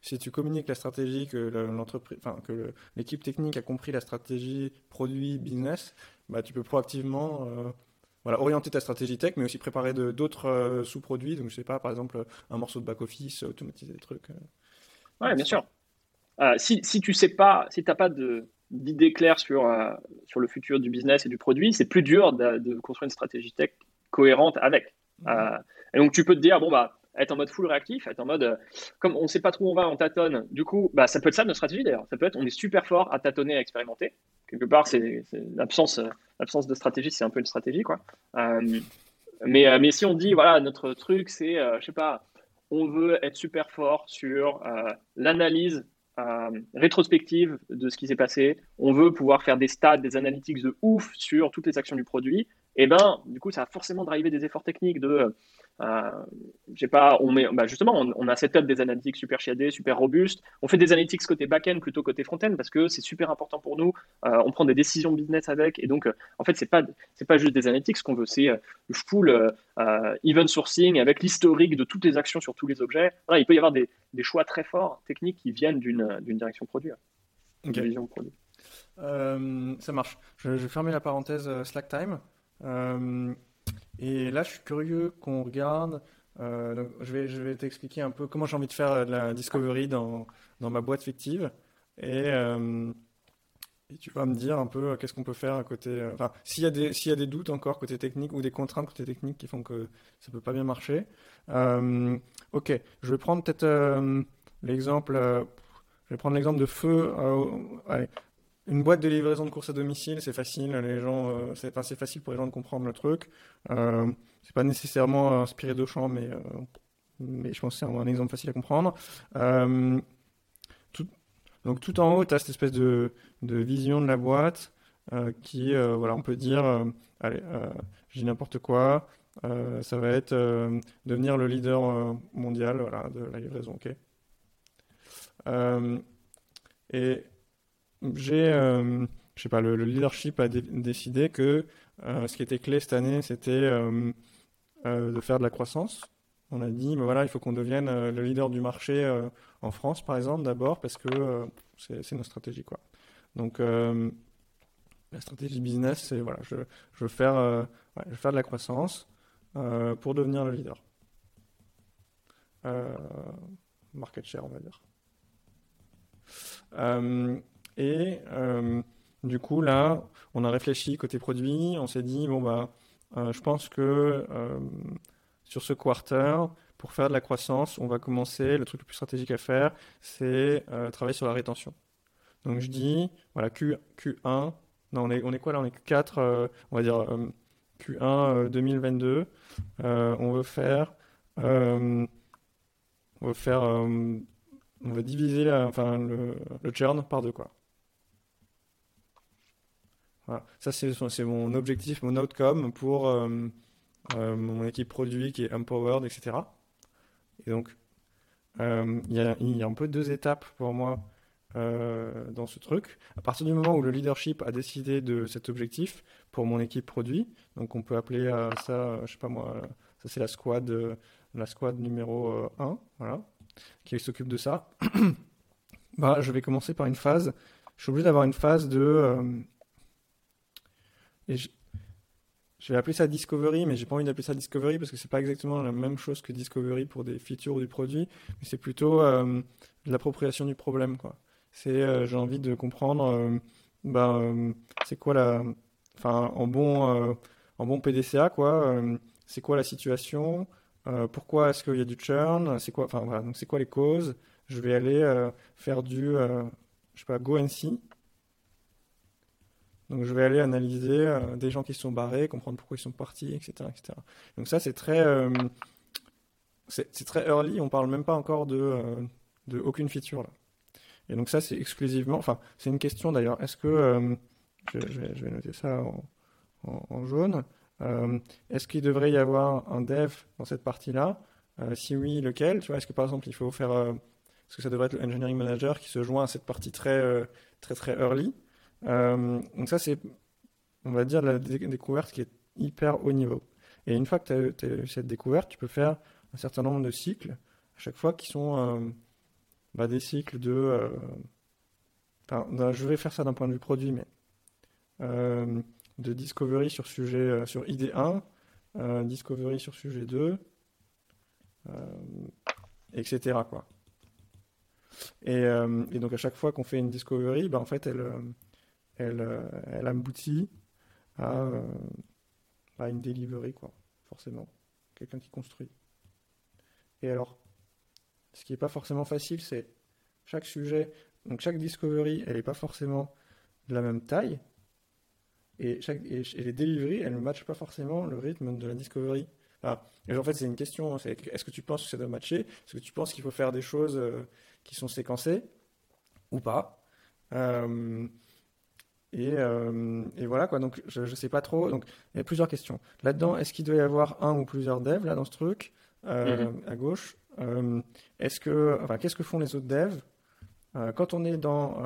si tu communiques la stratégie, que l'entreprise, enfin, que l'équipe technique a compris la stratégie produit business, bah, tu peux proactivement voilà, orienter ta stratégie tech, mais aussi préparer d'autres sous-produits. Donc, je sais pas, par exemple, un morceau de back-office, automatiser des trucs. ouais, bien sûr. Euh, si, si tu sais pas, si t'as pas d'idée claire sur, euh, sur le futur du business et du produit, c'est plus dur de, construire une stratégie tech cohérente avec. Mmh. Euh, et donc tu peux te dire, bon, bah, être en mode full réactif, être en mode, comme on ne sait pas trop où on va, on tâtonne. Du coup, bah, ça peut être ça notre stratégie d'ailleurs. Ça peut être, on est super fort à tâtonner, à expérimenter. Quelque part, c'est l'absence, l'absence de stratégie, c'est un peu une stratégie, quoi. mais, mais si on dit, voilà, notre truc, c'est, je sais pas, on veut être super fort sur l'analyse euh, rétrospective de ce qui s'est passé, on veut pouvoir faire des stats, des analytics de ouf sur toutes les actions du produit, et eh ben du coup ça va forcément driver des efforts techniques de euh, j'ai pas, on met, bah justement, on, on, a setup des analytics super chiadés, super robustes. On fait des analytics côté back-end plutôt côté front-end parce que c'est super important pour nous. Euh, on prend des décisions business avec et donc, euh, en fait, c'est pas, c'est pas juste des analytics qu'on veut, c'est le full event sourcing avec l'historique de toutes les actions sur tous les objets. il peut y avoir des, des, choix très forts techniques qui viennent d'une, d'une direction produit, d'une vision produit. ça marche. Je, je, vais fermer la parenthèse Slack Time. Et là, je suis curieux qu'on regarde. Euh, je vais, je vais t'expliquer un peu comment j'ai envie de faire la discovery dans, dans ma boîte fictive. Et, euh, tu vas me dire un peu euh, qu'est-ce qu'on peut faire à côté. Enfin, s'il y, a des, y a des doutes encore côté technique ou des contraintes côté technique qui font que ça peut pas bien marcher. ok, je vais prendre peut-être l'exemple. je vais prendre l'exemple de feu. allez, une boîte de livraison de courses à domicile, c'est facile. Les gens, euh, c'est facile pour les gens de comprendre le truc. Euh, c'est pas nécessairement inspiré d'Auchan, mais euh, mais je pense que c'est un, exemple facile à comprendre. Euh, donc tout en haut, tu as cette espèce de, vision de la boîte qui, voilà, on peut dire, allez, dis n'importe quoi. ça va être devenir le leader mondial de la livraison. et j'ai, euh, je sais pas, le, leadership a décidé que euh, ce qui était clé cette année, c'était euh, de faire de la croissance. On a dit, ben voilà, il faut qu'on devienne le leader du marché en France, par exemple, d'abord, parce que c'est notre stratégie, quoi. Donc, la stratégie business, c'est voilà, je, veux faire, je veux faire de la croissance pour devenir le leader. market share, on va dire. Et euh, du coup, là, on a réfléchi côté produit, on s'est dit, bon, bah, euh, je pense que sur ce quarter, pour faire de la croissance, on va commencer, le truc le plus stratégique à faire, c'est travailler sur la rétention. Donc je dis, voilà, Q, Q1, non, on est, quoi là On est 4, on va dire Q1 2022. on veut faire, on veut faire, on va diviser enfin, le churn par deux, quoi. Ça, c'est mon objectif, mon outcome pour euh, euh, mon équipe produit qui est empowered, etc. Et donc, euh, il y, a, un peu deux étapes pour moi dans ce truc. À partir du moment où le leadership a décidé de cet objectif pour mon équipe produit, donc on peut appeler ça, je sais pas moi, ça c'est la squad, la squad numéro 1, voilà, qui s'occupe de ça. bah, je vais commencer par une phase. Je suis obligé d'avoir une phase de je, vais appeler ça Discovery, mais j'ai pas envie d'appeler ça Discovery parce que c'est pas exactement la même chose que Discovery pour des features du produit, mais c'est plutôt euh, l'appropriation du problème, euh, j'ai envie de comprendre, euh, ben, c'est quoi en bon, en PDCA, c'est quoi la situation Pourquoi est-ce qu'il y a du churn C'est quoi, les causes Je vais aller faire du, je Go and see donc je vais aller analyser euh, des gens qui se sont barrés, comprendre pourquoi ils sont partis, etc. etc. Donc ça c'est très, euh, c'est très early, on parle même pas encore de, euh, de aucune feature là. Et donc ça c'est exclusivement, enfin c'est une question d'ailleurs, est-ce que, je, vais, noter ça en, en, jaune, est-ce qu'il devrait y avoir un dev dans cette partie-là? Si oui, lequel? Tu vois, est-ce que par exemple il faut faire, est-ce que ça devrait être le engineering manager qui se joint à cette partie très très très early? Donc ça, c'est, on va dire, la découverte qui est hyper haut niveau. Et une fois que tu as, eu cette découverte, tu peux faire un certain nombre de cycles, à chaque fois qui sont euh, bah, des cycles de... Euh, enfin, je vais faire ça d'un point de vue produit, mais de discovery sur sujet sur ID 1, discovery sur sujet 2, etc. Quoi. Et, et, donc à chaque fois qu'on fait une discovery, bah, en fait, elle, elle, euh, elle aboutit euh, à, une delivery, quoi, forcément. Quelqu'un qui construit. Et alors, ce qui n'est pas forcément facile, c'est chaque sujet, donc chaque discovery, elle n'est pas forcément de la même taille. Et, chaque, et, les deliveries, elles ne matchent pas forcément le rythme de la discovery. et en fait, c'est une question, est-ce que tu penses que ça doit matcher? Est-ce que tu penses qu'il faut faire des choses euh, qui sont séquencées ou pas? Et, euh, et, voilà quoi, donc je, ne sais pas trop. Donc il y a plusieurs questions. Là-dedans, est-ce qu'il doit y avoir un ou plusieurs devs là dans ce truc? Euh, mhm. à gauche euh, Est-ce que, enfin, qu'est-ce que font les autres devs? Quand on est dans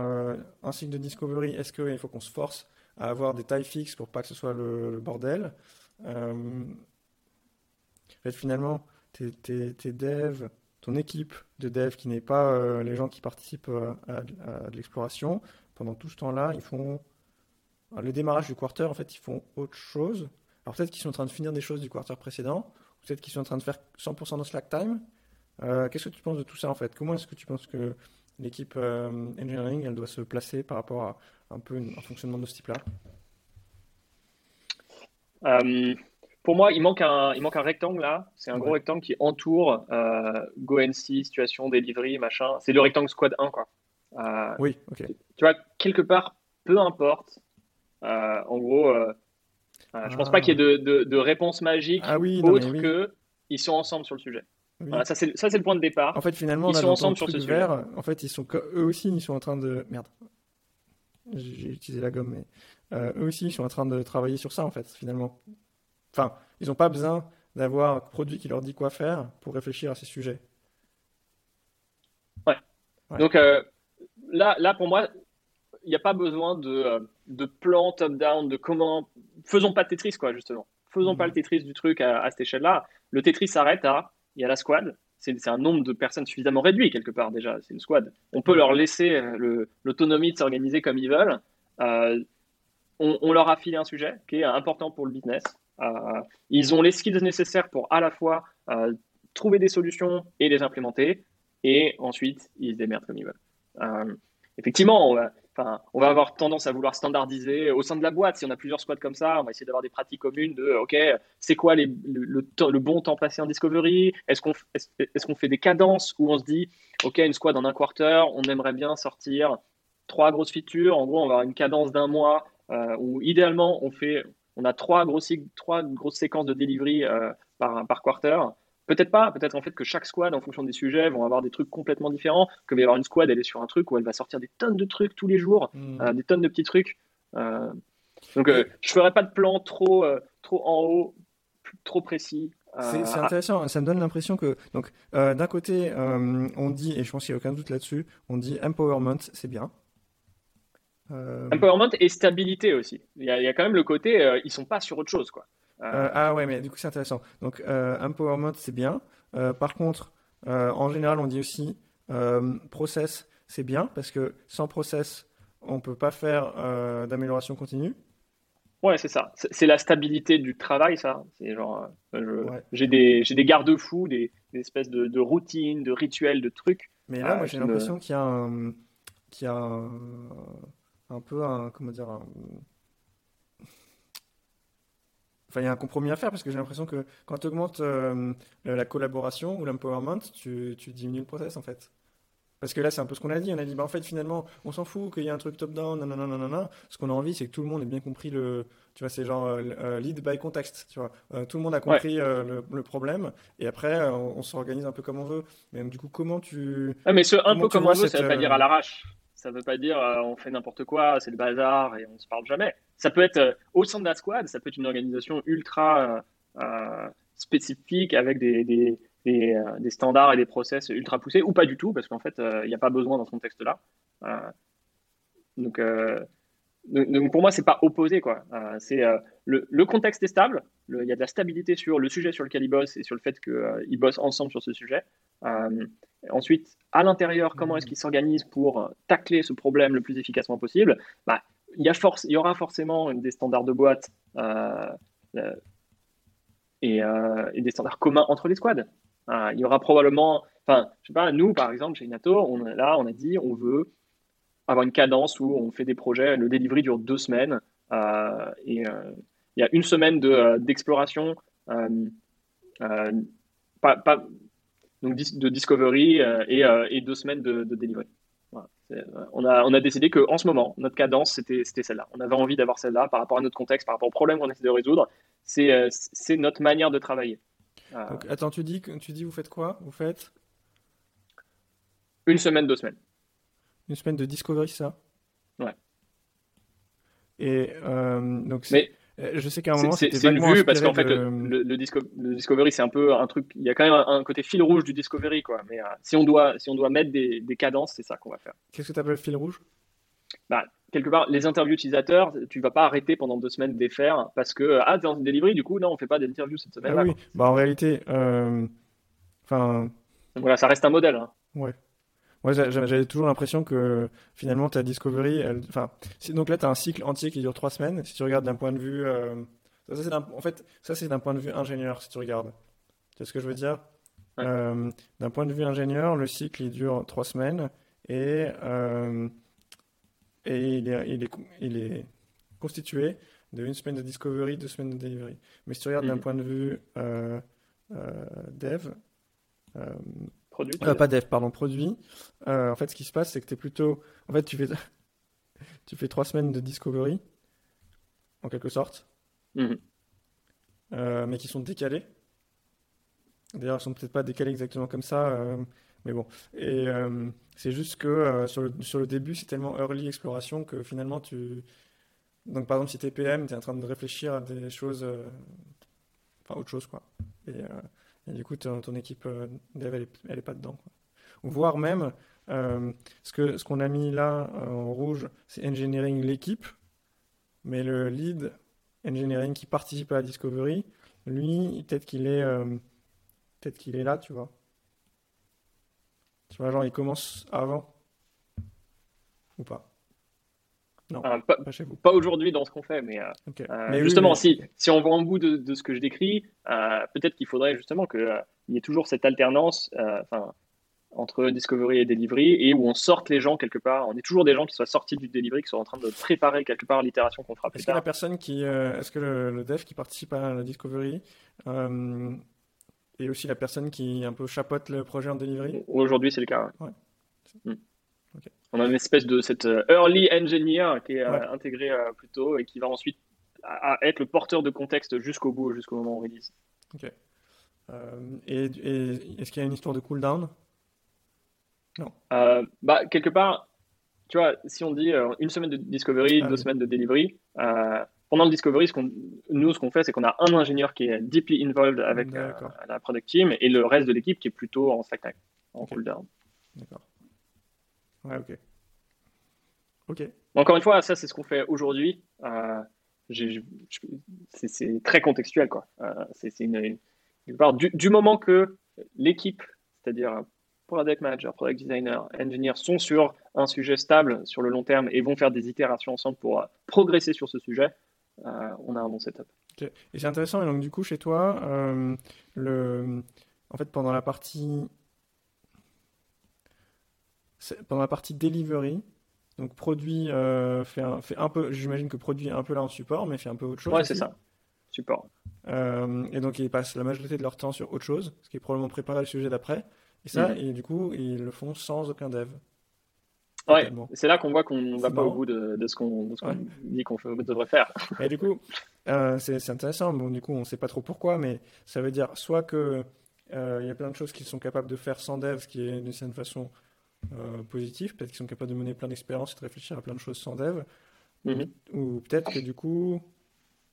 un cycle de discovery, est-ce qu'il faut qu'on se force à avoir des tailles fixes pour pas que ce soit le, bordel? En fait, finalement, tes, tes, tes, devs, ton équipe de devs qui n'est pas les gens qui participent à, à l'exploration, pendant tout ce temps-là, ils font le démarrage du quarter, en fait, ils font autre chose. Alors peut-être qu'ils sont en train de finir des choses du quarter précédent, peut-être qu'ils sont en train de faire 100% de slack time. Euh, qu'est-ce que tu penses de tout ça en fait? Comment est-ce que tu penses que l'équipe euh, engineering elle doit se placer par rapport à un peu un fonctionnement de ce type-là? Euh, Pour moi, il manque un, il manque un rectangle là. C'est un gros rectangle qui entoure GoNC, situation, delivery, machin. C'est le rectangle squad 1 quoi. oui, ok. Tu vois, quelque part, peu importe en gros, euh, euh, je pense pas qu'il y ait de, réponse magique ah oui, autre que ils sont ensemble sur le sujet. ça c'est ça c'est le point de départ. En fait, finalement, ils sont ensemble sur ce sujet. En fait, ils sont eux aussi, ils sont en train de merde. J'ai utilisé la gomme, mais eux aussi, ils sont en train de travailler sur ça en fait, finalement. Enfin, ils n'ont pas besoin d'avoir un produit qui leur dit quoi faire pour réfléchir à ces sujets. Ouais. Donc là, là pour moi, il n'y a pas besoin de, euh, de plan top-down, de comment. Faisons pas de Tetris, quoi, justement. Faisons pas le mhm. Tetris du truc à, cette échelle-là. Le Tetris s'arrête à. Il y a la squad. C'est un nombre de personnes suffisamment réduit, quelque part, déjà. C'est une squad. On peut leur laisser euh, l'autonomie de s'organiser comme ils veulent. Euh, on, leur a filé un sujet qui est important pour le business. ils ont les skills nécessaires pour à la fois trouver des solutions et les implémenter. Et ensuite, ils se démerdent comme ils veulent. effectivement, On va avoir tendance à vouloir standardiser au sein de la boîte. Si on a plusieurs squads comme ça, on va essayer d'avoir des pratiques communes de OK, c'est quoi le, bon temps passé en discovery? Est-ce qu'on est fait des cadences où on se dit OK, une squad en un quarter, on aimerait bien sortir trois grosses features. En gros, on va avoir une cadence d'un mois euh, où idéalement on fait, on a trois grosses, trois grosses séquences de delivery euh, par, par quarter. Peut-être pas, peut-être en fait que chaque squad, en fonction des sujets, vont avoir des trucs complètement différents. Que va y avoir une squad, elle est sur un truc où elle va sortir des tonnes de trucs tous les jours, hmm. euh, des tonnes de petits trucs. Euh, donc, euh, je ferai pas de plan trop, trop en haut, trop précis. C'est intéressant, ça me donne l'impression que, donc, d'un côté, on dit, et je pense qu'il n'y a aucun doute là-dessus, on dit empowerment, c'est bien. Empowerment et stabilité aussi. Il y, a, il y, a, quand même le côté, ils sont pas sur autre chose, quoi. Euh, ah ouais, mais du coup c'est intéressant. Donc euh, empowerment c'est bien. Euh, par contre, en général on dit aussi process c'est bien parce que sans process on peut pas faire d'amélioration continue. Ouais, c'est ça. C'est la stabilité du travail, ça. C'est genre, j'ai des, des garde-fous, des, espèces de, routines, de rituels, de trucs. Mais là, moi, j'ai l'impression qu'il y a un, y a un, peu un, comment dire, un, Enfin, il y a un compromis à faire parce que j'ai l'impression que quand tu augmentes euh, la collaboration ou l'empowerment, tu, tu, diminues le process en fait. Parce que là, c'est un peu ce qu'on a dit. On a dit, bah, en fait, finalement, on s'en fout qu'il y ait un truc top-down, nanana, Ce qu'on a envie, c'est que tout le monde ait bien compris le. Tu vois, c'est genre euh, euh, lead by context. Tu vois, tout le monde a compris le, problème et après, on, s'organise un peu comme on veut. Mais du coup, comment tu. mais ce un peu comme on veut, ça veut pas dire à l'arrache. Ça veut pas dire on fait n'importe quoi, c'est le bazar et on se parle jamais. Ça peut être euh, au sein de la squad, ça peut être une organisation ultra euh, euh, spécifique avec des, des, standards et des process ultra poussés, ou pas du tout, parce qu'en fait, il n'y a pas besoin dans ce contexte-là. donc, pour moi, c'est pas opposé. quoi. Le, contexte est stable, il y a de la stabilité sur le sujet sur lequel ils bossent et sur le fait qu'ils bossent ensemble sur ce sujet. ensuite, à l'intérieur, comment est-ce qu'ils s'organisent pour tacler ce problème le plus efficacement possible? Bah, il, y a force, il y aura forcément des standards de boîte euh, euh, et, des standards communs entre les squads. Euh, il y aura probablement, enfin, je sais pas, nous par exemple chez Inato, on, là on a dit on veut avoir une cadence où on fait des projets, le delivery dure deux semaines et il y a une semaine d'exploration, pas, donc de discovery et, deux semaines de, de delivery. Euh, on a, on a décidé qu'en ce moment, notre cadence, c'était celle-là. On avait envie d'avoir celle-là par rapport à notre contexte, par rapport au problème qu'on essaie de résoudre. C'est euh, notre manière de travailler. Euh, attends, tu dis, tu dis, vous faites quoi? Vous faites? Une semaine, deux semaines. Une semaine de discovery, ça? Ouais. Et donc, Mais euh, je sais qu'à un moment, c'est une vue parce qu'en fait, le, le, Discovery, c'est un peu un truc. Il y a quand même un, côté fil rouge du Discovery, quoi. Mais euh, si on doit, si on doit mettre des, des cadences, c'est ça qu'on va faire. Qu'est-ce que tu appelles fil rouge? Bah, quelque part, les interviews utilisateurs, tu vas pas arrêter pendant deux semaines de les faire parce que ah t'es dans une delivery, du coup non, on fait pas d'interviews cette semaine. Ah oui, bah en réalité, euh, enfin. voilà, ça reste un modèle. Hein. Ouais. Ouais, j'avais toujours l'impression que finalement ta Discovery, elle... enfin, donc là tu as un cycle entier qui dure trois semaines. Si tu regardes d'un point de vue, euh, ça, en fait, ça c'est d'un point de vue ingénieur si tu regardes. Tu vois ce que je veux dire? Euh, D'un point de vue ingénieur, le cycle il dure trois semaines et euh, et il est, il est, il est constitué de une semaine de Discovery, deux semaines de Delivery. Mais si tu regardes d'un point de vue dev Produit euh, Pas dev, pardon, produit. Euh, en fait, ce qui se passe, c'est que tu es plutôt. En fait, tu fais, tu fais trois semaines de discovery, en quelque sorte, mhm. euh, mais qui sont décalées. D'ailleurs, elles sont peut-être pas décalées exactement comme ça, mais bon. Et c'est juste que sur, le, sur le début, c'est tellement early exploration que finalement, tu. Donc, par exemple, si tu es PM, tu es en train de réfléchir à des choses. Enfin, autre chose, quoi. Et et du coup, ton, équipe euh, dev, elle n'est pas dedans. Voire même, euh, ce qu'on ce qu'on a mis là euh, en rouge, c'est engineering l'équipe, mais le lead engineering qui participe à la discovery, lui, peut-être qu'il est, peut-être qu'il est là, tu vois. Tu vois, genre, il commence avant ou pas non, pas, aujourd'hui dans ce qu'on fait, mais, mais justement, Si, si on voit en bout de, de, ce que je décris, peut-être qu'il faudrait justement qu'il y ait toujours cette alternance, entre discovery et delivery et où on sorte les gens quelque part. On est toujours des gens qui soient sortis du delivery, qui sont en train de préparer quelque part l'itération qu'on fera plus est-ce Que la personne qui, euh, est-ce que le, dev qui participe à la discovery euh, est aussi la personne qui un peu chapeaute le projet en delivery? Aujourd'hui, c'est le cas. Mm. On a une espèce de cette euh, early engineer qui est intégré plus tôt et qui va ensuite être le porteur de contexte jusqu'au bout, jusqu'au moment où on release. Ok. et, et est-ce qu'il y a une histoire de cooldown? Non. Euh, bah, quelque part, tu vois, si on dit euh, une semaine de discovery, ah deux semaines de delivery, euh, pendant le discovery, ce qu'on, nous, ce qu'on fait, c'est qu'on a un ingénieur qui est deeply involved avec la product team et le reste de l'équipe qui est plutôt en slack time, en okay. cooldown. D'accord. Ouais, ok. Ok. Encore une fois, ça, c'est ce qu'on fait aujourd'hui. c'est, très contextuel, quoi. c'est, une, du, du moment que l'équipe, c'est-à-dire product manager, product designer, engineer sont sur un sujet stable sur le long terme et vont faire des itérations ensemble pour euh, progresser sur ce sujet, euh, on a un bon setup. Et c'est intéressant, et donc du coup, chez toi, euh, le... en fait, pendant la partie pendant la partie delivery, donc produit fait, un, fait un peu, j'imagine que produit est un peu là en support, mais fait un peu autre chose. Ouais, c'est ça, support. et donc ils passent la majorité de leur temps sur autre chose, ce qui est probablement préparer le sujet d'après. Et ça, mm. et du coup, ils le font sans aucun dev. Ouais, c'est là qu'on voit qu'on ne va pas au bout de, ce qu'on dit qu'on devrait faire. Et du coup, euh, c'est intéressant. Bon, du coup, on ne sait pas trop pourquoi, mais ça veut dire soit que euh, il y a plein de choses qu'ils sont capables de faire sans dev, ce qui est d'une certaine façon euh, positif. Peut-être qu'ils sont capables de mener plein d'expériences et de réfléchir à plein de choses sans dev. Mm-hmm. Ou, peut-être que du coup,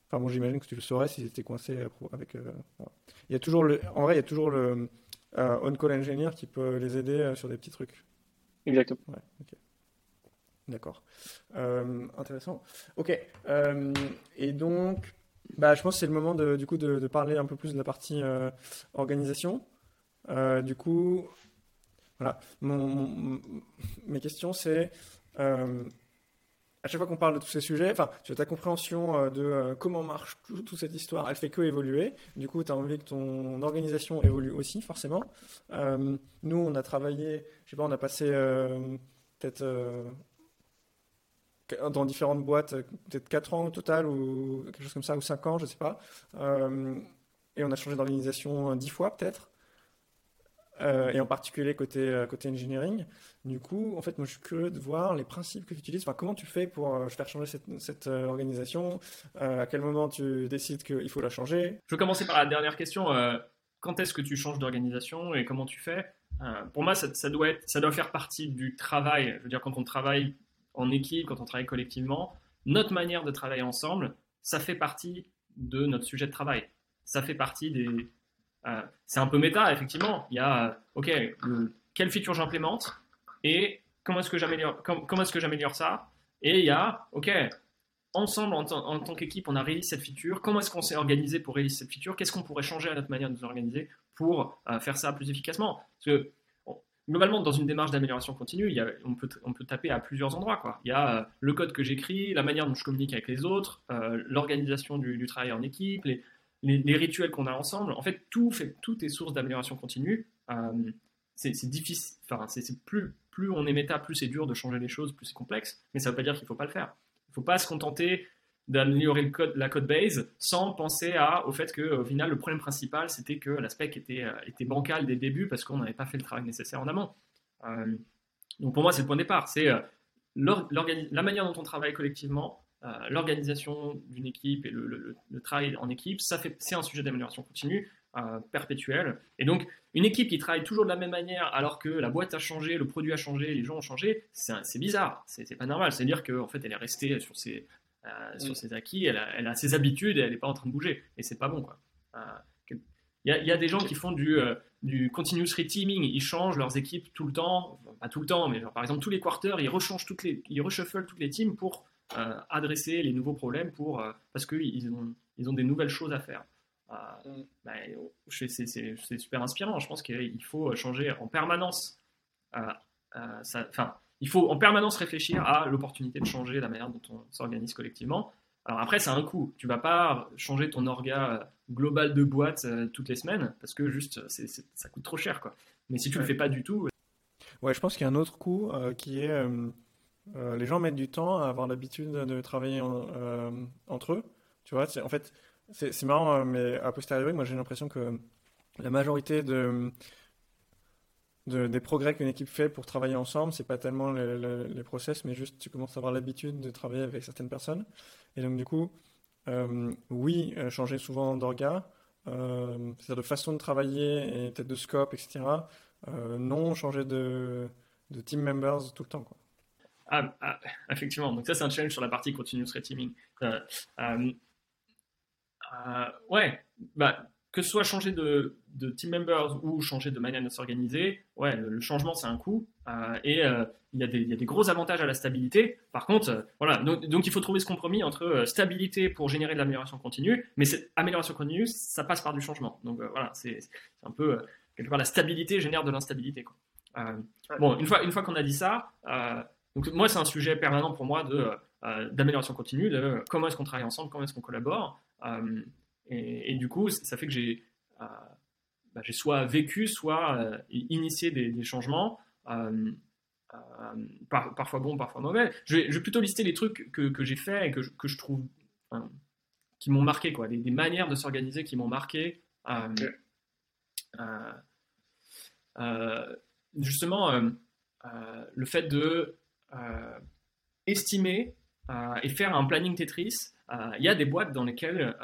enfin bon, j'imagine que tu le saurais s'ils étaient coincés avec. Il y a toujours le, en vrai, il y a toujours le euh, on-call engineer qui peut les aider euh, sur des petits trucs. Exactement. D'accord. Euh, intéressant. Ok. et donc, bah, je pense que c'est le moment de, du coup de, parler un peu plus de la partie organisation. du coup, voilà. mes questions, c'est à chaque fois qu'on parle de tous ces sujets, enfin, tu as ta compréhension euh, de euh, comment marche toute cette histoire, elle fait que évoluer. Du coup, tu as envie que ton organisation évolue aussi, forcément. Euh, nous, on a travaillé, je sais pas, on a passé peut-être dans différentes boîtes, peut-être 4 ans au total, ou quelque chose comme ça, ou 5 ans, je sais pas. et on a changé d'organisation 10 fois, peut-être. Et en particulier côté, côté engineering. Du coup, en fait, moi, je suis curieux de voir les principes que tu utilises. Enfin, comment tu fais pour euh, faire changer cette, cette euh, organisation? Euh, À quel moment tu décides qu'il faut la changer? Je vais commencer par la dernière question. quand est-ce que tu changes d'organisation et comment tu fais? Pour moi, ça, ça, doit être, ça doit faire partie du travail. Je veux dire, quand on travaille en équipe, quand on travaille collectivement, notre manière de travailler ensemble, ça fait partie de notre sujet de travail. Ça fait partie des. C'est un peu méta, effectivement. Il y a, OK, quelle feature j'implémente et comment est-ce que j'améliore comment, j'améliore ça? Et il y a, ok, ensemble en, tant qu'équipe, on a réalisé cette feature. Comment est-ce qu'on s'est organisé pour réaliser cette feature? Qu'est-ce qu'on pourrait changer à notre manière de nous organiser pour euh, faire ça plus efficacement? Parce que globalement, dans une démarche d'amélioration continue, il y a, on, peut, on peut taper à plusieurs endroits. Quoi. Il y a euh, le code que j'écris, la manière dont je communique avec les autres, euh, l'organisation du, travail en équipe, les, les, rituels qu'on a ensemble. En fait, tout, est source d'amélioration continue. c'est difficile, enfin, c'est plus plus on est méta, plus c'est dur de changer les choses, plus c'est complexe. Mais ça ne veut pas dire qu'il ne faut pas le faire. Il ne faut pas se contenter d'améliorer la code base sans penser à, au fait que au final le problème principal c'était que l'aspect était, euh, était bancal dès le début parce qu'on n'avait pas fait le travail nécessaire en amont. Euh, donc pour moi c'est le point de départ, c'est euh, la manière dont on travaille collectivement, l'organisation d'une équipe et le, le, travail en équipe, ça fait, c'est un sujet d'amélioration continue. Euh, perpétuelle. Et donc, une équipe qui travaille toujours de la même manière alors que la boîte a changé, le produit a changé, les gens ont changé, c'est bizarre, c'est pas normal. C'est-à-dire qu'en fait, elle est restée sur ses, euh, sur ses acquis, elle a, ses habitudes et elle n'est pas en train de bouger. Et c'est pas bon, quoi. Il euh, y, a des gens qui font du, du continuous reteaming, ils changent leurs équipes tout le temps, pas tout le temps, mais par exemple tous les quarters, ils rechangent toutes les, ils reshufflent toutes les teams pour adresser les nouveaux problèmes, pour, parce qu'ils ont, ils ont des nouvelles choses à faire. Mm. Bah, c'est super inspirant. Je pense qu'il faut changer en permanence. Enfin, il faut en permanence réfléchir à l'opportunité de changer la manière dont on s'organise collectivement. Alors après, c'est un coût. Tu vas pas changer ton orga global de boîte euh, toutes les semaines parce que juste ça coûte trop cher. Quoi. Mais si tu le fais pas du tout. Ouais, je pense qu'il y a un autre coup qui est les gens mettent du temps à avoir l'habitude de travailler entre eux. Tu vois, en fait, c'est marrant, mais a posteriori, moi j'ai l'impression que la majorité de, des progrès qu'une équipe fait pour travailler ensemble, c'est pas tellement les, process, mais juste tu commences à avoir l'habitude de travailler avec certaines personnes. Et donc du coup, euh, oui, euh, changer souvent d'orga, euh, c'est-à-dire de façon de travailler et peut-être de scope, etc. non, changer de, team members tout le temps. Ah, ah, effectivement, donc ça c'est un challenge sur la partie continuous reteaming. ouais, bah, que ce soit changer de, team members ou changer de manière de s'organiser, ouais, le, changement c'est un coût euh, et euh, il y, a des gros avantages à la stabilité. Par contre, euh, voilà, donc, il faut trouver ce compromis entre stabilité pour générer de l'amélioration continue, mais cette amélioration continue, ça passe par du changement. Donc voilà, c'est un peu quelque part la stabilité génère de l'instabilité. bon, une fois, une fois qu'on a dit ça, donc moi c'est un sujet permanent pour moi de d'amélioration continue, de comment est-ce qu'on travaille ensemble, comment est-ce qu'on collabore. Et, du coup, ça fait que j'ai euh, bah, soit vécu, soit euh, initié des, changements. Euh, parfois bons, parfois mauvais. Je vais, plutôt lister les trucs que, j'ai fait et que, que je trouve qui m'ont marqué, quoi, des, manières de s'organiser qui m'ont marqué. justement, le fait de estimer et faire un planning Tetris. Il y a des boîtes dans lesquelles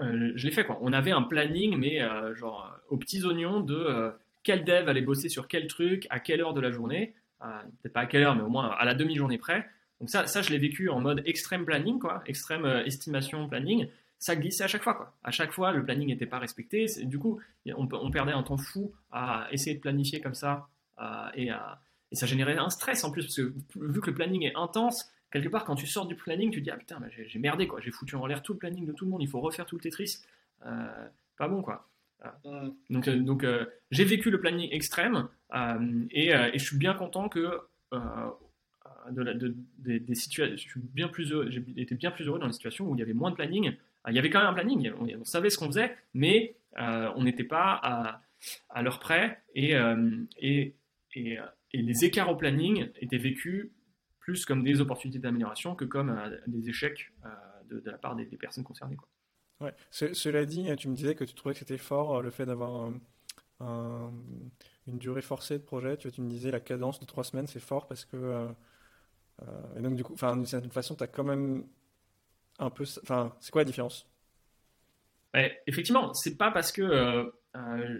euh, je l'ai fait quoi. On avait un planning, mais euh, genre aux petits oignons de euh, quel dev allait bosser sur quel truc, à quelle heure de la journée. Peut-être pas à quelle heure, mais au moins à la demi-journée près. Donc ça, ça, je l'ai vécu en mode extrême planning, quoi, extrême estimation planning. Ça glissait à chaque fois, quoi. À chaque fois, le planning n'était pas respecté. Du coup, on, perdait un temps fou à essayer de planifier comme ça, et, et, ça générait un stress en plus, parce que vu que le planning est intense, quelque part, quand tu sors du planning, tu te dis, ah putain, j'ai merdé, quoi. J'ai foutu en l'air tout le planning de tout le monde, il faut refaire tout le Tetris. Euh, pas bon, quoi. Donc, euh, donc euh, j'ai vécu le planning extrême et, je suis bien content que de, des, situations, je suis bien plus j'ai été bien plus heureux dans les situations où il y avait moins de planning. Il y avait quand même un planning, on, savait ce qu'on faisait, mais on n'était pas à, à l'heure près et, et, et, et, les écarts au planning étaient vécus plus comme des opportunités d'amélioration que comme euh, des échecs euh, de, la part des, personnes concernées. Quoi. Ouais. cela dit, tu me disais que tu trouvais que c'était fort euh, le fait d'avoir une durée forcée de projet. Tu, tu, me disais la cadence de trois semaines, c'est fort parce que. et donc, du coup, d'une certaine façon, tu as quand même un peu. Enfin, c'est quoi la différence? Ouais, Effectivement, c'est pas parce que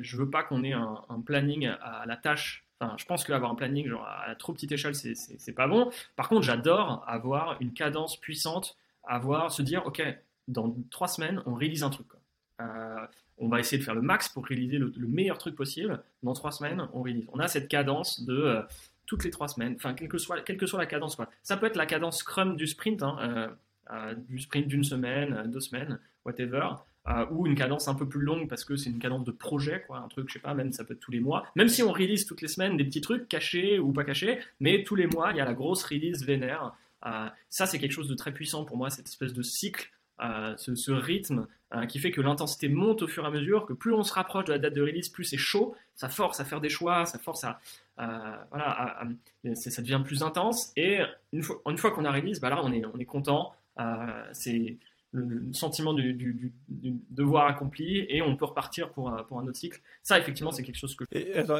je veux pas qu'on ait un, un, planning à la tâche je pense qu'avoir un planning à trop petite échelle, c'est pas bon. Par contre, j'adore avoir une cadence puissante, avoir, se dire, OK, dans trois semaines, on réalise un truc. Euh, on va essayer de faire le max pour réaliser le, meilleur truc possible. Dans trois semaines, on réalise. On a cette cadence de euh, toutes les trois semaines, enfin, quelle que soit, quelle que soit la cadence. Quoi. Ça peut être la cadence Scrum du sprint, hein, euh, du sprint d'une semaine, deux semaines, whatever. Euh, ou une cadence un peu plus longue parce que c'est une cadence de projet, quoi, un truc, je sais pas, même ça peut être tous les mois. Même si on release toutes les semaines des petits trucs cachés ou pas cachés, mais tous les mois il y a la grosse release vénère. Euh, ça c'est quelque chose de très puissant pour moi, cette espèce de cycle, euh, ce, rythme qui fait que l'intensité monte au fur et à mesure, que plus on se rapproche de la date de release, plus c'est chaud, ça force à faire des choix, ça force à, voilà, ça devient plus intense. Et une fois, une fois qu'on a release, bah là on est, on est content. c'est le, sentiment du, devoir accompli et on peut repartir pour un, pour un autre cycle. Ça, effectivement, c'est quelque chose que.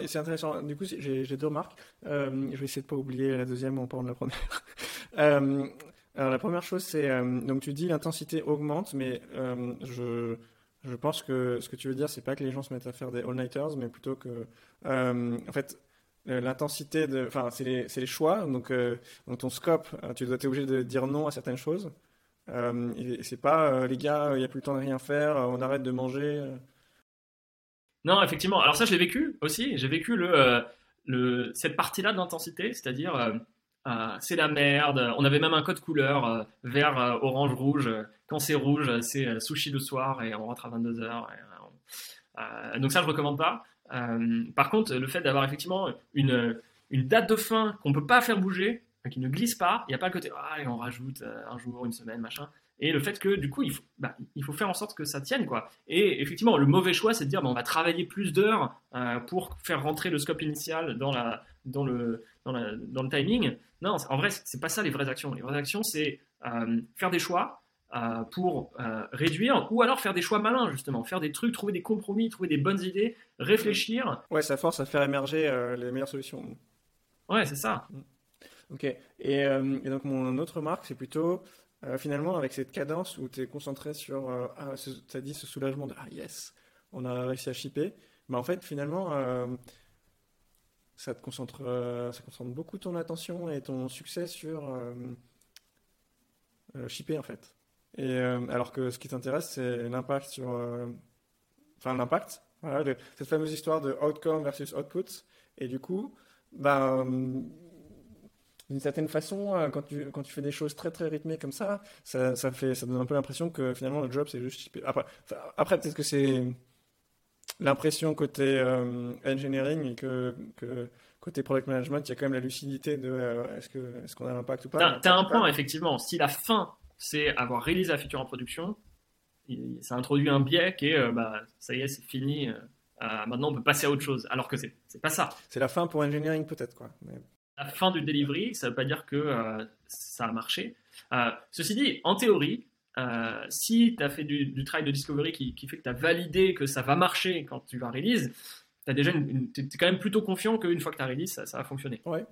c'est intéressant. Du coup, j'ai deux remarques. Euh, je vais essayer de pas oublier la deuxième ou pas de la première. Euh, alors, la première chose, c'est euh, donc tu dis l'intensité augmente, mais je je pense que ce que tu veux dire, c'est pas que les gens se mettent à faire des all-nighters, mais plutôt que en fait l'intensité de, enfin, c'est les, les, choix. Donc, dans ton scope, tu dois être obligé de dire non à certaines choses. Euh, c'est pas euh, les gars, il n'y a plus le temps de rien faire, euh, on arrête de manger. Non, effectivement. Alors ça, je l'ai vécu aussi. J'ai vécu le, cette partie-là d'intensité, c'est-à-dire c'est la merde. On avait même un code couleur vert, orange, rouge. Quand c'est rouge, c'est sushi le soir et on rentre à 22h. donc ça, je recommande pas. par contre, le fait d'avoir effectivement une, une date de fin qu'on peut pas faire bouger, qui ne glisse pas. Il n'y a pas le côté, ah, on rajoute un jour, une semaine, machin. Et le fait que du coup, il faut, bah, il faut faire en sorte que ça tienne. quoi. Et effectivement, le mauvais choix, c'est de dire, bah, on va travailler plus d'heures pour faire rentrer le scope initial dans, la, dans, le, dans, la, dans le timing. Non, en vrai, c'est pas ça les vraies actions. Les vraies actions, c'est faire des choix, euh, pour euh, réduire, ou alors faire des choix malins, justement, faire des trucs, trouver des compromis, trouver des bonnes idées, réfléchir. Ouais, ça force à faire émerger euh, les meilleures solutions. Ouais, c'est ça. Ok. Et, et, donc, mon autre remarque, c'est plutôt, finalement, avec cette cadence où tu es concentré sur, ah, tu as dit ce soulagement de, ah yes, on a réussi à shipper. Mais en fait, finalement, ça te concentre, ça concentre beaucoup ton attention et ton succès sur shipper, en fait. Et euh, alors que ce qui t'intéresse, c'est l'impact sur, euh, enfin l'impact, voilà, cette fameuse histoire de outcome versus output. Et du coup, ben, d'une certaine façon, euh, quand tu, quand tu fais des choses très très rythmées comme ça, ça, ça fait, ça donne un peu l'impression que finalement le job c'est juste. Après, après peut-être que c'est l'impression côté engineering et que, que côté product management, il y a quand même la lucidité de est-ce qu'on est qu'on a l'impact ou pas? Tu as, un point, effectivement. Si la fin c'est avoir réalisé la feature en production. ça introduit un biais qui est, euh, bah, ça y est, c'est fini. Euh, euh, maintenant, on peut passer à autre chose. Alors que c'est, c'est pas ça. C'est la fin pour engineering peut-être quoi. La fin du delivery, ça veut pas dire que ça a marché. ceci dit, en théorie, si tu as fait du, travail de discovery qui, fait que tu as validé que ça va marcher quand tu vas release, tu déjà es quand même plutôt confiant qu'une fois que tu as release, ça, ça va fonctionner. Ouais.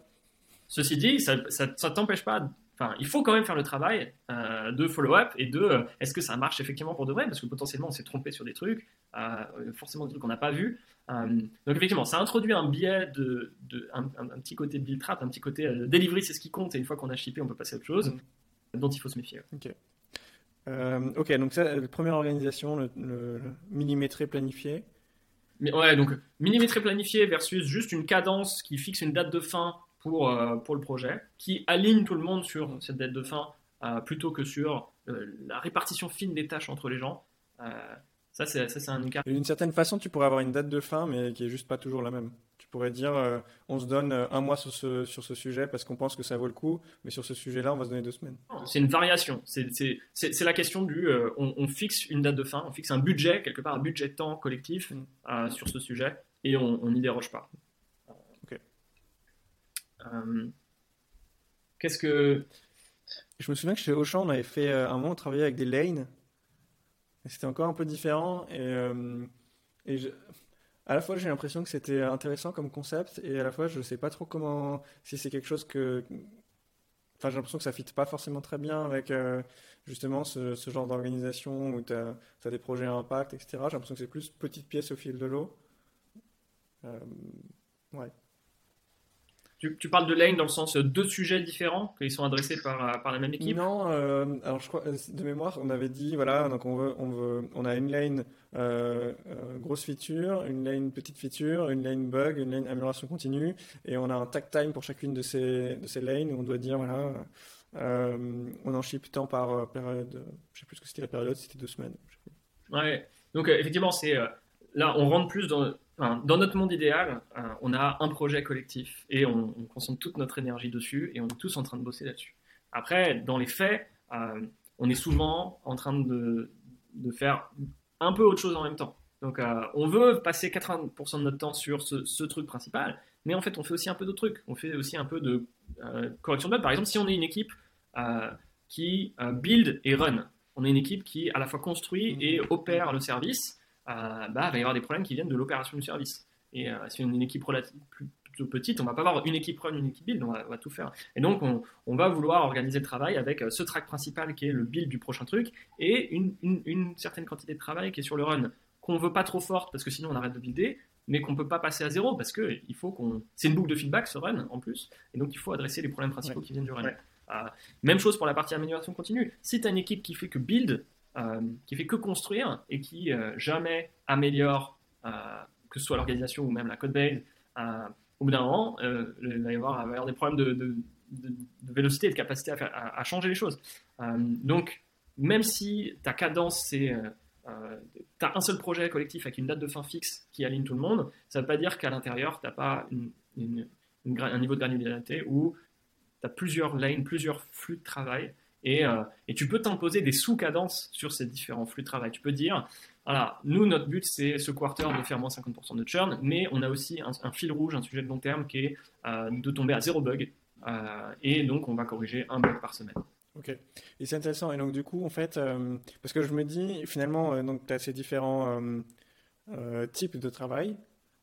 Ceci dit, ça ne t'empêche pas Enfin, il faut quand même faire le travail euh, de follow-up et de euh, est-ce que ça marche effectivement pour de vrai? Parce que potentiellement on s'est trompé sur des trucs, euh, forcément des trucs qu'on n'a pas vus. donc effectivement, ça introduit un biais de, un, petit côté build trap, un petit côté delivery, c'est ce qui compte. Et une fois qu'on a shippé, on peut passer à autre chose, mm. dont il faut se méfier. Ok. ok, donc ça, la première organisation, le, le, millimétré planifié. Mais ouais, donc millimétré planifié versus juste une cadence qui fixe une date de fin pour, euh, pour le projet, qui aligne tout le monde sur cette date de fin euh, plutôt que sur euh, la répartition fine des tâches entre les gens. ça, c'est un écart. D'une certaine façon, tu pourrais avoir une date de fin, mais qui est juste pas toujours la même. Tu pourrais dire, on se donne un mois sur ce, sur ce sujet parce qu'on pense que ça vaut le coup, mais sur ce sujet-là, on va se donner deux semaines. C'est une variation. C'est la question du, on, fixe une date de fin, on fixe un budget, quelque part un budget temps collectif mm. sur ce sujet, et on n'y déroge pas. Euh, qu'est-ce que. Je me souviens que chez Auchan, on avait fait euh, un moment, on travaillait avec des lanes. C'était encore un peu différent. Et, euh, à la fois, j'ai l'impression que c'était intéressant comme concept. Et à la fois, je ne sais pas trop comment. Si c'est quelque chose que. Enfin, j'ai l'impression que ça ne fit pas forcément très bien avec justement ce, genre d'organisation où tu as, des projets à impact, etc. J'ai l'impression que c'est plus petite pièce au fil de l'eau. ouais. Tu, parles de lane dans le sens euh, deux sujets différents qu'ils sont adressés par, euh, par la même équipe? Non, euh, alors je crois, de mémoire, on avait dit, voilà, donc on, veut, on, veut, on a une lane grosse feature, une lane petite feature, une lane bug, une lane amélioration continue, et on a un tag time pour chacune de ces, de ces lanes où on doit dire, voilà, on en ship tant par période, je sais plus ce que c'était la période, c'était deux semaines. Ouais, donc effectivement, c'est là, on rentre plus dans dans notre monde idéal, euh, on a un projet collectif et on, concentre toute notre énergie dessus et on est tous en train de bosser là-dessus. Après, dans les faits, euh, on est souvent en train de, faire un peu autre chose en même temps. Donc, euh, on veut passer 80% de notre temps sur ce, truc principal, mais en fait, on fait aussi un peu d'autres trucs. On fait aussi un peu de correction de bug. Par exemple, si on est une équipe qui build et run, on est une équipe qui à la fois construit et opère le service. Euh, bah, il va y avoir des problèmes qui viennent de l'opération du service. Et euh, si on est une équipe relativement plus petite, on va pas avoir une équipe run, une équipe build, on va, tout faire. Et donc, on, va vouloir organiser le travail avec euh, ce track principal qui est le build du prochain truc et une, certaine quantité de travail qui est sur le run, qu'on veut pas trop forte parce que sinon on arrête de builder, mais qu'on peut pas passer à zéro parce que il faut qu'on. C'est une boucle de feedback ce run en plus, et donc il faut adresser les problèmes principaux qui viennent du run. même chose pour la partie amélioration continue. Si tu as une équipe qui fait que build, euh, qui fait que construire et qui euh, jamais améliore, euh, que ce soit l'organisation ou même la code base, au bout d'un moment, il va y, avoir, des problèmes de, vélocité et de capacité à, changer les choses. donc, même si ta cadence, c'est tu as un seul projet collectif avec une date de fin fixe qui aligne tout le monde, ça ne veut pas dire qu'à l'intérieur, tu n'as pas un niveau de granularité où as plusieurs lanes, plusieurs flux de travail. Et, et tu peux t'imposer des sous-cadences sur ces différents flux de travail. Tu peux dire, voilà, nous, notre but, c'est ce quarter de faire moins 50% de churn, mais on a aussi un, fil rouge, un sujet de long terme qui est de tomber à zéro bug. et donc, on va corriger un bug par semaine. Ok. Et c'est intéressant. Et donc, du coup, en fait, euh, parce que je me dis, finalement, euh, donc, tu as ces différents euh, types de travail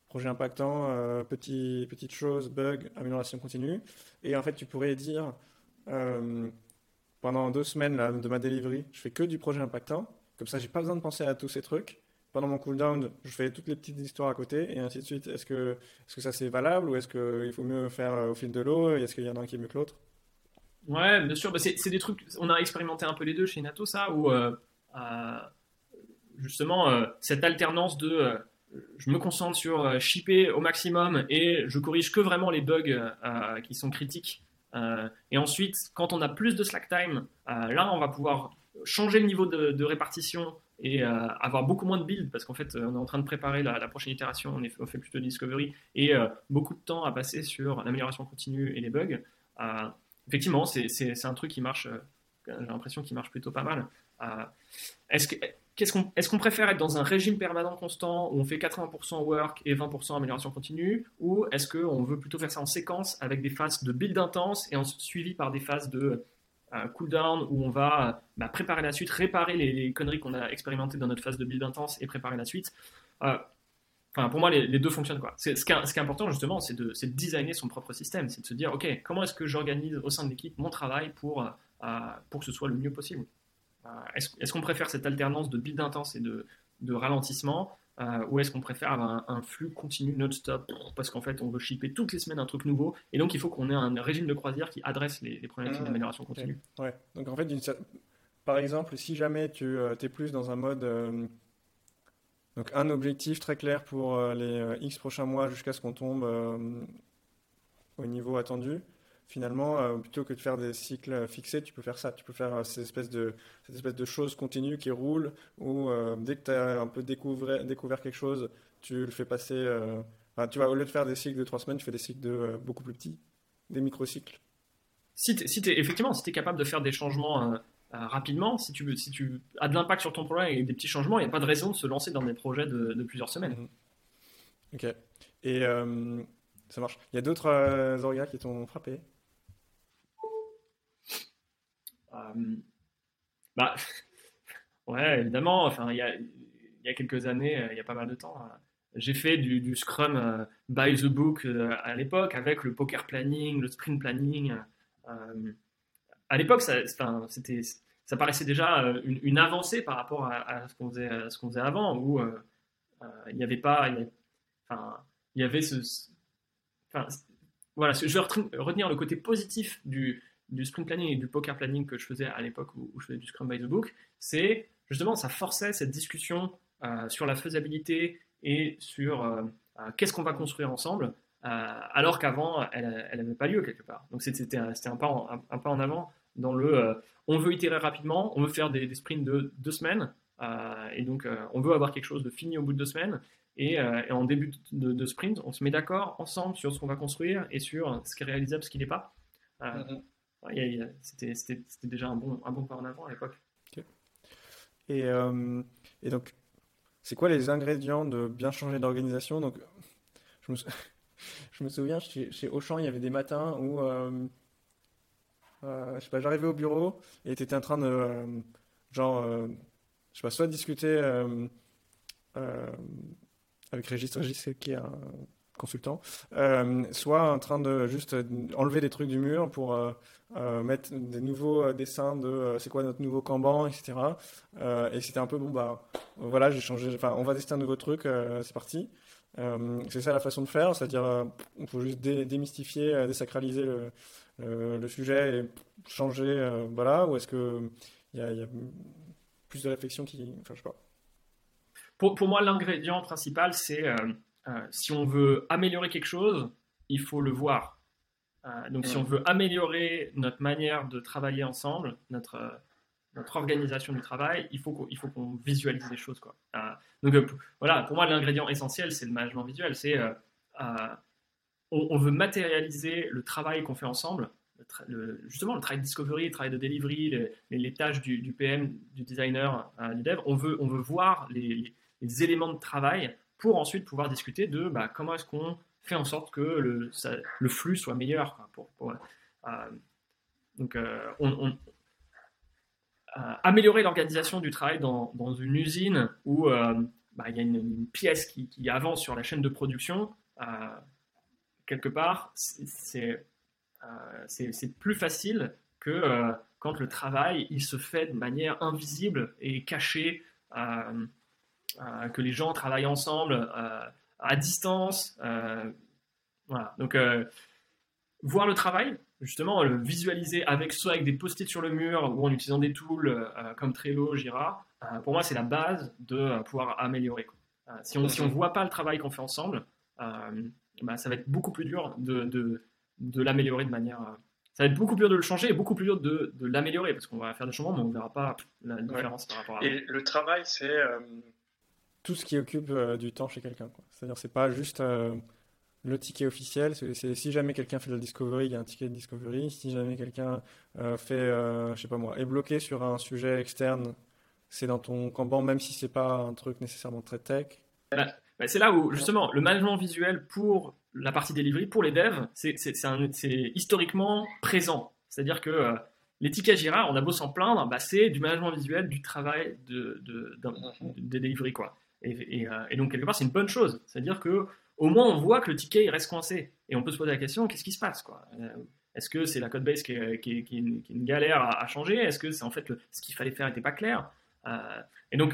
projet impactant, petit, petites choses, bugs, amélioration continue. Et en fait, tu pourrais dire, pendant deux semaines de ma delivery, je fais que du projet impactant. Comme ça, j'ai pas besoin de penser à tous ces trucs. Pendant mon cooldown, je fais toutes les petites histoires à côté et ainsi de suite. Est-ce que, est-ce que ça c'est valable ou est-ce qu'il faut mieux faire au fil de l'eau Est-ce qu'il y en a un qui est mieux que l'autre? Ouais, bien sûr. Bah, c'est des trucs. On a expérimenté un peu les deux chez Nato, ça, où euh, euh, justement euh, cette alternance de je me concentre sur shipper au maximum et je corrige que vraiment les bugs qui sont critiques. Et ensuite, quand on a plus de slack time, là, on va pouvoir changer le niveau de, répartition et avoir beaucoup moins de build parce qu'en fait, on est en train de préparer la, prochaine itération. On, fait plutôt de discovery et beaucoup de temps à passer sur l'amélioration continue et les bugs effectivement, c'est un truc qui marche, euh, j'ai l'impression qu'il marche plutôt pas mal. Euh, est-ce qu'on préfère être dans un régime permanent constant où on fait 80% work et 20% amélioration continue ou est-ce qu'on veut plutôt faire ça en séquence avec des phases de build intense et ensuite suivi par des phases de euh, cooldown où on va bah, préparer la suite, réparer les, conneries qu'on a expérimentées dans notre phase de build intense et préparer la suite pour moi, les, deux fonctionnent. Quoi. Ce, qui est, important, justement, c'est de, designer son propre système. C'est de se dire, OK, comment est-ce que j'organise au sein de l'équipe mon travail pour, euh, pour que ce soit le mieux possible? Euh, Est-ce qu'on préfère cette alternance de build intense et de, de ralentissement euh, ou est-ce qu'on préfère avoir un, flux continu non-stop? Parce qu'en fait on veut shipper toutes les semaines un truc nouveau et donc il faut qu'on ait un régime de croisière qui adresse les, les problématiques mmh. d'amélioration continue. Ouais. Donc en fait, par exemple, si jamais tu es plus dans un mode donc un objectif très clair pour euh, les euh, X prochains mois jusqu'à ce qu'on tombe euh, au niveau attendu. Finalement, plutôt que de faire des cycles fixés, tu peux faire ça. Tu peux faire cette espèce de, cette espèce de choses continues qui roulent, où dès que tu as un peu découvert, découvert quelque chose, tu le fais passer. tu vas, au lieu de faire des cycles de trois semaines, tu fais des cycles de beaucoup plus petits, des micro-cycles. Si, si effectivement, si tu es capable de faire des changements euh, rapidement, si tu, si tu as de l'impact sur ton projet et des petits changements, il n'y a pas de raison de se lancer dans des projets de, plusieurs semaines. Mhm. Ok. Et euh, ça marche. Il y a d'autres euh, qui t'ont frappé euh, Bah, ouais, évidemment. Enfin, il y a, y a quelques années, il y a pas mal de temps, j'ai fait du, Scrum by the book à l'époque avec le poker planning, le sprint planning à l'époque, c'était, ça paraissait déjà euh, une, avancée par rapport à, ce qu'on faisait, qu'on faisait avant, où euh, euh, il n'y avait pas, il y avait, ce, voilà, je vais retenir le côté positif du, du sprint planning et du poker planning que je faisais à l'époque où, je faisais du Scrum by the Book, c'est justement ça forçait cette discussion sur la faisabilité et sur qu'est-ce qu'on va construire ensemble, alors qu'avant elle n'avait pas lieu quelque part. Donc c'était un, pas en avant dans le euh, on veut itérer rapidement, on veut faire des, sprints de deux semaines, euh, et donc euh, on veut avoir quelque chose de fini au bout de deux semaines. Et, en début de, sprint, on se met d'accord ensemble sur ce qu'on va construire et sur ce qui est réalisable, ce qui n'est pas. Mm-hmm. C'était déjà un bon, un bon pas en avant à l'époque. Et, et, donc, c'est quoi les ingrédients de bien changer d'organisation? Donc, je me, je me, souviens, chez, Auchan, il y avait des matins où euh, je sais pas, j'arrivais au bureau et tu étais en train de, euh, genre, euh, je sais pas, soit discuter avec Régis, Régis qui est consultant, soit en train de juste enlever des trucs du mur pour mettre des nouveaux dessins de c'est quoi notre nouveau Kanban, etc. et c'était un peu bon bah voilà j'ai changé, enfin on va tester un nouveau truc, c'est parti. c'est ça la façon de faire, c'est-à-dire on faut juste démystifier, désacraliser le, euh, sujet est changé, euh, voilà, ou est-ce qu'il y, y, a plus de réflexion qui. Enfin, je sais pas. Pour, pour moi, l'ingrédient principal, c'est euh, si on veut améliorer quelque chose, il faut le voir. donc, si on veut améliorer notre manière de travailler ensemble, notre, notre organisation du travail, il faut qu'on qu'on visualise les choses. Quoi. donc, voilà, pour moi, l'ingrédient essentiel, c'est le management visuel. C'est on, veut matérialiser le travail qu'on fait ensemble justement le travail de discovery, le travail de delivery, les, tâches du, PM, du designer, du dev. On veut, on veut voir les, éléments de travail pour ensuite pouvoir discuter de bah, comment est-ce qu'on fait en sorte que le, flux soit meilleur. pour, donc, on, améliorer l'organisation du travail dans, une usine où bah, il y a une, pièce qui, avance sur la chaîne de production, euh, quelque part, euh, c'est plus facile que euh, quand le travail il se fait de manière invisible et cachée, que les gens travaillent ensemble à distance. voilà. Donc, voir le travail, justement, le visualiser avec soit avec des post-it sur le mur ou en utilisant des tools comme Trello, Jira, euh, pour moi, c'est la base de euh, pouvoir améliorer. Euh, si on ne si on voit pas le travail qu'on fait ensemble, bah, ça va être beaucoup plus dur de, de, de l'améliorer de manière. ça va être beaucoup plus dur de le changer et beaucoup plus dur de, de l'améliorer parce qu'on va faire des changements, mais on ne verra pas la différence par rapport à. Et le travail, c'est. Tout ce qui occupe du temps chez quelqu'un. C'est-à-dire, c'est pas juste le ticket officiel. Si jamais quelqu'un fait de la discovery, il y a un ticket de discovery. Si jamais quelqu'un fait, je sais pas moi, est bloqué sur un sujet externe c'est dans ton Kanban, même si c'est pas un truc nécessairement très tech. Bah, bah, c'est là où, justement, le management visuel pour la partie delivery, pour les devs, c'est historiquement présent. C'est-à-dire que euh, les tickets Jira, on a beau s'en plaindre, bah, c'est du management visuel du travail de, de. Quoi. Euh, et, donc, quelque part, c'est une bonne chose. C'est-à-dire que au moins, on voit que le ticket reste coincé. Et on peut se poser la question qu'est-ce qui se passe quoi? Euh, Est-ce que c'est la code base qui est, une, galère à, changer? Est-ce que c'est en fait ce qu'il fallait faire n'était pas clair? Euh, et donc,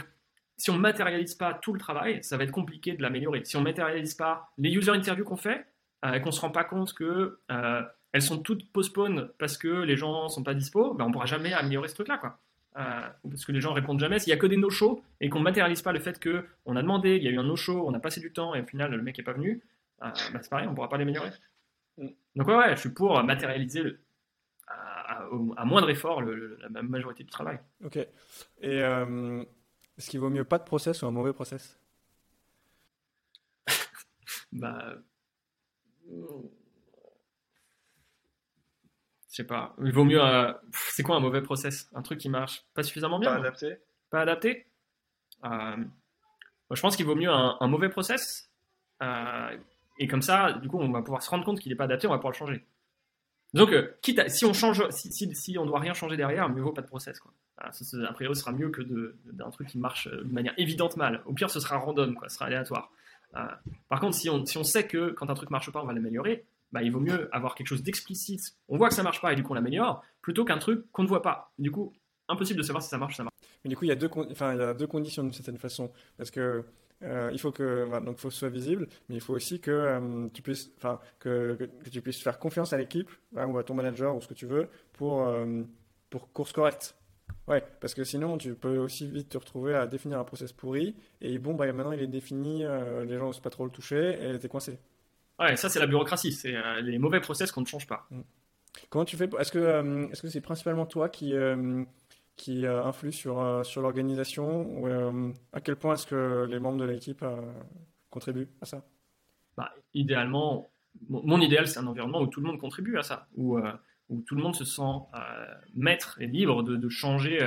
si on ne matérialise pas tout le travail, ça va être compliqué de l'améliorer. Si on ne matérialise pas les user interviews qu'on fait, et qu'on ne se rend pas compte que euh, elles sont toutes postpones parce que les gens ne sont pas dispo, ben on ne pourra jamais améliorer ce truc-là. Quoi. Parce que les gens répondent jamais. S'il n'y a que des no-shows et qu'on ne matérialise pas le fait qu'on a demandé, il y a eu un no-show, on a passé du temps et au final le mec n'est pas venu, ben c'est pareil, on ne pourra pas l'améliorer. Mm. Donc ouais, ouais, je suis pour matérialiser le, à, moindre effort la majorité du travail. Ok. Et euh, est-ce qu'il vaut mieux pas de process ou un mauvais process? Bah. Je sais pas. Il vaut mieux. Euh, c'est quoi un mauvais process? Un truc qui marche pas suffisamment bien Pas adapté Pas adapté? Euh, Je pense qu'il vaut mieux un, mauvais process. et comme ça, du coup, on va pouvoir se rendre compte qu'il n'est pas adapté, on va pouvoir le changer. Donc, euh, quitte si on change, si, si, si, on doit rien changer derrière, mieux vaut pas de process. Quoi. a priori, ce sera mieux que d'un truc qui marche euh, de manière évidente mal. Au pire, ce sera random, quoi, ce sera aléatoire. Euh, par contre, si on, si on sait que quand un truc marche pas, on va l'améliorer, bah, il vaut mieux avoir quelque chose d'explicite. On voit que ça marche pas et du coup on l'améliore, plutôt qu'un truc qu'on ne voit pas. Du coup, impossible de savoir si ça marche ou ça marche. Mais du coup, il y a deux, conditions d'une certaine façon, parce que euh, il faut que, donc, faut que ce soit visible, mais il faut aussi que euh, tu puisses, que, tu puisses faire confiance à l'équipe hein, ou à ton manager ou ce que tu veux pour euh, pour course correcte. Ouais, parce que sinon tu peux aussi vite te retrouver à définir un process pourri et bon bah maintenant il est défini, les gens n'osent pas trop le toucher et t'es coincé. Ouais, ça c'est la bureaucratie, c'est les mauvais process qu'on ne change pas. Mm. Comment tu fais Est-ce que est-ce que c'est principalement toi qui qui euh, influe sur, euh, sur l'organisation euh, À quel point est-ce que les membres de l'équipe contribuent à ça? Bah, Idéalement, mon idéal, c'est un environnement où tout le monde contribue à ça, où, où tout le monde se sent maître et libre de, de changer,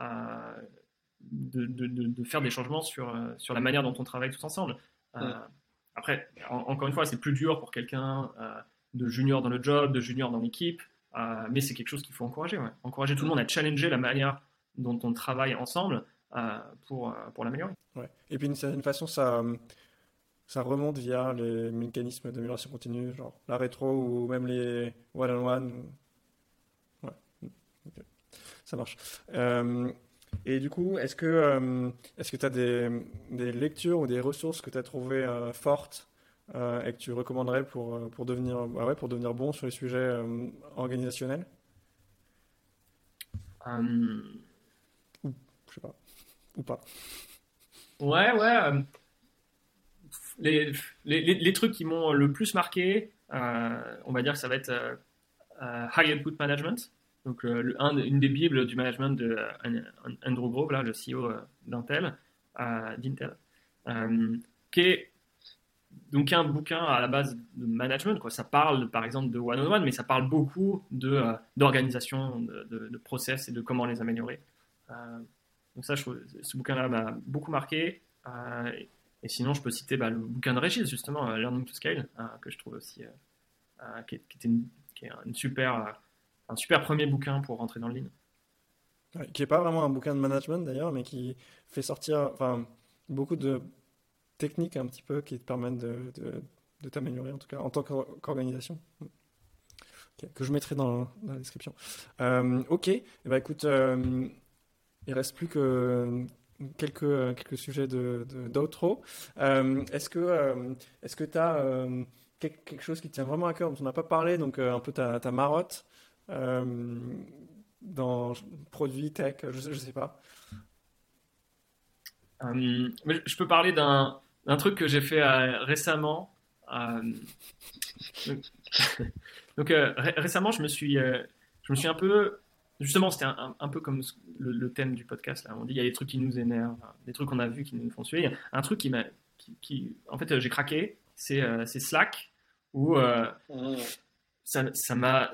de, de, de, faire des changements sur, sur la manière dont on travaille tous ensemble. Après, encore une fois, c'est plus dur pour quelqu'un de junior dans le job, de junior dans l'équipe. Euh, mais c'est quelque chose qu'il faut encourager. Encourager tout le monde à challenger la manière dont on travaille ensemble euh, pour, euh, pour l'améliorer. Ouais. Et puis d'une certaine façon, ça, ça remonte via les mécanismes d'amélioration continue, genre la rétro ou même les one-on-one. Ouais. Ça marche. Et du coup, est-ce que est-ce que tu as des, des, lectures ou des ressources que tu as trouvées fortes euh, et que tu recommanderais pour, euh, pour, devenir, bah ouais, pour devenir bon sur les sujets euh, organisationnels? Ou, je sais pas. Ou pas. Ouais, ouais. Les, les, les, trucs qui m'ont le plus marqué, on va dire que ça va être High Output Management, donc une des bibles du management de Andrew Grove, là, le CEO d'Intel, d'Intel, qui est donc un bouquin à la base de management, quoi. ça parle par exemple de one-on-one, mais ça parle beaucoup de, d'organisation, de, de, process et de comment les améliorer. donc ça, ce bouquin-là m'a beaucoup marqué. et sinon, je peux citer bah, le bouquin de Régis, justement, Learning to Scale, que je trouve aussi, qui, était qui est une super, un super premier bouquin pour rentrer dans le lean qui n'est pas vraiment un bouquin de management d'ailleurs, mais qui fait sortir beaucoup de techniques un petit peu qui te permettent de, de, t'améliorer en tout cas en tant qu'organisation. que je mettrai dans, la description. Euh, ok, eh ben, écoute, euh, il reste plus que quelques, quelques sujets d'outro. De, euh, est-ce que est-ce que tu as quelque chose qui tient vraiment à cœur dont on n'a pas parlé, donc un peu ta, ta marotte dans produits tech, je, ne sais pas. Euh, je peux parler d'un truc que j'ai fait euh, récemment. Euh, donc, récemment, je me suis, je me suis un peu, justement, c'était un, peu comme le, thème du podcast. Là. On dit il y a des trucs qui nous énervent, des trucs qu'on a vus qui nous font suer. Un truc qui m'a, qui, en fait, j'ai craqué, c'est Slack où mmh. ça m'a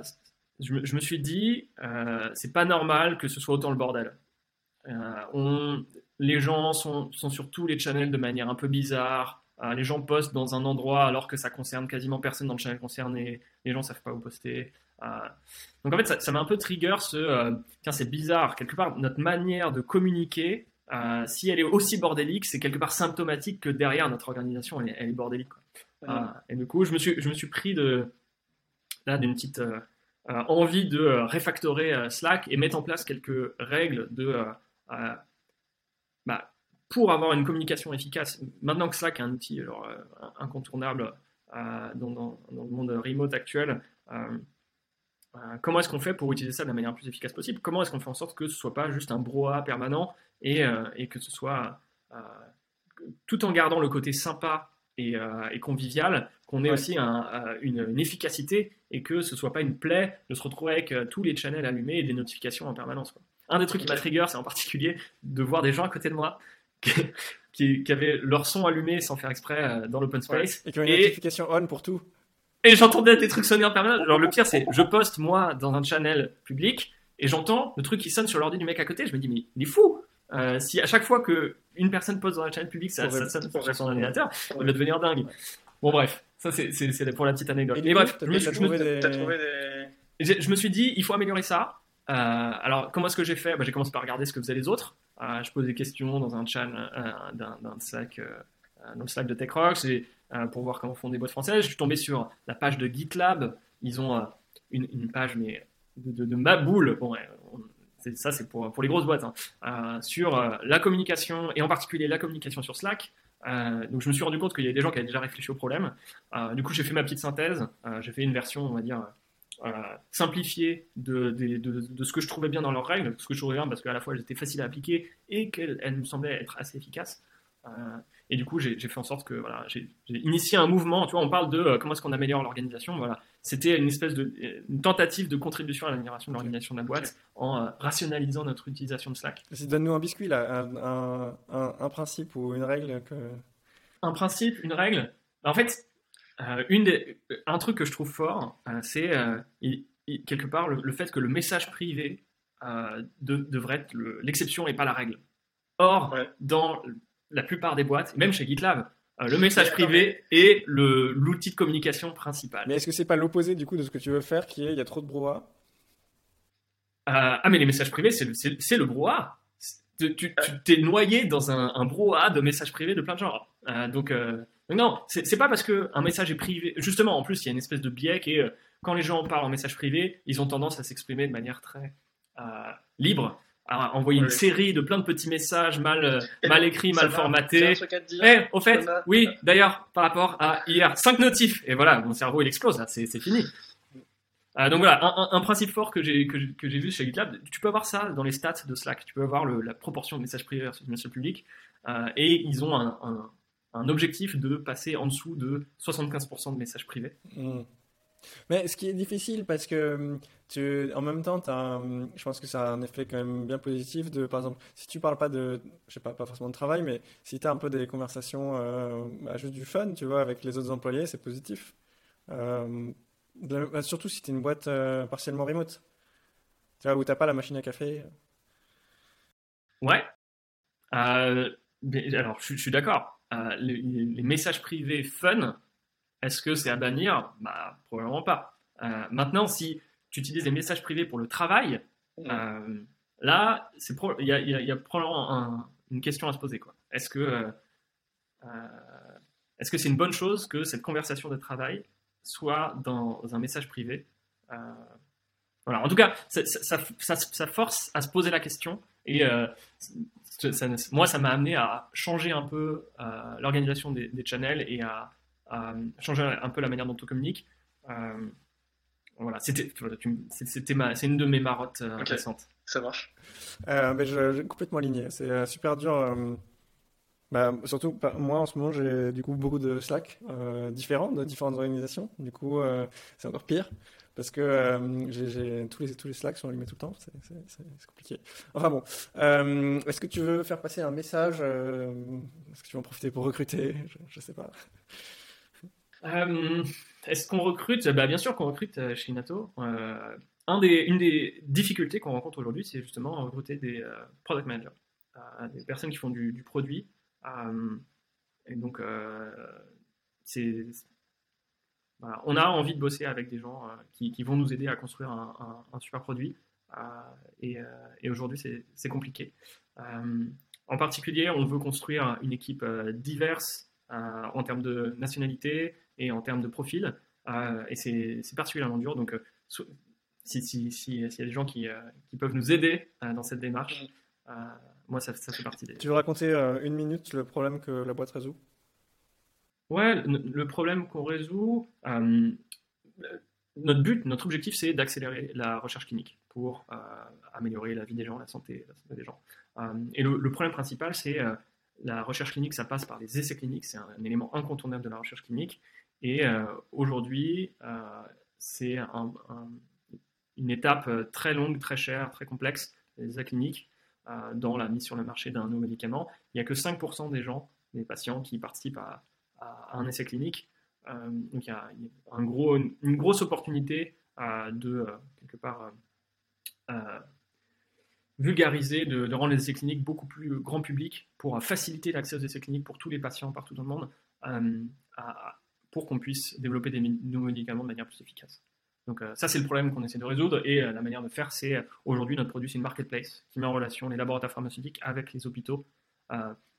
je me, suis dit, euh, c'est pas normal que ce soit autant le bordel. Euh, les gens sont, sur tous les channels de manière un peu bizarre. Euh, les gens postent dans un endroit alors que ça concerne quasiment personne dans le channel concerné. Les gens savent pas où poster. donc en fait, ça m'a un peu trigger ce tiens, c'est bizarre. Quelque part, notre manière de communiquer, si elle est aussi bordélique, c'est quelque part symptomatique que derrière notre organisation, elle, est bordélique. et du coup, je me suis, je me suis pris de là d'une petite euh, envie de euh, réfactorer euh, Slack et mettre en place quelques règles bah, pour avoir une communication efficace. Maintenant que Slack est un outil incontournable dans, le monde remote actuel, comment est-ce qu'on fait pour utiliser ça de la manière la plus efficace possible? Comment est-ce qu'on fait en sorte que ce ne soit pas juste un brouhaha permanent et, que ce soit tout en gardant le côté sympa et convivial, qu'on ait aussi une, efficacité et que ce soit pas une plaie de se retrouver avec euh, tous les channels allumés et des notifications en permanence. Un des trucs qui m'a trigger, c'est en particulier de voir des gens à côté de moi qui, qui, avaient leur son allumé sans faire exprès euh, dans l'open space. Et qui ont une notification on pour tout. Et j'entendais des trucs sonner en permanence. Alors le pire, c'est je poste moi dans un channel public et j'entends le truc qui sonne sur l'ordi du mec à côté. Je me dis, mais il est fou! Euh, si à chaque fois que une personne poste dans un channel public, ça, ça sonne sur son ordinateur, il va devenir dingue. Bon, bref. Ça, c'est pour la petite anecdote. Mais bref, je me, suis, je me suis dit, il faut améliorer ça. Euh, alors, comment est-ce que j'ai fait? Bah, J'ai commencé par regarder ce que faisaient les autres. Euh, je pose des questions dans un chat euh, d'un Slack, dans le Slack de TechRox pour voir comment font des boîtes françaises. Je suis tombé sur la page de GitLab. Ils ont une, page mais de, de, ma boule. Bon, ça, c'est pour, pour les grosses boîtes. Hein. sur la communication et en particulier la communication sur Slack. Euh, donc je me suis rendu compte qu'il y avait des gens qui avaient déjà réfléchi au problème. Euh, du coup, j'ai fait ma petite synthèse. Euh, j'ai fait une version, on va dire, simplifiée de, de, ce que je trouvais bien dans leurs règles, ce que je trouvais bien parce qu'à la fois elles étaient faciles à appliquer et qu'elles me semblaient être assez efficaces. Et du coup, j'ai fait en sorte que voilà, j'ai initié un mouvement. Tu vois, on parle de comment est-ce qu'on améliore l'organisation. Voilà, c'était une espèce de une tentative de contribution à l'amélioration de l'organisation de la boîte en rationalisant notre utilisation de Slack. Donne-nous un biscuit là, un, un, principe ou une règle que... Un principe, une règle. Bah, en fait, euh, une des, un truc que je trouve fort, euh, c'est euh, quelque part le, fait que le message privé de, devrait être l'exception et pas la règle. Or, dans la plupart des boîtes, même chez GitLab, euh, le message privé est l'outil de communication principal. Mais est-ce que c'est pas l'opposé du coup de ce que tu veux faire, qui est il y a trop de brouhaha? Euh, Ah mais les messages privés, c'est le, le brouhaha. Tu t'es noyé dans un, un, brouhaha de messages privés de plein de genres. Euh, donc, non, c'est pas parce qu'un message est privé. Justement, en plus, il y a une espèce de biais qui est quand les gens parlent en message privé, ils ont tendance à s'exprimer de manière très libre à envoyer une série de plein de petits messages mal, euh, mal écrits, mal formatés. Eh, au fait, oui, d'ailleurs, par rapport à hier, 5 notifs. Et voilà, mon cerveau, il explose, c'est fini. Euh, donc voilà, un, principe fort que j'ai que, j'ai vu chez GitLab, tu peux avoir ça dans les stats de Slack, tu peux avoir le, la proportion de messages privés versus messages publics, euh, et ils ont un, un, objectif de passer en dessous de 75% de messages privés. Mmh. Mais ce qui est difficile parce que hum, tu, en même temps, as, je pense que ça a un effet quand même bien positif de, par exemple, si tu parles pas de, je sais pas, pas forcément de travail, mais si tu as un peu des conversations, euh, juste du fun, tu vois, avec les autres employés, c'est positif. Euh, bah, surtout si tu es une boîte euh, partiellement remote, tu vois, où t'as pas la machine à café. Ouais. alors, je, suis d'accord. Les, messages privés fun, est-ce que c'est à bannir? Bah, Probablement pas. Euh, maintenant, si tu utilises des messages privés pour le travail, euh, là, il y, a probablement une question à se poser. Est-ce que euh, est-ce que c'est une bonne chose que cette conversation de travail soit dans un message privé? Voilà. En tout cas, ça, force à se poser la question. Et moi, ça m'a amené à changer un peu l'organisation des, des, channels et à, changer un peu la manière dont on communique. Euh, voilà, c'était, c'était ma, c'est une de mes marottes euh, récentes. Ça marche. Euh, ben, je, complètement aligné. C'est super dur. Bah, surtout, moi en ce moment, j'ai du coup beaucoup de Slack différents, de différentes organisations. Du coup, c'est encore pire parce que j'ai, tous, les, tous les Slacks sont allumés tout le temps. C'est, compliqué. Enfin bon, est-ce que tu veux faire passer un message Est-ce que tu veux en profiter pour recruter? Je ne sais pas. Euh, est-ce qu'on recrute bah, Bien sûr qu'on recrute euh, chez Inato. Euh, une des difficultés qu'on rencontre aujourd'hui, c'est justement recruter des product managers, des personnes qui font du, produit. et donc, on a envie de bosser avec des gens qui, vont nous aider à construire un, super produit. et aujourd'hui, c'est compliqué. en particulier, on veut construire une équipe diverse en termes de nationalité, et en termes de profil. Euh, et c'est particulièrement dur. Donc, euh, s'il si, si, y a des gens qui, euh, qui peuvent nous aider dans cette démarche, moi, ça, ça, fait partie des. Tu veux raconter une minute le problème que la boîte résout? Ouais, le problème qu'on résout, notre but, notre objectif, c'est d'accélérer la recherche clinique pour améliorer la vie des gens, la santé, la santé des gens. et le, le, problème principal, c'est la recherche clinique, ça passe par les essais cliniques, c'est un, élément incontournable de la recherche clinique. Et euh, aujourd'hui, euh, c'est une étape euh, très longue, très chère, très complexe, les essais cliniques, dans la mise sur le marché d'un nouveau médicament. Il n'y a que 5% des gens, des patients, qui participent à, un essai clinique. donc il y a, une grosse opportunité de, quelque part, vulgariser, de, rendre les essais cliniques beaucoup plus grand public pour faciliter l'accès aux essais cliniques pour tous les patients partout dans le monde, pour qu'on puisse développer des nouveaux médicaments de manière plus efficace. Donc euh, ça, c'est le problème qu'on essaie de résoudre. Et euh, la manière de faire, c'est euh, aujourd'hui, notre produit, c'est une marketplace qui met en relation les laboratoires pharmaceutiques avec les hôpitaux,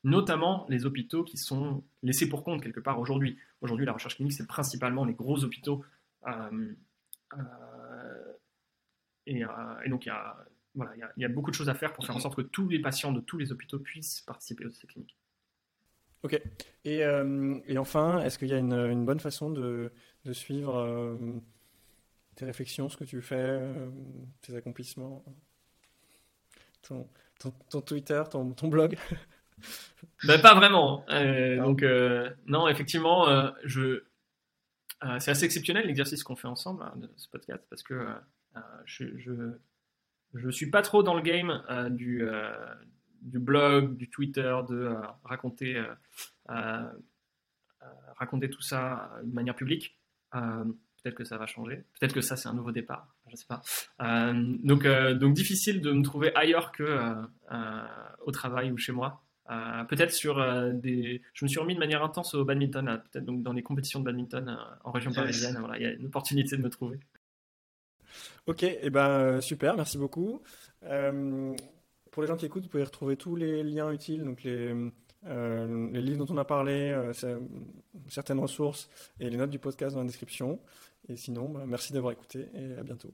notamment les hôpitaux qui sont laissés pour compte quelque part aujourd'hui. Aujourd'hui, la recherche clinique, c'est principalement les gros hôpitaux. Et, donc, il y, a, voilà, il y, a, beaucoup de choses à faire pour faire en sorte que tous les patients de tous les hôpitaux puissent participer aux essais cliniques. Ok. Et, euh, et enfin, est-ce qu'il y a une, une, bonne façon de, de suivre euh, tes réflexions, ce que tu fais, euh, tes accomplissements ton, ton, Twitter, ton, ton blog? Ben, Pas vraiment. donc, non, effectivement, je, c'est assez exceptionnel l'exercice qu'on fait ensemble, hein, de ce podcast, parce que je, je, je suis pas trop dans le game du du blog, du Twitter, de euh, raconter, euh, euh, raconter tout ça de manière publique. Peut-être que ça va changer. Peut-être que ça, c'est un nouveau départ. Je ne sais pas. donc, donc, difficile de me trouver ailleurs que au travail ou chez moi. peut-être sur des. Je me suis remis de manière intense au badminton, peut-être donc dans les compétitions de badminton en région parisienne. Voilà, il y a une opportunité de me trouver. Ok, et eh ben super, merci beaucoup pour les gens qui écoutent, vous pouvez retrouver tous les liens utiles, donc les, euh, livres dont on a parlé, euh, certaines ressources et les notes du podcast dans la description. Et sinon, bah, merci d'avoir écouté et à bientôt.